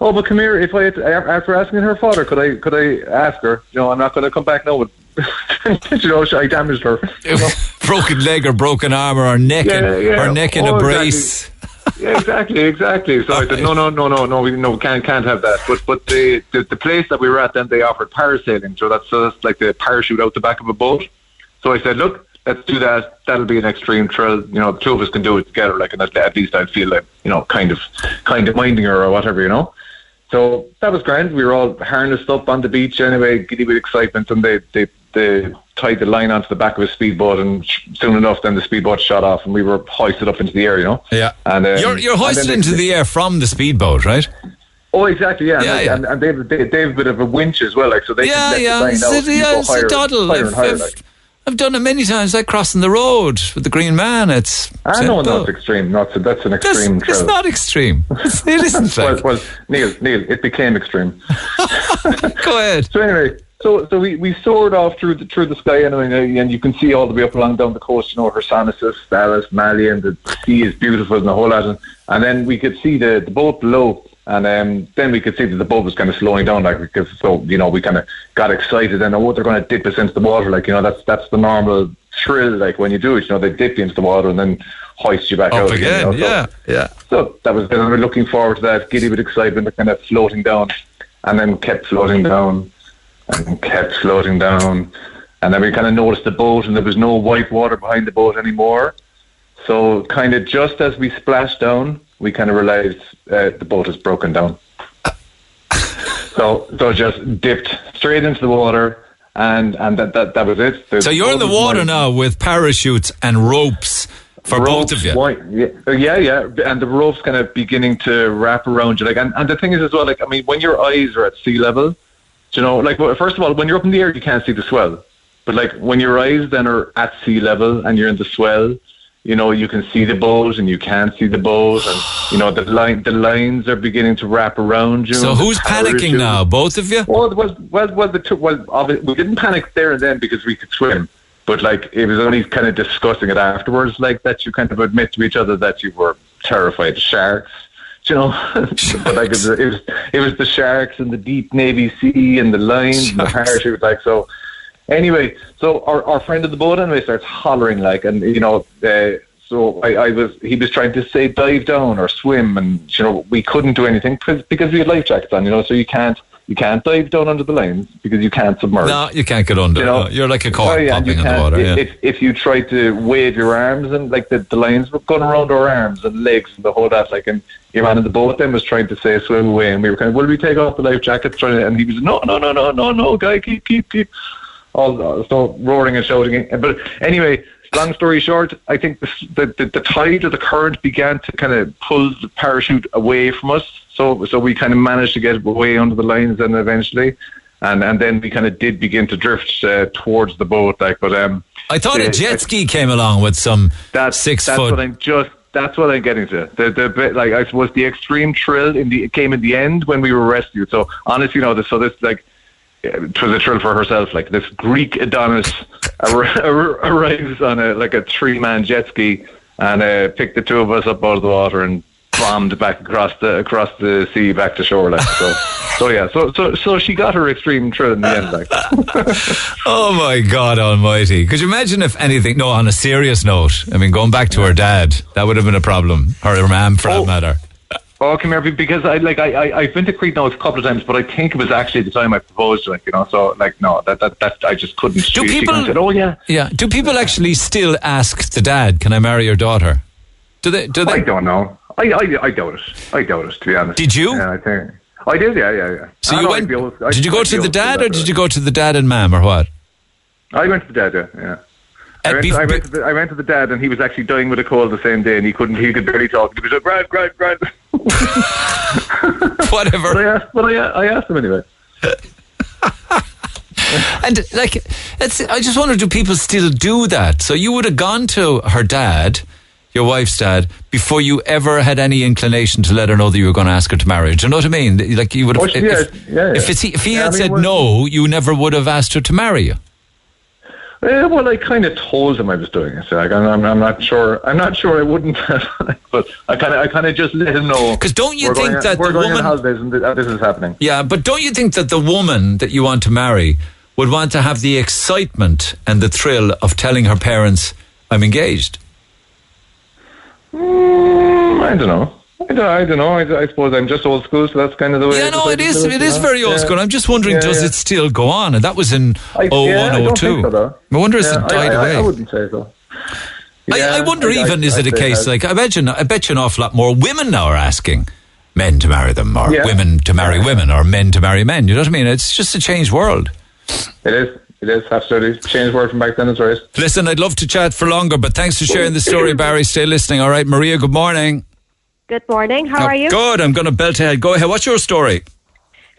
Oh, but come here. If I had, after asking her father, could I could I ask her? You know, I'm not going to come back now. With, <laughs> you know, I damaged her. You <laughs> know? broken leg or broken arm or her neck, in, Yeah, yeah. her neck in Oh, a exactly. brace. yeah, exactly, exactly. So I said, no, no, no, no, no, we no can't can't have that. But but the, the the place that we were at then they offered parasailing, so that's so that's like the parachute out the back of a boat. So I said, look, let's do that. That'll be an extreme thrill. You know, the two of us can do it together. Like, and at, least I'd feel like you know, kind of kind of minding her or whatever, you know. So that was grand. We were all harnessed up on the beach anyway, giddy with excitement, and they they the tied the line onto the back of a speedboat, and soon enough, then the speedboat shot off, and we were hoisted up into the air. You know. Yeah. And um, you're you're hoisted into they- the air from the speedboat, right? Oh, exactly. Yeah, Yeah, and, yeah. and, and they've they, they've a bit of a winch as well, like so they yeah, can let yeah. the line It's out a, yeah, go it's higher, a doddle. higher and higher, like. I've done it many times, like crossing the road with the Green Man. It's Ah, no, simple. no, extreme. No, it's, that's an That's- extreme. it's not extreme. <laughs> It's, it isn't well, well, Neil, Neil, it became extreme. <laughs> <laughs> Go ahead. So anyway, so so we, we soared off through the through the sky anyway, and you can see all the way up along down the coast, you know, Hersonissos, Stalis, Malia, and the sea is beautiful and the whole lot. And, and then we could see the, the boat below, and um, then we could see that the boat was kind of slowing down, like because so you know we kind of got excited and oh they're going to dip us into the water, like you know that's that's the normal thrill, like when you do it, you know they dip you into the water and then hoist you back Up out again, you know, so- yeah, yeah. so that was, and we're looking forward to that, giddy with excitement, kind of floating down, and then kept floating down, and kept floating down, and then we kind of noticed the boat, and there was no white water behind the boat anymore. So, kind of just as we splashed down, we kind of realized uh, the boat is broken down. <laughs> so, so just dipped straight into the water, and and that that, that was it. The So you're in the water now with parachutes and ropes for both of you. Yeah, uh, yeah, yeah, and the rope's kind of beginning to wrap around you. Like, and, and the thing is as well, like, I mean, when your eyes are at sea level, you know, like, first of all, when you're up in the air, you can't see the swell. But like, when your eyes then are at sea level and you're in the swell, you know, you can see the boat and you can't see the boat, and you know, the line, the lines are beginning to wrap around you. So who's panicking now? Both of you? well, well, well, well, the two, well, we didn't panic there and then because we could swim, but like it was only kind of discussing it afterwards, like that you kind of admit to each other that you were terrified of sharks. You know, <laughs> but like it was, it was, it was the sharks and the deep Navy Sea and the lines and the parachute, like so. Anyway, so our, our friend of the boat anyway starts hollering like, and you know, uh, so I, I was he was trying to say dive down or swim, and you know we couldn't do anything because because we had life jackets on, you know, so you can't you can't dive down under the lines because you can't submerge. No, you can't get under. You know? no. You're like a cork Oh, yeah, and popping you in the water. If, Yeah. if, if you try to wave your arms and like the, the lines were going around our arms and legs and the whole that, like, and your man in the boat then was trying to say swim away, and we were kind of, will we take off the life jackets? Trying and he was, no, no, no, no, no, no, guy, keep, keep, keep. All so roaring and shouting. But anyway, long story short, I think the, the, the, the tide of the current began to kind of pull the parachute away from us. So so we kind of managed to get away under the lines, and eventually, and and then we kind of did begin to drift uh, towards the boat. Like, but um, I thought a jet ski came along with some that's six that's foot. what I'm just. That's what I'm getting to. The the bit like I suppose the extreme thrill in the came in the end when we were rescued. So honestly, you know, this, so this like it was a thrill for herself. Like this Greek Adonis ar- <laughs> ar- arrives on a like a three man jet ski and uh, picked the two of us up out of the water and bombed back across the across the sea back to shore. Like so, <laughs> so yeah. So so so she got her extreme thrill in the end. Like <laughs> Oh my God Almighty! Could you imagine if anything? No, on a serious note, I mean, going back to her dad, that would have been a problem, or her mom for that matter. Oh, come here, because I like I, I I've been to Crete now a couple of times, but I think it was actually the time I proposed, like you know. So like no, that that, that I just couldn't. Do she- people? said, oh yeah. yeah. Do people actually still ask the dad, "Can I marry your daughter"? Do they? Do they? I don't know. I, I, I doubt it. I doubt it. To be honest. Did you? Yeah, I think I did. Yeah, yeah, yeah. So I you went? Able- did you go to the dad, or did you go to the dad and mum, or what? I went to the dad. Yeah. yeah. Uh, I went, to, I, went to the, I went to the dad, and he was actually dying with a cold the same day, and he couldn't. He could barely talk. He was like, "Grant, Grant, Grant." Whatever. But I asked, but I, I asked him anyway. <laughs> And like, it's, I just wonder, do people still do that? So you would have gone to her dad, your wife's dad, before you ever had any inclination to let her know that you were going to ask her to marry. Do you know what I mean? Like you would have. Oh, yeah, if, yeah, yeah. if, it's, if he Yeah, I had mean, said no, you never would have asked her to marry you. Uh, well, I kind of told him I was doing it. So like, I'm, I'm, not sure. I'm not sure I wouldn't, <laughs> have, but I kind of, I kind of just let him know. 'Cause don't you think that we're the going woman- on holidays and uh, this is happening? Yeah, but don't you think that the woman that you want to marry would want to have the excitement and the thrill of telling her parents, "I'm engaged"? Mm, I don't know. I don't, I don't know. I, I suppose I'm just old school, so that's kind of the way. Yeah, no, it is. do It is very old Yeah. school. I'm just wondering, Yeah, does yeah. it still go on? And that was in I, oh yeah, one I oh don't think oh oh two. so. I wonder if it died away. I wouldn't say so. I, wonder even is it a case like I imagine I bet you an awful lot more women now are asking men to marry them or women to marry women or men to marry men. You know what I mean? It's just a changed world. It is. It is absolutely changed word from back then. That's right. Listen, I'd love to chat for longer, but thanks for sharing the story, <laughs> Barry. Stay listening. All right, Maria. Good morning. Good morning. How are you? Good. I'm going to belt ahead. Go ahead. What's your story?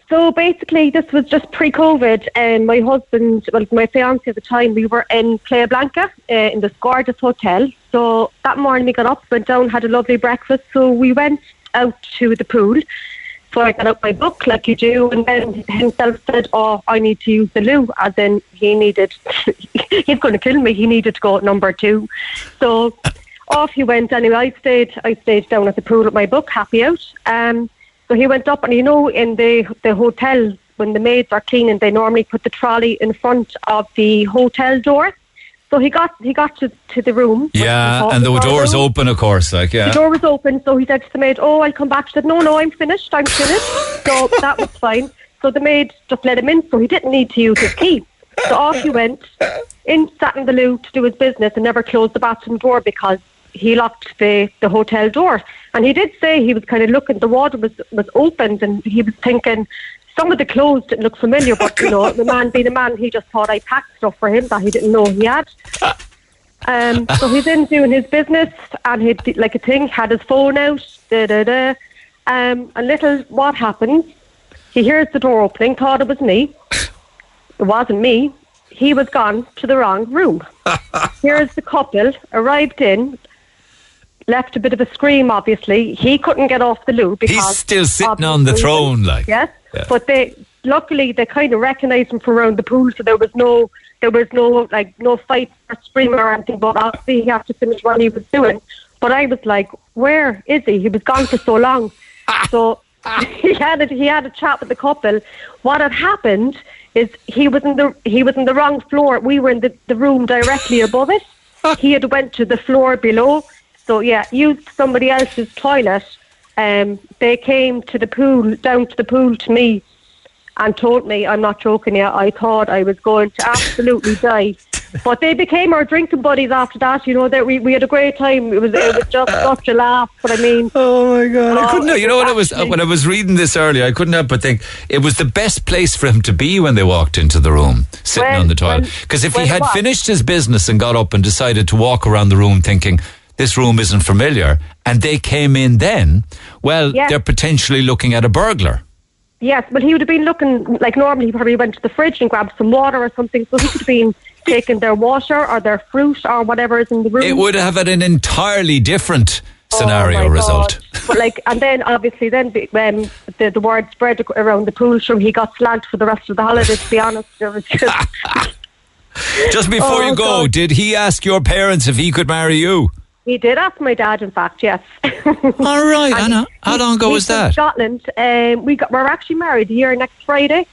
So basically, this was just pre-COVID, and my husband, well, my fiance at the time, we were in Playa Blanca uh, in this gorgeous hotel. So that morning we got up, went down, had a lovely breakfast. So we went out to the pool. So I got out my book like you do, and then himself said, "Oh, I need to use the loo." And then he needed, <laughs> he's going to kill me. He needed to go at number two. So off he went. Anyway, I stayed. I stayed down at the pool with my book, happy out. Um, so he went up, and you know, in the the hotel when the maids are cleaning, they normally put the trolley in front of the hotel door. So he got he got to, to the room. Yeah, and the door's open, of course. Like, yeah. The door was open, so he said to the maid, "Oh, I'll come back." She said, "No, no, I'm finished. I'm finished." so <laughs> that was fine. So the maid just let him in, so he didn't need to use his key. So off he went, in sat in the loo to do his business, and never closed the bathroom door because he locked the the hotel door. And he did say he was kind of looking, the water was was opened, and he was thinking. Some of the clothes didn't look familiar, <laughs> but you know, the man being a man, he just thought I packed stuff for him that he didn't know he had. Um, so he's in doing his business, and he did like a thing, had his phone out, da da da. Um, and little, what happened? He hears the door opening, thought it was me. <laughs> It wasn't me. He was gone to the wrong room. <laughs> Here's the couple arrived in, left a bit of a scream. Obviously, he couldn't get off the loo because He's still sitting on the throne, like. yes. Yeah. But they luckily they kind of recognised him from around the pool, so there was no there was no like no fight or scream or anything. But obviously he had to finish what he was doing. But I was like, where is he? He was gone for so long. <laughs> so he had a, he had a chat with the couple. What had happened is he was in the he was in the wrong floor. We were in the, the room directly above it. <laughs> He had went to the floor below. So yeah, used somebody else's toilet. Um, they came to the pool, down to the pool to me, and told me, I'm not joking you, I thought I was going to absolutely <laughs> die. But they became our drinking buddies after that. You know that we, we had a great time. It was it was just <laughs> such a laugh. But I mean, oh my god, I Oh, couldn't. Know, You know what I was when I was reading this earlier. I couldn't help but think it was the best place for him to be when they walked into the room, sitting When- on the toilet. Because if he had what? finished his business and got up and decided to walk around the room thinking this room isn't familiar, and they came in then, well, Yeah. they're potentially looking at a burglar. Yes, but he would have been looking like normally. He probably went to the fridge and grabbed some water or something. So he could have been <laughs> taking their water or their fruit or whatever is in the room. It would have had an entirely different scenario Oh result. But like, and then obviously, then the, um, the the word spread around the pool. So he got slant for the rest of the holiday. To be honest, just <laughs> Just before <laughs> Oh, you go, God. did he ask your parents if he could marry you? He did ask my dad. In fact, yes. <laughs> All right, Anna. How long ago was that? Scotland. Um, we got we're actually married here next Friday.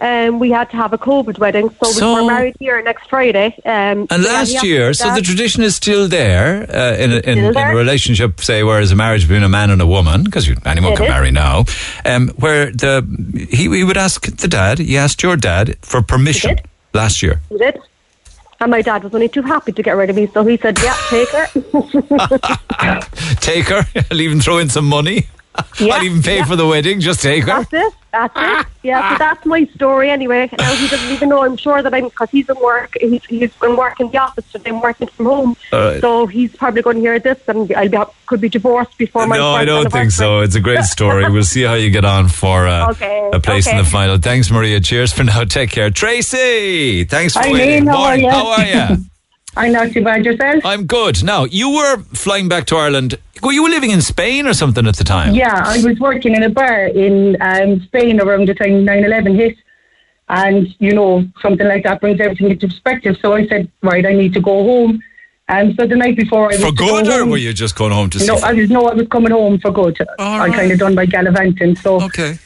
Um, we had to have a COVID wedding, so, So- we were married here next Friday. Um, And last year, so the tradition is still there uh, in, a, in, still in a relationship, say, whereas a marriage between a man and a woman, because anyone It can is. marry now, um, where the he, he would ask the dad, he asked your dad for permission last year. He did. And my dad was only too happy to get rid of me, so he said, "Yeah, take her." <laughs> Take her, <laughs> I'll even throw in some money. Yeah, I'll even pay yeah. for the wedding, just take her. That's it. That's it. Yeah, so that's my story anyway. Now he doesn't even know. I'm sure that I'm because he's in work. He's he's been working in the office today. I'm working from home. Right. So he's probably going to hear this, and I'll be could be divorced before my. No, I don't think so. It's a great story. We'll see how you get on for uh, Okay, a place in the final. Thanks, Maria. Cheers for now. Take care. Tracy, thanks for Hi, waiting. How are you? How are you? <laughs> I'm not too bad yourself. I'm good. Now, you were flying back to Ireland. Well, you were living in Spain or something at the time. Yeah, I was working in a bar in um, Spain around the time 9-11 hit. And, you know, something like that brings everything into perspective. So I said, right, I need to go home. And so the night before I was For good, go or home, were you just going home to see? no, I was no, I was coming home for good. I kind of done by gallivanting. So okay.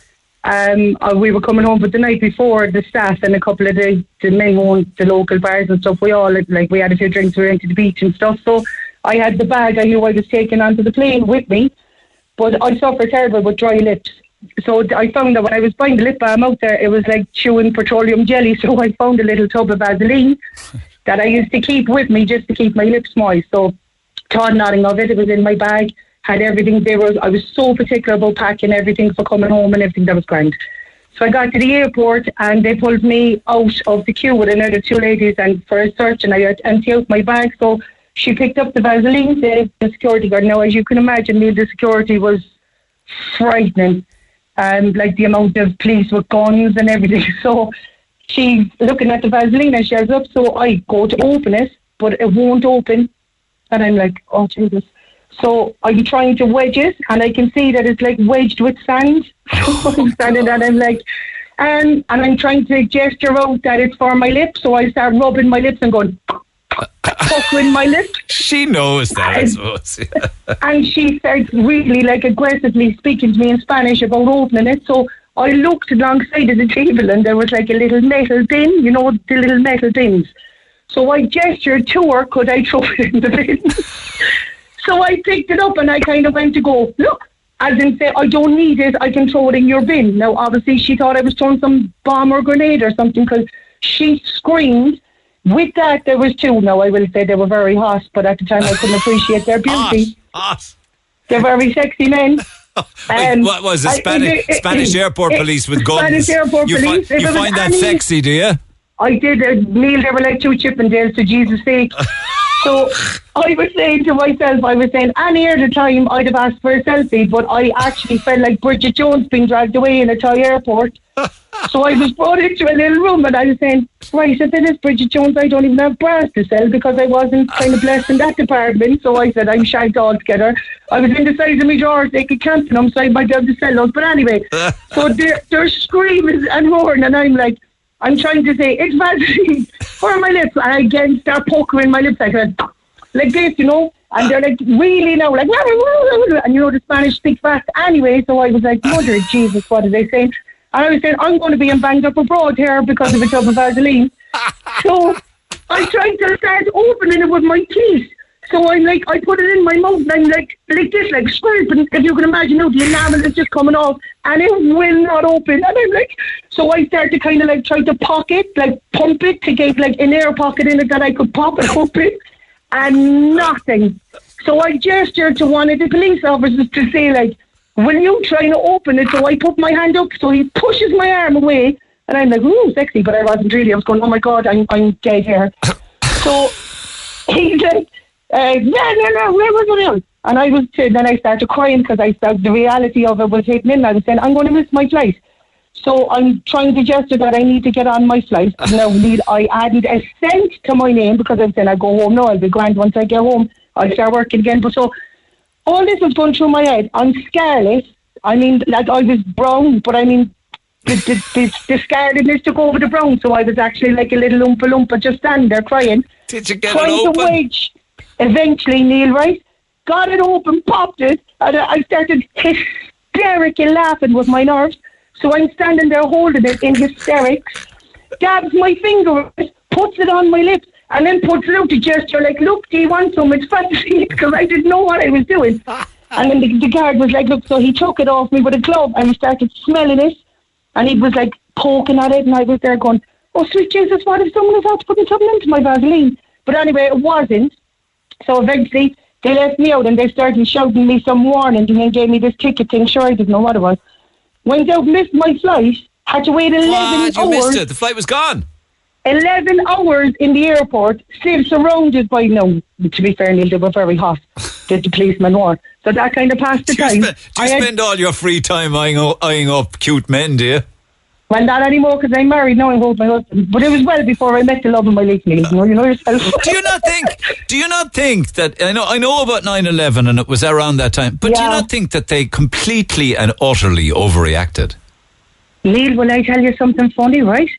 Um, uh, we were coming home, but the night before, the staff and a couple of the, the men who the local bars and stuff, we all like we had a few drinks, we went to the beach and stuff. So I had the bag I knew I was taking onto the plane with me, but I suffered terrible with dry lips. So I found that when I was buying the lip balm out there, it was like chewing petroleum jelly. <laughs> So I found a little tub of Vaseline that I used to keep with me just to keep my lips moist. So Todd nodding of it, it was in my bag, had everything. They were, I was so particular about packing everything for coming home and everything that was grand. So I got to the airport and they pulled me out of the queue with another two ladies and for a search and I had empty out my bag. So she picked up the Vaseline, the security guard. Now, as you can imagine, Neil, the security was frightening. Um, like the amount of police with guns and everything. <laughs> So she's looking at the Vaseline and she has up. So I go to open it, but it won't open. And I'm like, oh, Jesus. So I'm trying to wedge it, and I can see that it's like wedged with sand. So I'm standing and I'm like, um, and I'm trying to gesture out that it's for my lips. So I start rubbing my lips and going, <laughs> puckering my lips. She knows that, I suppose. <laughs> and she starts really like aggressively speaking to me in Spanish about opening it. So I looked alongside of the table and there was like a little metal bin, you know, the little metal bins. So I gestured to her, could I throw it in the bin? <laughs> so I picked it up and I kind of went to go, look, as in say, I don't need it, I can throw it in your bin. Now, obviously, she thought I was throwing some bomb or grenade or something because she screamed. With that, there was two. Now, I will say they were very hot, but at the time I couldn't <laughs> appreciate their beauty. Hot. They're very sexy men. <laughs> Wait, Um, what was it? I- Spanish, it- it- Spanish airport it- police with guns. Spanish airport you police. Find, you find that any- sexy, do you? I did. Uh, Neil, they were like two Chippendales, for Jesus' sake. <laughs> so I was saying to myself, I was saying, any other time I'd have asked for a selfie, but I actually felt like Bridget Jones being dragged away in a Thai airport. <laughs> so I was brought into a little room and I was saying, right, if it is Bridget Jones, I don't even have bras to sell because I wasn't kind of blessed in that department. So I said, I'm shagged altogether. I was in the size of my drawers, they could count them, so I might able to sell those. But anyway, <laughs> so they're, they're screaming and roaring and I'm like, I'm trying to say, it's Vaseline for my lips. And I again start poking my lips like, like this, you know. And they're like, really now, like, and you know, the Spanish speak fast anyway. So I was like, Mother Jesus, what are they saying? And I was saying, I'm going to be in banged up abroad here because of a tub of Vaseline. <laughs> so I tried to start opening it with my teeth. So I'm like, I put it in my mouth and I'm like, like this, like scraping. If you can imagine, now the enamel is just coming off and it will not open. And I'm like, so I start to kind of like try to pocket, like pump it to get like an air pocket in it that I could pop it <laughs> open and nothing. So I gestured to one of the police officers to say like, will you try to open it? So I put my hand up. So he pushes my arm away and I'm like, ooh, sexy. But I wasn't really. I was going, oh my God, I'm, I'm dead here. <laughs> so he's like, uh, no, no, no, where was it on? And I was, then I started crying because I felt the reality of it was hitting in. I was saying, I'm going to miss my flight. So I'm trying to gesture that I need to get on my flight. <laughs> Now, need I added a cent to my name because I'm saying I go home now. I'll be grand once I get home. I'll start working again. But so all this was going through my head. I'm scarlet. I mean, like I was brown, but I mean, the, the, the, the scarletness took over the brown. So I was actually like a little oompa loompa just standing there crying. Did you get trying it to open? wedge. Eventually, Neil, right? Got it open, popped it, and I started hysterically laughing with my nerves. So I'm standing there holding it in hysterics, dabs my finger, puts it on my lips, and then puts it out to gesture like, look, do you want some? It's fancy because <laughs> I didn't know what I was doing. <laughs> And then the, the guard was like, look, so he took it off me with a glove and he started smelling it. And he was like poking at it, and I was there going, oh, sweet Jesus, what if someone out to put something into my Vaseline? But anyway, it wasn't. So eventually they let me out and they started shouting me some warning and then gave me this ticket thing. Sure, I didn't know what it was. Went out, missed my flight, had to wait 11 What? You missed it. The flight was gone. 11 hours in the airport, still surrounded by, no, to be fair, Neil, they were very hot, Did the, the policemen were. So that kind of passed the Do you, time. do you I had- spend all your free time eyeing, o- eyeing up cute men, do you? Well, not anymore because I'm married now. I hold my husband. But it was well before I met the love of my life, Neil. You know, you know yourself. <laughs> do you not think? Do you not think that I know? I know about 9-11 and it was around that time, but do you not think that they completely and utterly overreacted? Neil, will I tell you something funny, right?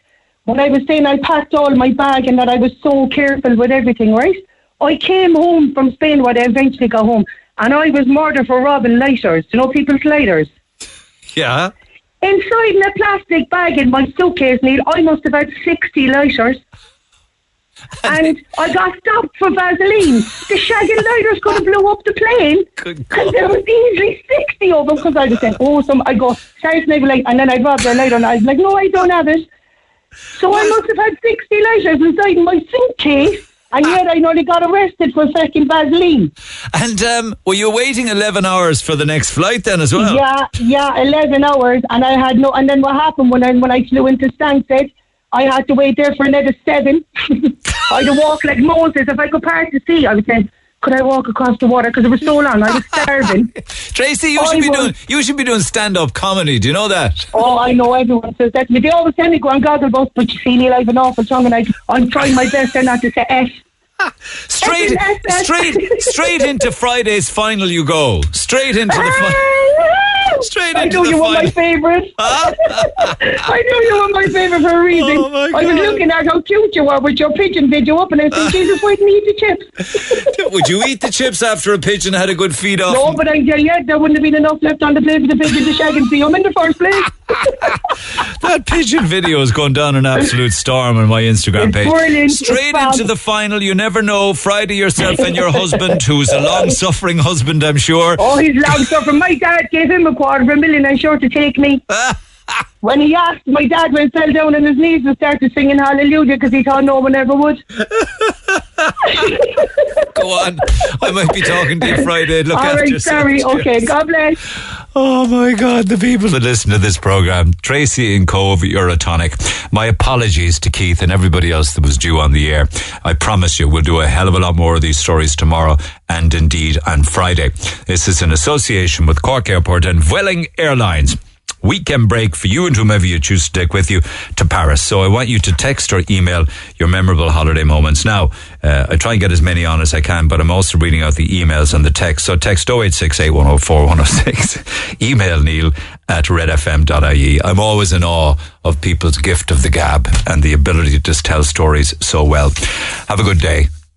When I was saying I packed all my bag and that I was so careful with everything, right? I came home from Spain where I eventually got home and I was murdered for robbing lighters. Do you know people's lighters? Yeah. Inside in a plastic bag in my suitcase, Neil, I must have had 60 lighters. And I got stopped for Vaseline. The shagging lighters could have blew up the plane. Because there was easily 60 of them. Because I was saying, oh, some, I go, sorry, it's maybe like, and then I'd rob their lighter. And I was like, no, I don't have it. So I must have had 60 lighters inside my suitcase. And yet I only got arrested for fucking Vaseline. And um, were you waiting 11 hours for the next flight then as well? Yeah, yeah, eleven hours, and I had no. And then what happened when I when I flew into Stansted, I had to wait there for another seven. I had to walk like Moses. If I could part the sea, I was saying, could I walk across the water because it was so long? I was starving. <laughs> Tracy, you should be was- doing you should be doing stand up comedy. Do you know that? Oh, I know everyone says that to me. They always tell me go on Gogglebox, but you see, Neil, I have an awful tongue, and I, I'm trying my best not to say F. <laughs> Straight, straight, straight into Friday's final. You go straight into the final. <laughs> Ah, Straight I knew you were my final. favourite. <laughs> I knew you were my favourite for a reason. Oh, I was looking at how cute you were with your pigeon video up, and I said, Jesus, why didn't you eat the chips? <laughs> Would you eat the chips after a pigeon had a good feed off? No, but I tell you, there wouldn't have been enough left on the plate for the pigeon to shag and see him in the first place. <laughs> That pigeon video has gone down an absolute storm on my Instagram It's page. brilliant. Straight into the final. You never know. Friday, yourself and your husband, who's a long-suffering husband, I'm sure. Oh, he's long suffering. My dad gave him a quarter of a million and sure to take me. <laughs> <laughs> when he asked, my dad went fell down on his knees and started singing hallelujah because he thought no one ever would. <laughs> Go on. I might be talking to you Friday. Look All after right, yourself. sorry. Cheers. Okay, God bless. Oh my God, the people that listen to this program, Tracy and Cobh, you're a tonic. My apologies to Keith and everybody else that was due on the air. I promise you, we'll do a hell of a lot more of these stories tomorrow and indeed on Friday. This is in association with Cork Airport and Vueling Airlines. Weekend break for you and whomever you choose to take with you to Paris. So I want you to text or email your memorable holiday moments. Now, uh, I try and get as many on as I can, but I'm also reading out the emails and the text. So text 0868 104 106. <laughs> Email Neil at redfm.ie. I'm always in awe of people's gift of the gab and the ability to just tell stories so well. Have a good day.